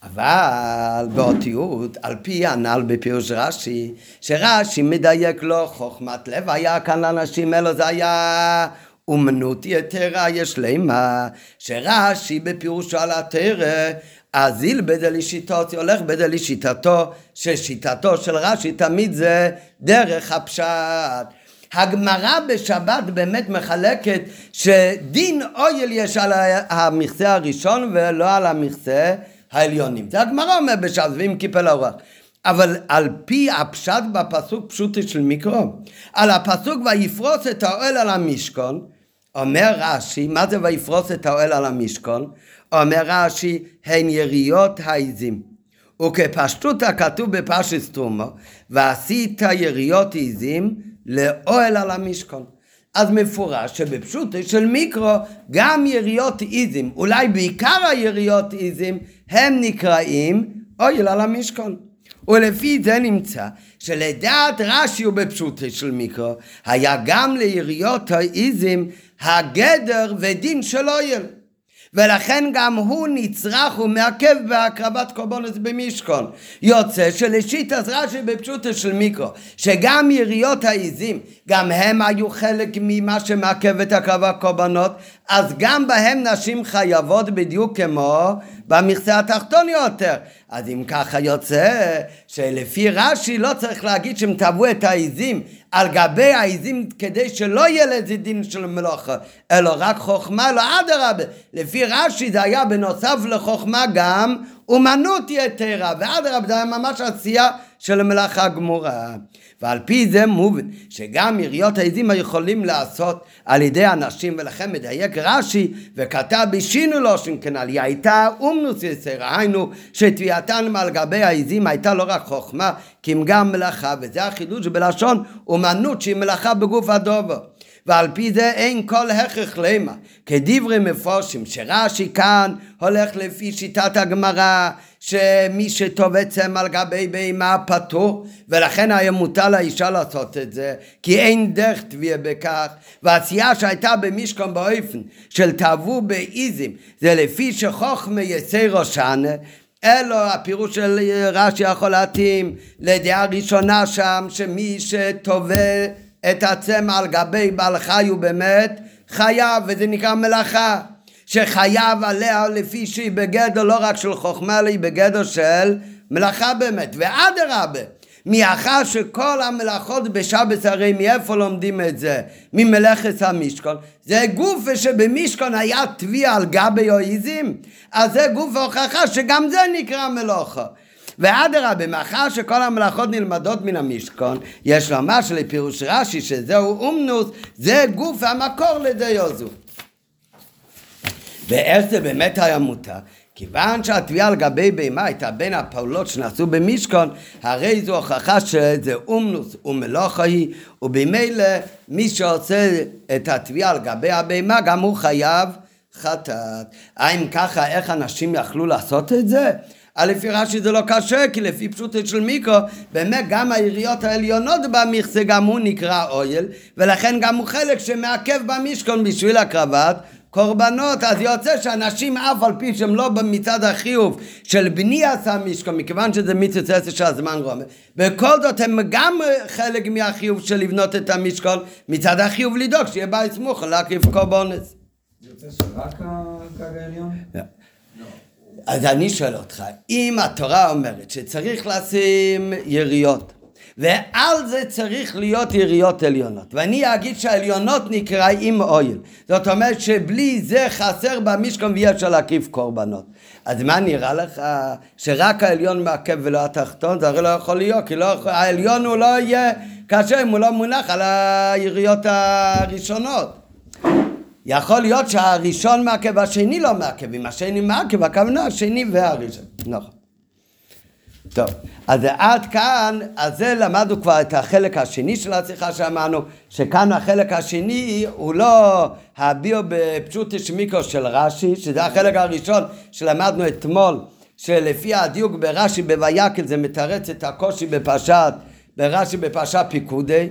אבל באותיות, על פי הנ"ל בפירוש רש"י, שרש"י מדייק לו חוכמת לב היה כאן לאנשים אלו, זה היה אומנות יתרה יש למה, שרש"י בפירושו על התרא, אזיל בדלי שיטות, הולך בדלי שיטתו, ששיטתו של רש"י תמיד זה דרך הפשט. הגמרא בשבת באמת מחלקת שדין אויל יש על המכסה הראשון ולא על המכסה העליונים. זה הגמרא אומר בשבת, ועם קיפל הרוח. אבל על פי הפשט בפסוק פשוטי של מיקרו, על הפסוק ויפרוס את האוהל על המשכון, אומר רש"י, מה זה ויפרוס את האוהל על המשכון? אומר רש"י, הן יריות העזים. וכפשטות הכתוב בפרשס תרומו, ועשית יריות עזים לאוהל על המשכון. אז מפורש שבפשוט של מיקרו גם יריות עזים, אולי בעיקר היריות עזים, הם נקראים אוהל על המשכון. ולפי זה נמצא שלדעת רש"י ובפשוט של מיקרו היה גם ליריות העזים הגדר ודין של אוהל. ולכן גם הוא נצרך ומעכב בהקרבת קורבנות במשכון. יוצא שלשיט אז רש"י בפשוטו של מיקרו, שגם יריות העיזים, גם הם היו חלק ממה שמעכב את הקרבת קורבנות, אז גם בהם נשים חייבות בדיוק כמו במכסה התחתון יותר. אז אם ככה יוצא שלפי רש"י לא צריך להגיד שהם טבעו את העיזים על גבי העיזים כדי שלא יהיה לזה דין של מלוכה, אלא רק חוכמה, לא אדרבה. לפי רש"י זה היה בנוסף לחוכמה גם אומנות יתרה, ואדרבה זה היה ממש עשייה של מלאכה גמורה. ועל פי זה מובן שגם יריות העזים יכולים לעשות על ידי אנשים ולכן מדייק רש"י וכתב בשינו לושן כנ"ל היא הייתה אומנוס יסר היינו שתביעתן על גבי העזים הייתה לא רק חוכמה כי אם גם מלאכה וזה החידוש בלשון אומנות שהיא מלאכה בגוף הדובר ועל פי זה אין כל הכרח למה. כדברי מפורשים שרש"י כאן הולך לפי שיטת הגמרא שמי שטובע צמא על גבי בהמה פטור ולכן היה מותר לאישה לעשות את זה כי אין דרך תביעה בכך. והעשייה שהייתה במשכון באופן של תאבו באיזים זה לפי שחוכמה יצא ראשן אלו הפירוש של רש"י יכול להתאים לדעה ראשונה שם שמי שטובע את הצמא על גבי בעל חי הוא באמת חייב וזה נקרא מלאכה שחייב עליה לפי שהיא בגדר לא רק של חוכמה אלא היא בגדר של מלאכה באמת. ואדרבה מאחר שכל המלאכות בשבת הרי מאיפה לומדים את זה? ממלאכת המשכון. זה גוף שבמשכון היה תביע על גבי אויזים אז זה גוף ההוכחה שגם זה נקרא מלאכה ואדרבה, מאחר שכל המלאכות נלמדות מן המשכון, יש לומר שלפירוש רש"י שזהו אומנוס, זה גוף המקור לדיו זו. ואיך זה באמת היה מותר? כיוון שהתביעה על גבי בהמה הייתה בין הפעולות שנעשו במשכון, הרי זו הוכחה שזה אומנוס ומלוכה היא, ובמילא מי שעושה את התביעה על גבי הבהמה גם הוא חייב חטאת. האם ככה איך אנשים יכלו לעשות את זה? לפי רש"י זה לא קשה, כי לפי פשוטו של מיקרו, באמת גם העיריות העליונות במכסה גם הוא נקרא אויל, ולכן גם הוא חלק שמעכב במשכון בשביל הקרבת קורבנות, אז יוצא שאנשים אף על פי שהם לא מצד החיוב של בניית המשכון, מכיוון שזה מצווה עשר של הזמן רומא, בכל זאת הם גם חלק מהחיוב של לבנות את המשכון, מצד החיוב לדאוג שיהיה בית סמוך להקריב קורבנות. זה יוצא שרק הגג העליון? אז אני שואל אותך, אם התורה אומרת שצריך לשים יריות, ועל זה צריך להיות יריות עליונות, ואני אגיד שהעליונות נקראים אויל, זאת אומרת שבלי זה חסר במשכון ואי אפשר להקריב קורבנות. אז מה נראה לך שרק העליון מעכב ולא התחתון? זה הרי לא יכול להיות, כי לא, העליון הוא לא יהיה כאשר אם הוא לא מונח על היריות הראשונות. יכול להיות שהראשון מעכב והשני לא מעכב, אם השני מעכב, הכוונה השני והראשון. נכון. טוב, אז עד כאן, אז זה למדנו כבר את החלק השני של השיחה שאמרנו, שכאן החלק השני הוא לא הביאו בפשוט שמיקו של רש"י, שזה החלק הראשון שלמדנו אתמול, שלפי הדיוק ברש"י בויקל זה מתרץ את הקושי בפרשת, ברש"י בפרשת פיקודי,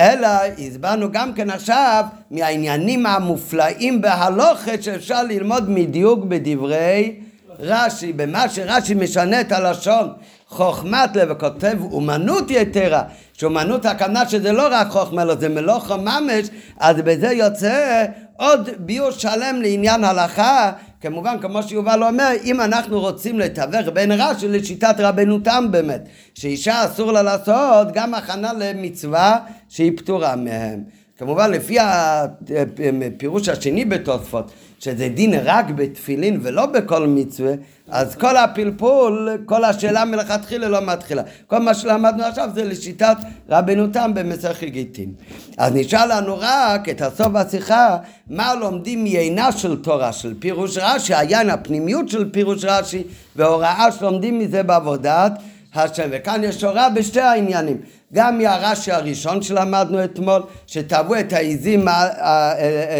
אלא הסברנו גם כן עכשיו מהעניינים המופלאים בהלוכת שאפשר ללמוד מדיוק בדברי רש"י, במה שרש"י משנה את הלשון. חוכמת לב וכותב אומנות יתרה, שאומנות הכוונה שזה לא רק חוכמה, אלא זה מלוכה ממש, אז בזה יוצא עוד ביור שלם לעניין הלכה, כמובן כמו שיובל אומר, אם אנחנו רוצים לתווך בין רש"י לשיטת רבנו תם באמת, שאישה אסור לה לעשות גם הכנה למצווה שהיא פטורה מהם. כמובן לפי הפירוש השני בתוספות, שזה דין רק בתפילין ולא בכל מצווה, אז כל הפלפול, כל השאלה מלכתחילה לא מתחילה. כל מה שלמדנו עכשיו זה לשיטת רבנו תם במסכת גיטין. אז נשאר לנו רק את הסוף השיחה, מה לומדים מיינה של תורה, של פירוש רש"י, העניין הפנימיות של פירוש רש"י, והוראה שלומדים מזה בעבודת השם. וכאן יש הוראה בשתי העניינים. גם מהרש"י הראשון שלמדנו אתמול, שטבעו את העיזים,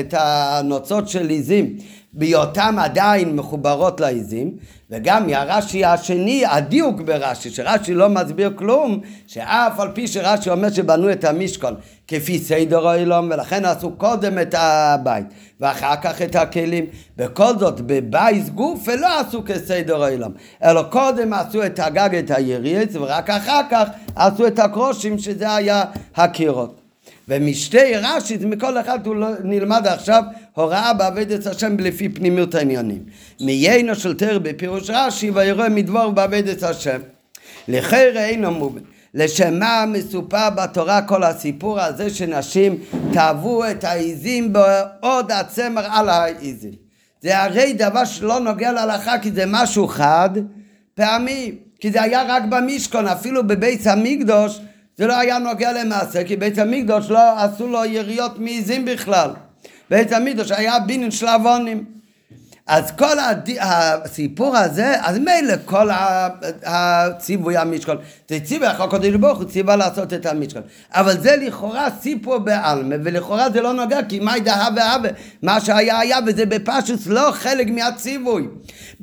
את הנוצות של עיזים, בהיותם עדיין מחוברות לעיזים, וגם מהרש"י השני, הדיוק ברש"י, שרש"י לא מסביר כלום, שאף על פי שרש"י אומר שבנו את המשכון כפי סדר העולם, ולכן עשו קודם את הבית, ואחר כך את הכלים, בכל זאת בבייס גוף ולא עשו כסדר העולם, אלא קודם עשו את הגג, את היריץ, ורק אחר כך עשו את הקרושים, שזה היה הקירות. ומשתי רש"י, מכל אחד הוא לא- נלמד עכשיו הוראה בעבודת השם לפי פנימיות העניינים. מיינו של תר בפירוש רש"י ויראה מדבור בעבודת השם. לחרא אינו מובן. לשם מה מסופר בתורה כל הסיפור הזה שנשים טבעו את העיזים בעוד הצמר על העיזים. זה הרי דבר שלא נוגע להלכה כי זה משהו חד פעמי. כי זה היה רק במשכון, אפילו בבית המקדוש זה לא היה נוגע למעשה, כי בית המקדוש לא עשו לו יריות מעיזים בכלל. בית המקדוש היה בינן של עוונים. אז כל הד... הסיפור הזה, אז מילא כל הציווי המשכון, זה ציווי אחר הקודש ברוך הוא ציווה לעשות את המשכון. אבל זה לכאורה סיפור בעלמה, ולכאורה זה לא נוגע, כי מה ידעה והווה, מה שהיה היה, וזה בפשוט לא חלק מהציווי.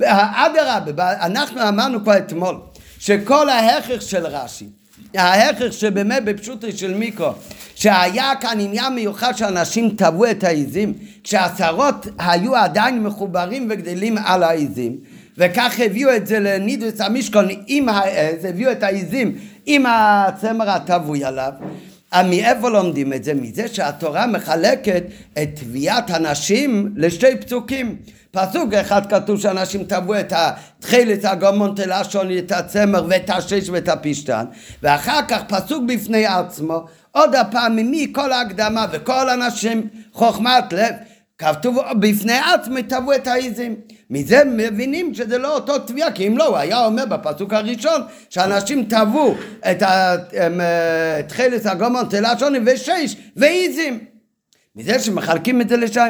אדרבה, אנחנו אמרנו כבר אתמול, שכל ההכרח של רש"י, ההכרח שבאמת בפשוטו של מיקרו, שהיה כאן עניין מיוחד שאנשים טבעו את העיזים, כשהשרות היו עדיין מחוברים וגדלים על העיזים, וכך הביאו את זה לנידוס המשכון עם העז, הביאו את העיזים עם הצמר הטבוי עליו. מאיפה לומדים את זה? מזה שהתורה מחלקת את תביעת הנשים לשתי פסוקים. פסוק אחד כתוב שאנשים טבעו את התחילת הגומון תלשון, את הצמר ואת השש ואת הפשתן, ואחר כך פסוק בפני עצמו, עוד הפעם ממי כל ההקדמה וכל הנשים חוכמת לב, כתוב בפני עצמו טבעו את העיזים. מזה מבינים שזה לא אותו תביעה, כי אם לא, הוא היה אומר בפסוק הראשון שאנשים טבעו את תחילת הגומון תלשוני ושש ועיזים. מזה שמחלקים את זה לשם.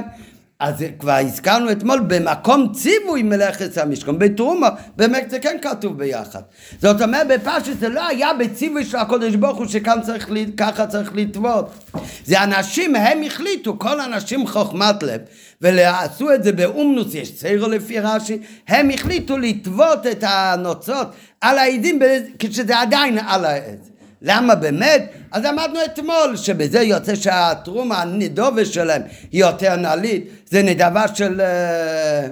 אז כבר הזכרנו אתמול במקום ציווי מלאכת המשכון, בתרומה, באמת זה כן כתוב ביחד. זאת אומרת בפשט זה לא היה בציווי של הקודש ברוך הוא שכאן צריך, ככה צריך לטבות. זה אנשים, הם החליטו, כל אנשים חוכמת לב, ועשו את זה באומנוס, יש ציירו לפי רש"י, הם החליטו לטבות את הנוצות על העדים כשזה עדיין על העץ. למה באמת? אז למדנו אתמול שבזה יוצא שהתרומה הנדובה שלהם היא יותר נעלית, זה נדבה של אה,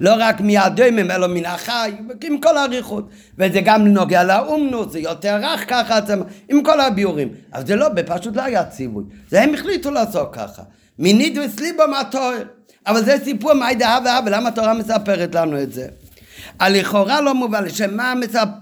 לא רק מהדומים אלא מן החי, עם כל האריכות, וזה גם נוגע לאומנות, זה יותר רך ככה, עם כל הביאורים, אבל זה לא, פשוט לא היה ציווי, זה הם החליטו לעשות ככה, מינית וסליבו מהתואר, אבל זה סיפור מה ידעה ואהבה, למה התורה מספרת לנו את זה? הלכאורה לא מובן, שמה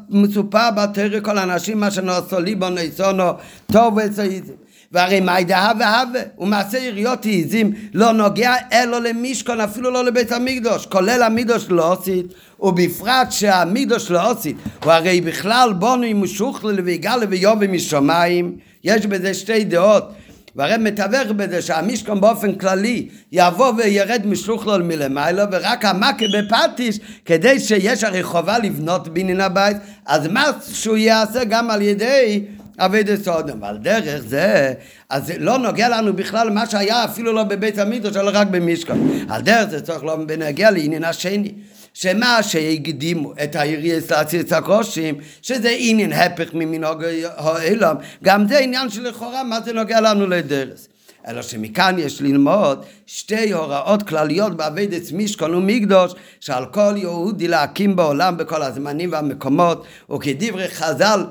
מסופר בתרא כל האנשים מה שנעשו ליבו ניסונו טוב וסעיזם והרי מה ידעה והווה ומעשה יריות עיזים לא נוגע אלו למשכון אפילו לא לבית המקדוש כולל המקדוש לא עושית ובפרט שהמקדוש לא עושית הוא הרי בכלל בונו עם משוכלל ויגאלה ויובי משמיים. יש בזה שתי דעות והרי מתווך בזה שהמשכון באופן כללי יבוא וירד משלוחלול מלמעלה ורק המכה בפטיש כדי שיש הרי חובה לבנות בניין הבית אז מה שהוא יעשה גם על ידי אביידס אודם, ועל דרך זה, אז זה לא נוגע לנו בכלל מה שהיה אפילו לא בבית המקדוש, אלא רק במשכון. על דרך זה צריך לא בנגיע לעניין השני. שמה שהקדימו את היריס להציץ הקרושים, שזה עניין הפך ממנהוג העולם, גם זה עניין שלכאורה מה זה נוגע לנו לדרס. אלא שמכאן יש ללמוד שתי הוראות כלליות בעבודת משכון ומקדוש שעל כל יהודי להקים בעולם בכל הזמנים והמקומות וכדברי חז"ל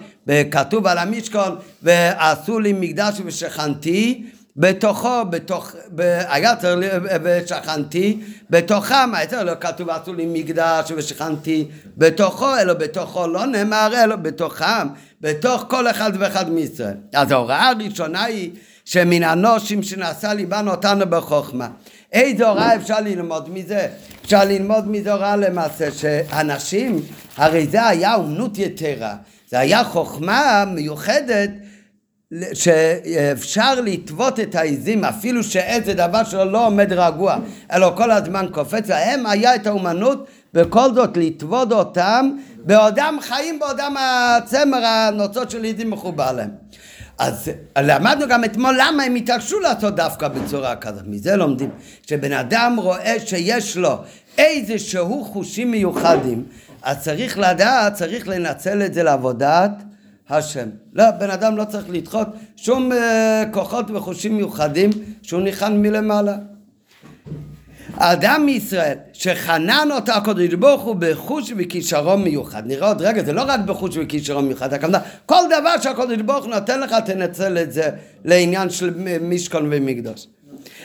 כתוב על המשכון ועשו לי מקדש ושכנתי בתוכו, בתוך, היה צריך, ושכנתי בתוכם, צריך, לא כתוב עשו לי מקדש ושכנתי בתוכו, אלא בתוכו לא נאמר, אלא בתוכם, בתוך כל אחד ואחד מישראל. אז ההוראה הראשונה היא שמן הנושים שנעשה ליבנו אותנו בחוכמה. איזה הוראה אפשר ללמוד מזה? אפשר ללמוד מזה הוראה למעשה שאנשים, הרי זה היה אומנות יתרה, זה היה חוכמה מיוחדת שאפשר לטוות את העיזים אפילו שעץ זה דבר שלו לא עומד רגוע אלא כל הזמן קופץ להם היה את האומנות בכל זאת לטוות אותם בעודם חיים בעודם הצמר הנוצות של עיזים מחובר להם אז למדנו גם אתמול למה הם התעקשו לעשות דווקא בצורה כזאת. מזה לומדים שבן אדם רואה שיש לו איזה שהוא חושים מיוחדים, אז צריך לדעת, צריך לנצל את זה לעבודת השם. לא, בן אדם לא צריך לדחות שום uh, כוחות וחושים מיוחדים שהוא ניחן מלמעלה. האדם מישראל שחנן אותה הקדוש ברוך הוא בחוש וכישרון מיוחד. נראה עוד רגע, זה לא רק בחוש וכישרון מיוחד, הכוונה, כל דבר שהקדוש ברוך הוא נותן לך, תנצל את זה לעניין של משכון ומקדוש.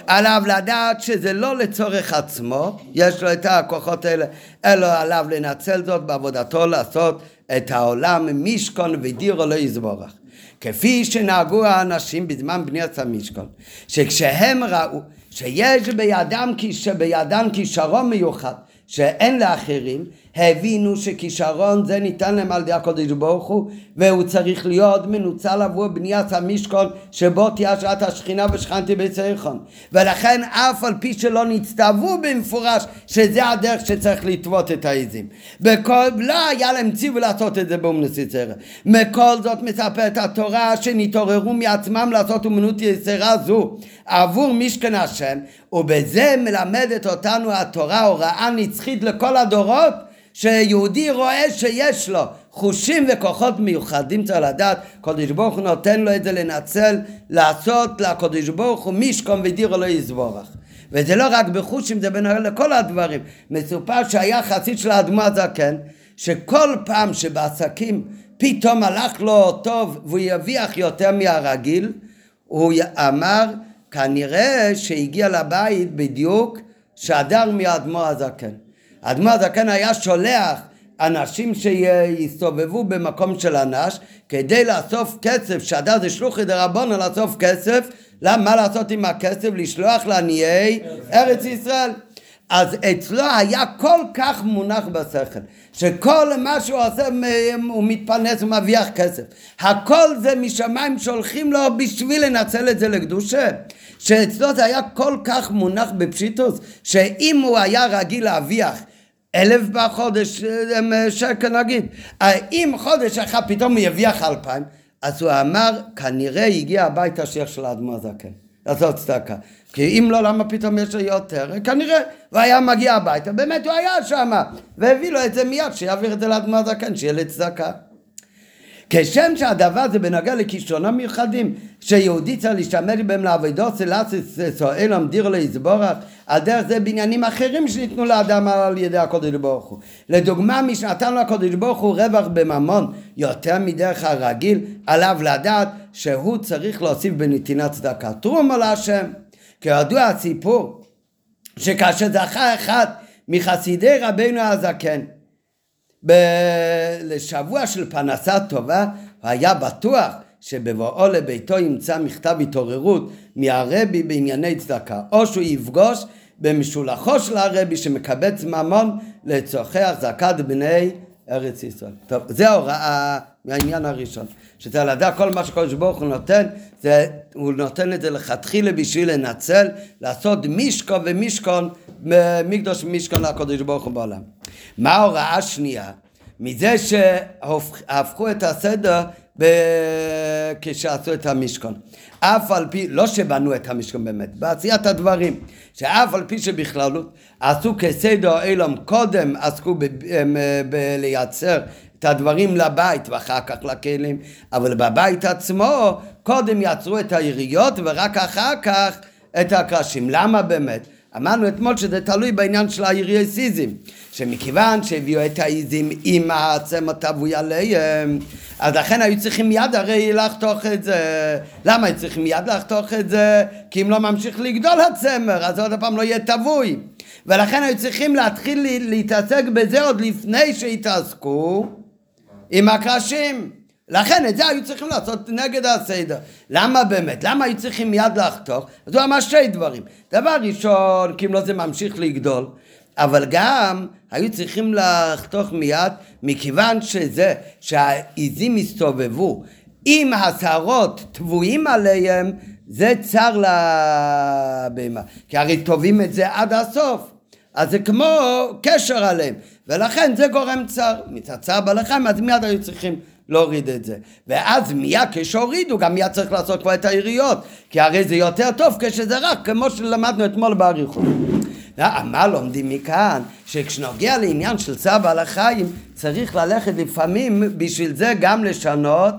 עליו לדעת שזה לא לצורך עצמו, יש לו את הכוחות האלה, אלא עליו לנצל זאת בעבודתו לעשות את העולם משכון ודירו לא יזבורך. כפי שנהגו האנשים בזמן בניית המשכון, שכשהם ראו שיש בידם, בידם כישרון מיוחד שאין לאחרים, הבינו שכישרון זה ניתן להם על ידי הקודש ברוך הוא והוא צריך להיות מנוצל עבור בניית המשכון שבו תהיה שעת השכינה ושכנתי ביצריכון ולכן אף על פי שלא נצטוו במפורש שזה הדרך שצריך לטוות את העזים. בכל, לא היה להם ציווי לעשות את זה באומנוס יצרה מכל זאת מספרת התורה שנתעוררו מעצמם לעשות אומנות יצרה זו עבור משכן השם ובזה מלמדת אותנו התורה הוראה נצחית לכל הדורות שיהודי רואה שיש לו חושים וכוחות מיוחדים צריך לדעת, קודש ברוך הוא נותן לו את זה לנצל, לעשות לקודש ברוך הוא משכון ודירו לא יזבורך. וזה לא רק בחושים, זה בין לכל הדברים. מסופר שהיה חסיד של האדמו הזקן, שכל פעם שבעסקים פתאום הלך לו טוב והוא ירוויח יותר מהרגיל, הוא אמר, כנראה שהגיע לבית בדיוק שדר מאדמו הזקן. האדמו"ר הזקן היה שולח אנשים שיסתובבו במקום של אנש כדי לאסוף כסף, שדה זה שלוחי דרבונה לאסוף כסף, מה לעשות עם הכסף? לשלוח לעניי ארץ ישראל. אז אצלו היה כל כך מונח בשכל, שכל מה שהוא עושה הוא מתפרנס ומרוויח כסף. הכל זה משמיים שולחים לו בשביל לנצל את זה לקדושה. שאצלו זה היה כל כך מונח בפשיטוס, שאם הוא היה רגיל להרוויח אלף בחודש אה, שקל נגיד. אם חודש אחד פתאום ירוויח אלפיים, אז הוא אמר, כנראה הגיע הביתה שייך של האדמו הזקן, לעשות צדקה. כי אם לא, למה פתאום יש לו יותר? כנראה הוא היה מגיע הביתה, באמת הוא היה שם, והביא לו את זה מיד, שיעביר את זה לאדמו הזקן, שיהיה לצדקה. כשם שהדבר זה בנוגע לכישרונות מיוחדים שיהודי צריך להשתמש בהם לעבודות סלאסיס סואל המדיר ליסבורך על דרך זה בעניינים אחרים שניתנו לאדם על ידי הקודש ברוך הוא. לדוגמה מי שנתן לו הקודש ברוך הוא רווח בממון יותר מדרך הרגיל עליו לדעת שהוא צריך להוסיף בנתינת צדקה. תרומה להשם. כידוע הסיפור שכאשר זכה אחד מחסידי רבנו הזקן ב- לשבוע של פרנסה טובה, היה בטוח שבבואו לביתו ימצא מכתב התעוררות מהרבי בענייני צדקה, או שהוא יפגוש במשולחו של הרבי שמקבץ ממון לצורכי החזקת בני ארץ ישראל. טוב, זה ההוראה מהעניין הראשון. שצריך לדעת כל מה שקדוש ברוך הוא נותן, זה, הוא נותן את זה לכתחילה בשביל לנצל, לעשות מישכון ומישכון, מקדוש ומישכון לקדוש ברוך הוא בעולם. מה ההוראה השנייה? מזה שהפכו את הסדר ב... כשעשו את המשכון. אף על פי, לא שבנו את המשכון באמת, בעשיית הדברים, שאף על פי שבכללות עשו כסדר אילום קודם עסקו ב... בלייצר את הדברים לבית ואחר כך לכלים, אבל בבית עצמו קודם יצרו את היריות ורק אחר כך את הקרשים. למה באמת? אמרנו אתמול שזה תלוי בעניין של היריאסיזם, שמכיוון שהביאו את העיזים עם העצם הטבוי עליהם, אז לכן היו צריכים מיד הרי לחתוך את זה. למה היו צריכים מיד לחתוך את זה? כי אם לא ממשיך לגדול הצמר, אז עוד פעם לא יהיה טבוי. ולכן היו צריכים להתחיל להתעסק בזה עוד לפני שהתעסקו עם הקרשים. לכן את זה היו צריכים לעשות נגד הסדר. למה באמת? למה היו צריכים מיד לחתוך? אז הוא אמר שתי דברים. דבר ראשון, כי אם לא זה ממשיך לגדול. אבל גם היו צריכים לחתוך מיד מכיוון שזה שהעיזים הסתובבו עם השערות טבועים עליהם זה צר לבהמה כי הרי טובים את זה עד הסוף אז זה כמו קשר עליהם ולכן זה גורם צר מצד צער בעלי חיים אז מיד היו צריכים להוריד את זה. ואז מיד כשהורידו, גם מיד צריך לעשות כבר את היריות, כי הרי זה יותר טוב כשזה רק, כמו שלמדנו אתמול באריכות. מה לומדים מכאן? שכשנוגע לעניין של צער בעל החיים, צריך ללכת לפעמים בשביל זה גם לשנות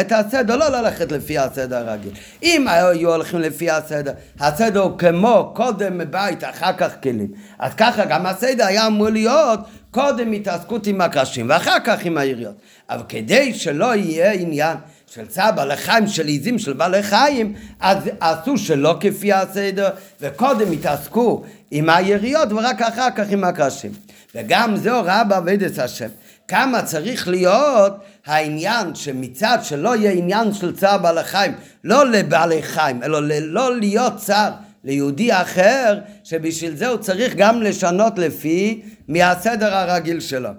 את הסדר, לא ללכת לפי הסדר הרגיל. אם היו הולכים לפי הסדר, הסדר הוא כמו קודם בית, אחר כך כלים. אז ככה גם הסדר היה אמור להיות קודם התעסקות עם הקרשים ואחר כך עם העיריות. אבל כדי שלא יהיה עניין של צער בעלי חיים, של עיזים של בעלי חיים, אז עשו שלא כפי הסדר, וקודם התעסקו עם היריות ורק אחר כך עם הקרשים. וגם זה הוראה בעבודת השם. כמה צריך להיות העניין שמצד שלא יהיה עניין של צער בעלי חיים, לא לבעלי חיים, אלא לא להיות צער ליהודי אחר, שבשביל זה הוא צריך גם לשנות לפי מהסדר הרגיל שלו.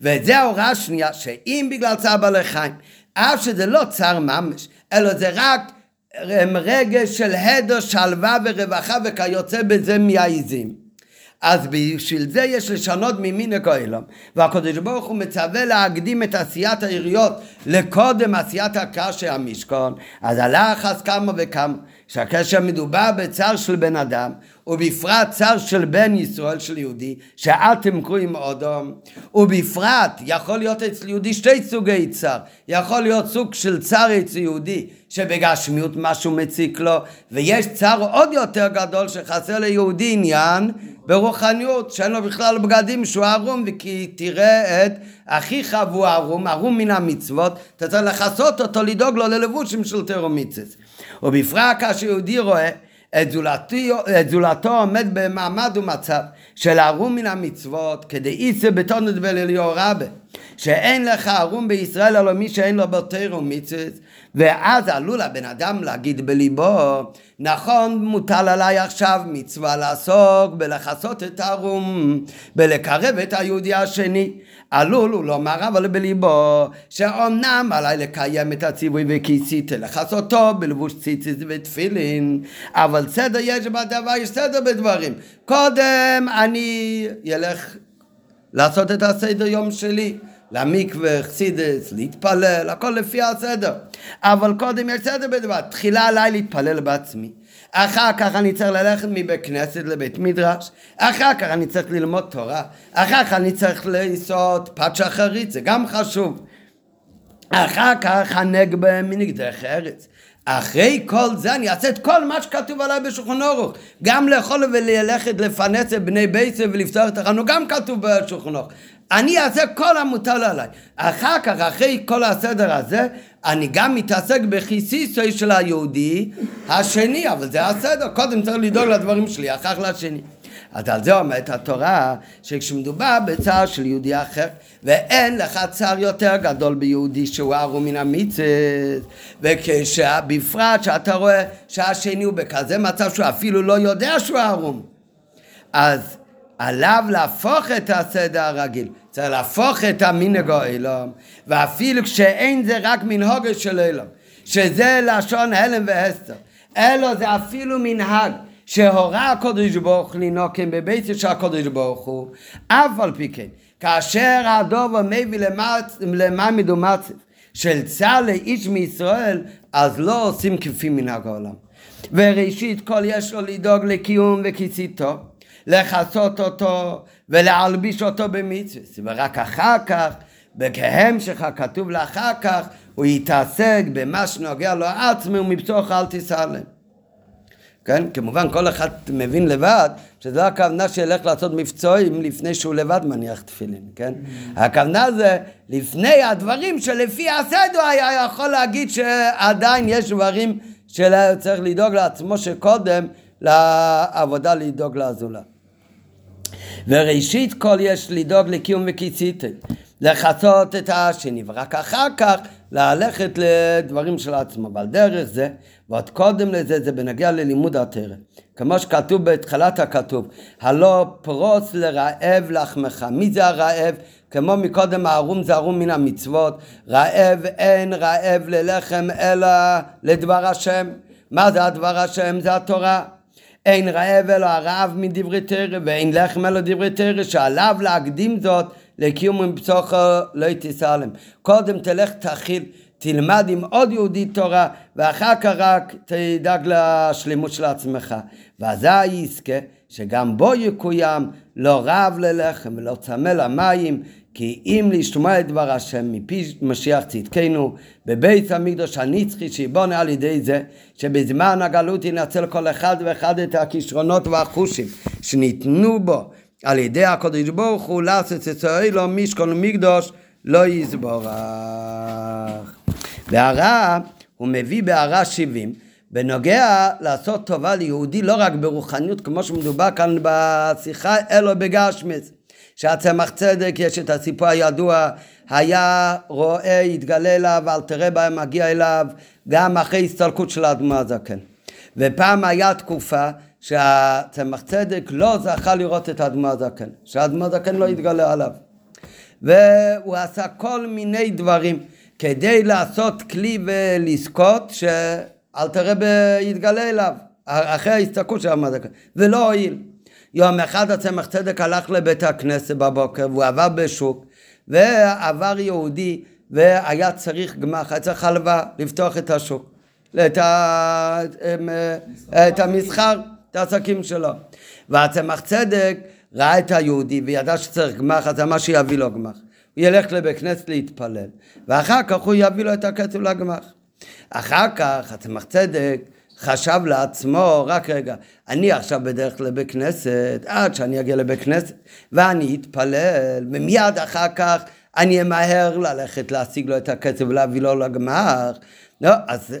וזה ההוראה השנייה, שאם בגלל צער בעלי חיים, אף שזה לא צער ממש, אלא זה רק רגש של הדר, שלווה ורווחה וכיוצא בזה מהעיזים. אז בשביל זה יש לשנות ממין הכהלום. והקדוש ברוך הוא מצווה להקדים את עשיית העיריות לקודם עשיית הקשר המשכון. אז הלך אז כמה וכמה. שהקשר מדובר בצער של בן אדם, ובפרט צער של בן ישראל של יהודי, שאתם קרואים אודום, ובפרט יכול להיות אצל יהודי שתי סוגי צער, יכול להיות סוג של צער אצל יהודי שבגשמיות משהו מציק לו, ויש צער עוד יותר גדול שחסר ליהודי עניין ברוחניות, שאין לו בכלל בגדים שהוא ערום, וכי תראה את אחיך והוא ערום, ערום מן המצוות, אתה צריך לכסות אותו, לדאוג לו ללבושים של תרומיצס. ובפרט כאשר יהודי רואה את זולתו, את זולתו עומד במעמד ומצב של ערום מן המצוות כדי איסר בתונת בליליו רבה שאין לך ערום בישראל אלא מי שאין לו בתר ומצוות ואז עלול הבן אדם להגיד בליבו נכון מוטל עליי עכשיו מצווה לעסוק בלכסות את הערום בלקרב את היהודי השני. עלול הוא לומר אבל בליבו שאומנם עליי לקיים את הציווי וכיסית לכסותו בלבוש ציציס ותפילין אבל סדר יש בדבר יש סדר בדברים. קודם אני אלך לעשות את הסדר יום שלי למקווה, חסידס, להתפלל, הכל לפי הסדר. אבל קודם יש סדר בדבר. תחילה עליי להתפלל בעצמי. אחר כך אני צריך ללכת מבית כנסת לבית מדרש, אחר כך אני צריך ללמוד תורה, אחר כך אני צריך לעשות פת שחרית, זה גם חשוב. אחר כך הנגבה מנגדך ארץ. אחרי כל זה אני אעשה את כל מה שכתוב עליי בשולחן אורוך. גם לאכול וללכת לפנס את בני ביצה ולפתוח את החנות, גם כתוב בשולחן אורוך. אני אעשה כל המוטל עליי. אחר כך, אחרי כל הסדר הזה, אני גם מתעסק בכיסיסוי של היהודי השני, אבל זה הסדר, קודם צריך לדאוג לדברים שלי, אחר כך לשני. אז על זה אומרת התורה, שכשמדובר בצער של יהודי אחר, ואין לך צער יותר גדול ביהודי שהוא ערום מן המצוות, וכשבפרט שאתה רואה שהשני הוא בכזה מצב שהוא אפילו לא יודע שהוא ערום, אז עליו להפוך את הסדר הרגיל, צריך להפוך את המנהג העולם, ואפילו כשאין זה רק מנהוג של עולם, שזה לשון הלם והסתר, אלא זה אפילו מנהג שהורה הקודש ברוך הוא לנוקם בבית של הקודש ברוך הוא, אף על פי כן, כאשר הדובר מביא למעמד ומצב של צה"ל לאיש מישראל, אז לא עושים כפי מנהג העולם. וראשית כל יש לו לדאוג לקיום וכיסיתו, לכסות אותו ולהלביש אותו במצווה, ורק אחר כך, וכהמשך הכתוב לאחר כך, הוא יתעסק במה שנוגע לו עצמו ומפצוך אל תסלם. כן? כמובן כל אחד מבין לבד שזו הכוונה שילך לעשות מבצועים לפני שהוא לבד מניח תפילין, כן? הכוונה זה לפני הדברים שלפי הסדר היה יכול להגיד שעדיין יש דברים שצריך לדאוג לעצמו שקודם לעבודה לדאוג לזולת. וראשית כל יש לדאוג לקיום וקיציתי, לכסות את השני, ורק אחר כך ללכת לדברים של עצמו. ועל דרך זה, ועוד קודם לזה, זה בנגיע ללימוד התרא. כמו שכתוב בתחילת הכתוב, הלא פרוץ לרעב לחמך. מי זה הרעב? כמו מקודם הערום זה ערום מן המצוות, רעב אין רעב ללחם אלא לדבר השם. מה זה הדבר השם? זה התורה. אין רעב אלא הרעב מדברי תרא, ואין לחם אלא דברי תרא, שעליו להקדים זאת לקיום מבצוכו לא תסלם. קודם תלך תאכיל, תלמד עם עוד יהודי תורה, ואחר כך רק תדאג לשלמות של עצמך. ואזי יזכה שגם בו יקוים לא רב ללחם ולא צמא למים, כי אם לשמוע את דבר השם מפי משיח צדקנו בבית המקדוש הנצחי שיבונה על ידי זה שבזמן הגלות ינצל כל אחד ואחד את הכישרונות והחושים שניתנו בו על ידי הקדוש ברוך הוא לעשות את לו משכון ומקדוש לא יסבורך. והרע הוא מביא בהערה 70 בנוגע לעשות טובה ליהודי לא רק ברוחניות כמו שמדובר כאן בשיחה אלא בגשמס שהצמח צדק יש את הסיפור הידוע היה רואה יתגלה אליו אל תראה בהם מגיע אליו גם אחרי הסתלקות של האדמו הזקן ופעם היה תקופה שהצמח צדק לא זכה לראות את האדמו הזקן שהאדמו הזקן לא יתגלה עליו. והוא עשה כל מיני דברים כדי לעשות כלי ולזכות שאל תראה יתגלה אליו אחרי ההסתלקות של הזקן ולא הועיל יום אחד הצמח צדק הלך לבית הכנסת בבוקר והוא עבר בשוק ועבר יהודי והיה צריך גמח, היה צריך הלוואה לפתוח את השוק, את, ה... את המסחר, את העסקים שלו. והצמח צדק ראה את היהודי וידע שצריך גמח, אז אמר שיביא לו גמח. הוא ילך לבית כנסת להתפלל, ואחר כך הוא יביא לו את הכסף לגמח. אחר כך הצמח צדק חשב לעצמו, רק רגע, אני עכשיו בדרך לבית כנסת, עד שאני אגיע לבית כנסת, ואני אתפלל, ומיד אחר כך אני אמהר ללכת להשיג לו את הכסף ולהביא לו לגמר. לא, אז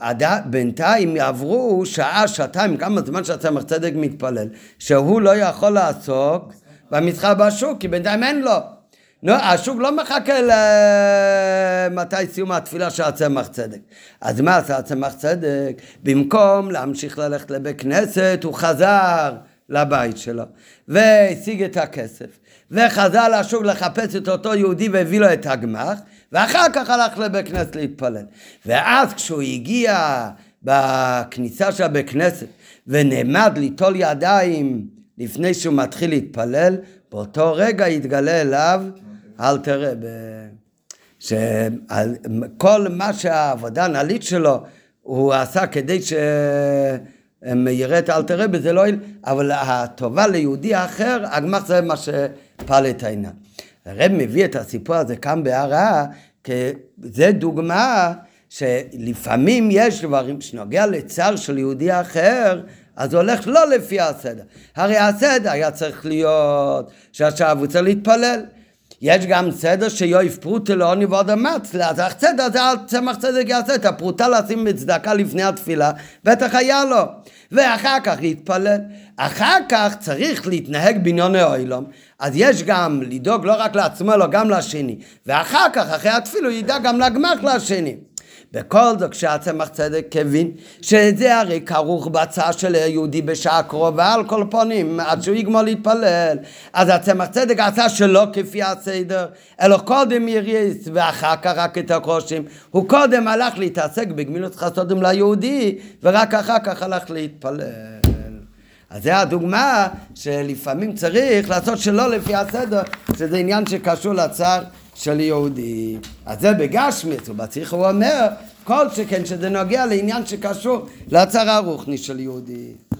עד, בינתיים יעברו שעה, שעתיים, כמה זמן שהצמח צדק מתפלל, שהוא לא יכול לעסוק במסחר בשוק, כי בינתיים אין לו. נו, השוק לא מחכה למתי סיום התפילה של הצמח צדק. אז מה עשה הצמח צדק? במקום להמשיך ללכת לבית כנסת, הוא חזר לבית שלו, והשיג את הכסף, וחזר לשוק לחפש את אותו יהודי והביא לו את הגמח, ואחר כך הלך לבית כנסת להתפלל. ואז כשהוא הגיע בכניסה של הבית כנסת, ונעמד ליטול ידיים לפני שהוא מתחיל להתפלל, באותו רגע יתגלה אליו אל תראה, שכל מה שהעבודה הנעלית שלו הוא עשה כדי שיראה את אל תראה בזה לא יל... אבל הטובה ליהודי אחר, הגמח זה מה שפעל את העניין. הרב מביא את הסיפור הזה כאן בהערה, כי זה דוגמה שלפעמים יש דברים שנוגע לצער של יהודי אחר, אז הוא הולך לא לפי הסדר. הרי הסדר היה צריך להיות שעכשיו הוא צריך להתפלל. יש גם סדר שיואיף פרוטה לעוני ועוד אמץ, אז הסדר זה צמח צדק יעשה את הפרוטה לשים בצדקה לפני התפילה, בטח היה לו. ואחר כך להתפלל. אחר כך צריך להתנהג בעניוני אוילום, אז יש גם לדאוג לא רק לעצמו אלא גם לשני. ואחר כך, אחרי התפילה, הוא ידאג גם לגמח לשני. בכל זאת כשהצמח צדק הבין שזה הרי כרוך בהצעה של היהודי בשעה קרובה על כל פונים עד שהוא יגמור להתפלל. אז הצמח צדק עשה שלא כפי הסדר אלא קודם יריס ואחר כך רק את הקרושים הוא קודם הלך להתעסק בגמילות חסודים ליהודי ורק אחר כך הלך להתפלל. אז זה הדוגמה שלפעמים צריך לעשות שלא לפי הסדר, שזה עניין שקשור לצער של יהודי. אז זה בגשמית, ובצריך הוא אומר, כל שכן שזה נוגע לעניין שקשור לצער הרוחני של יהודי.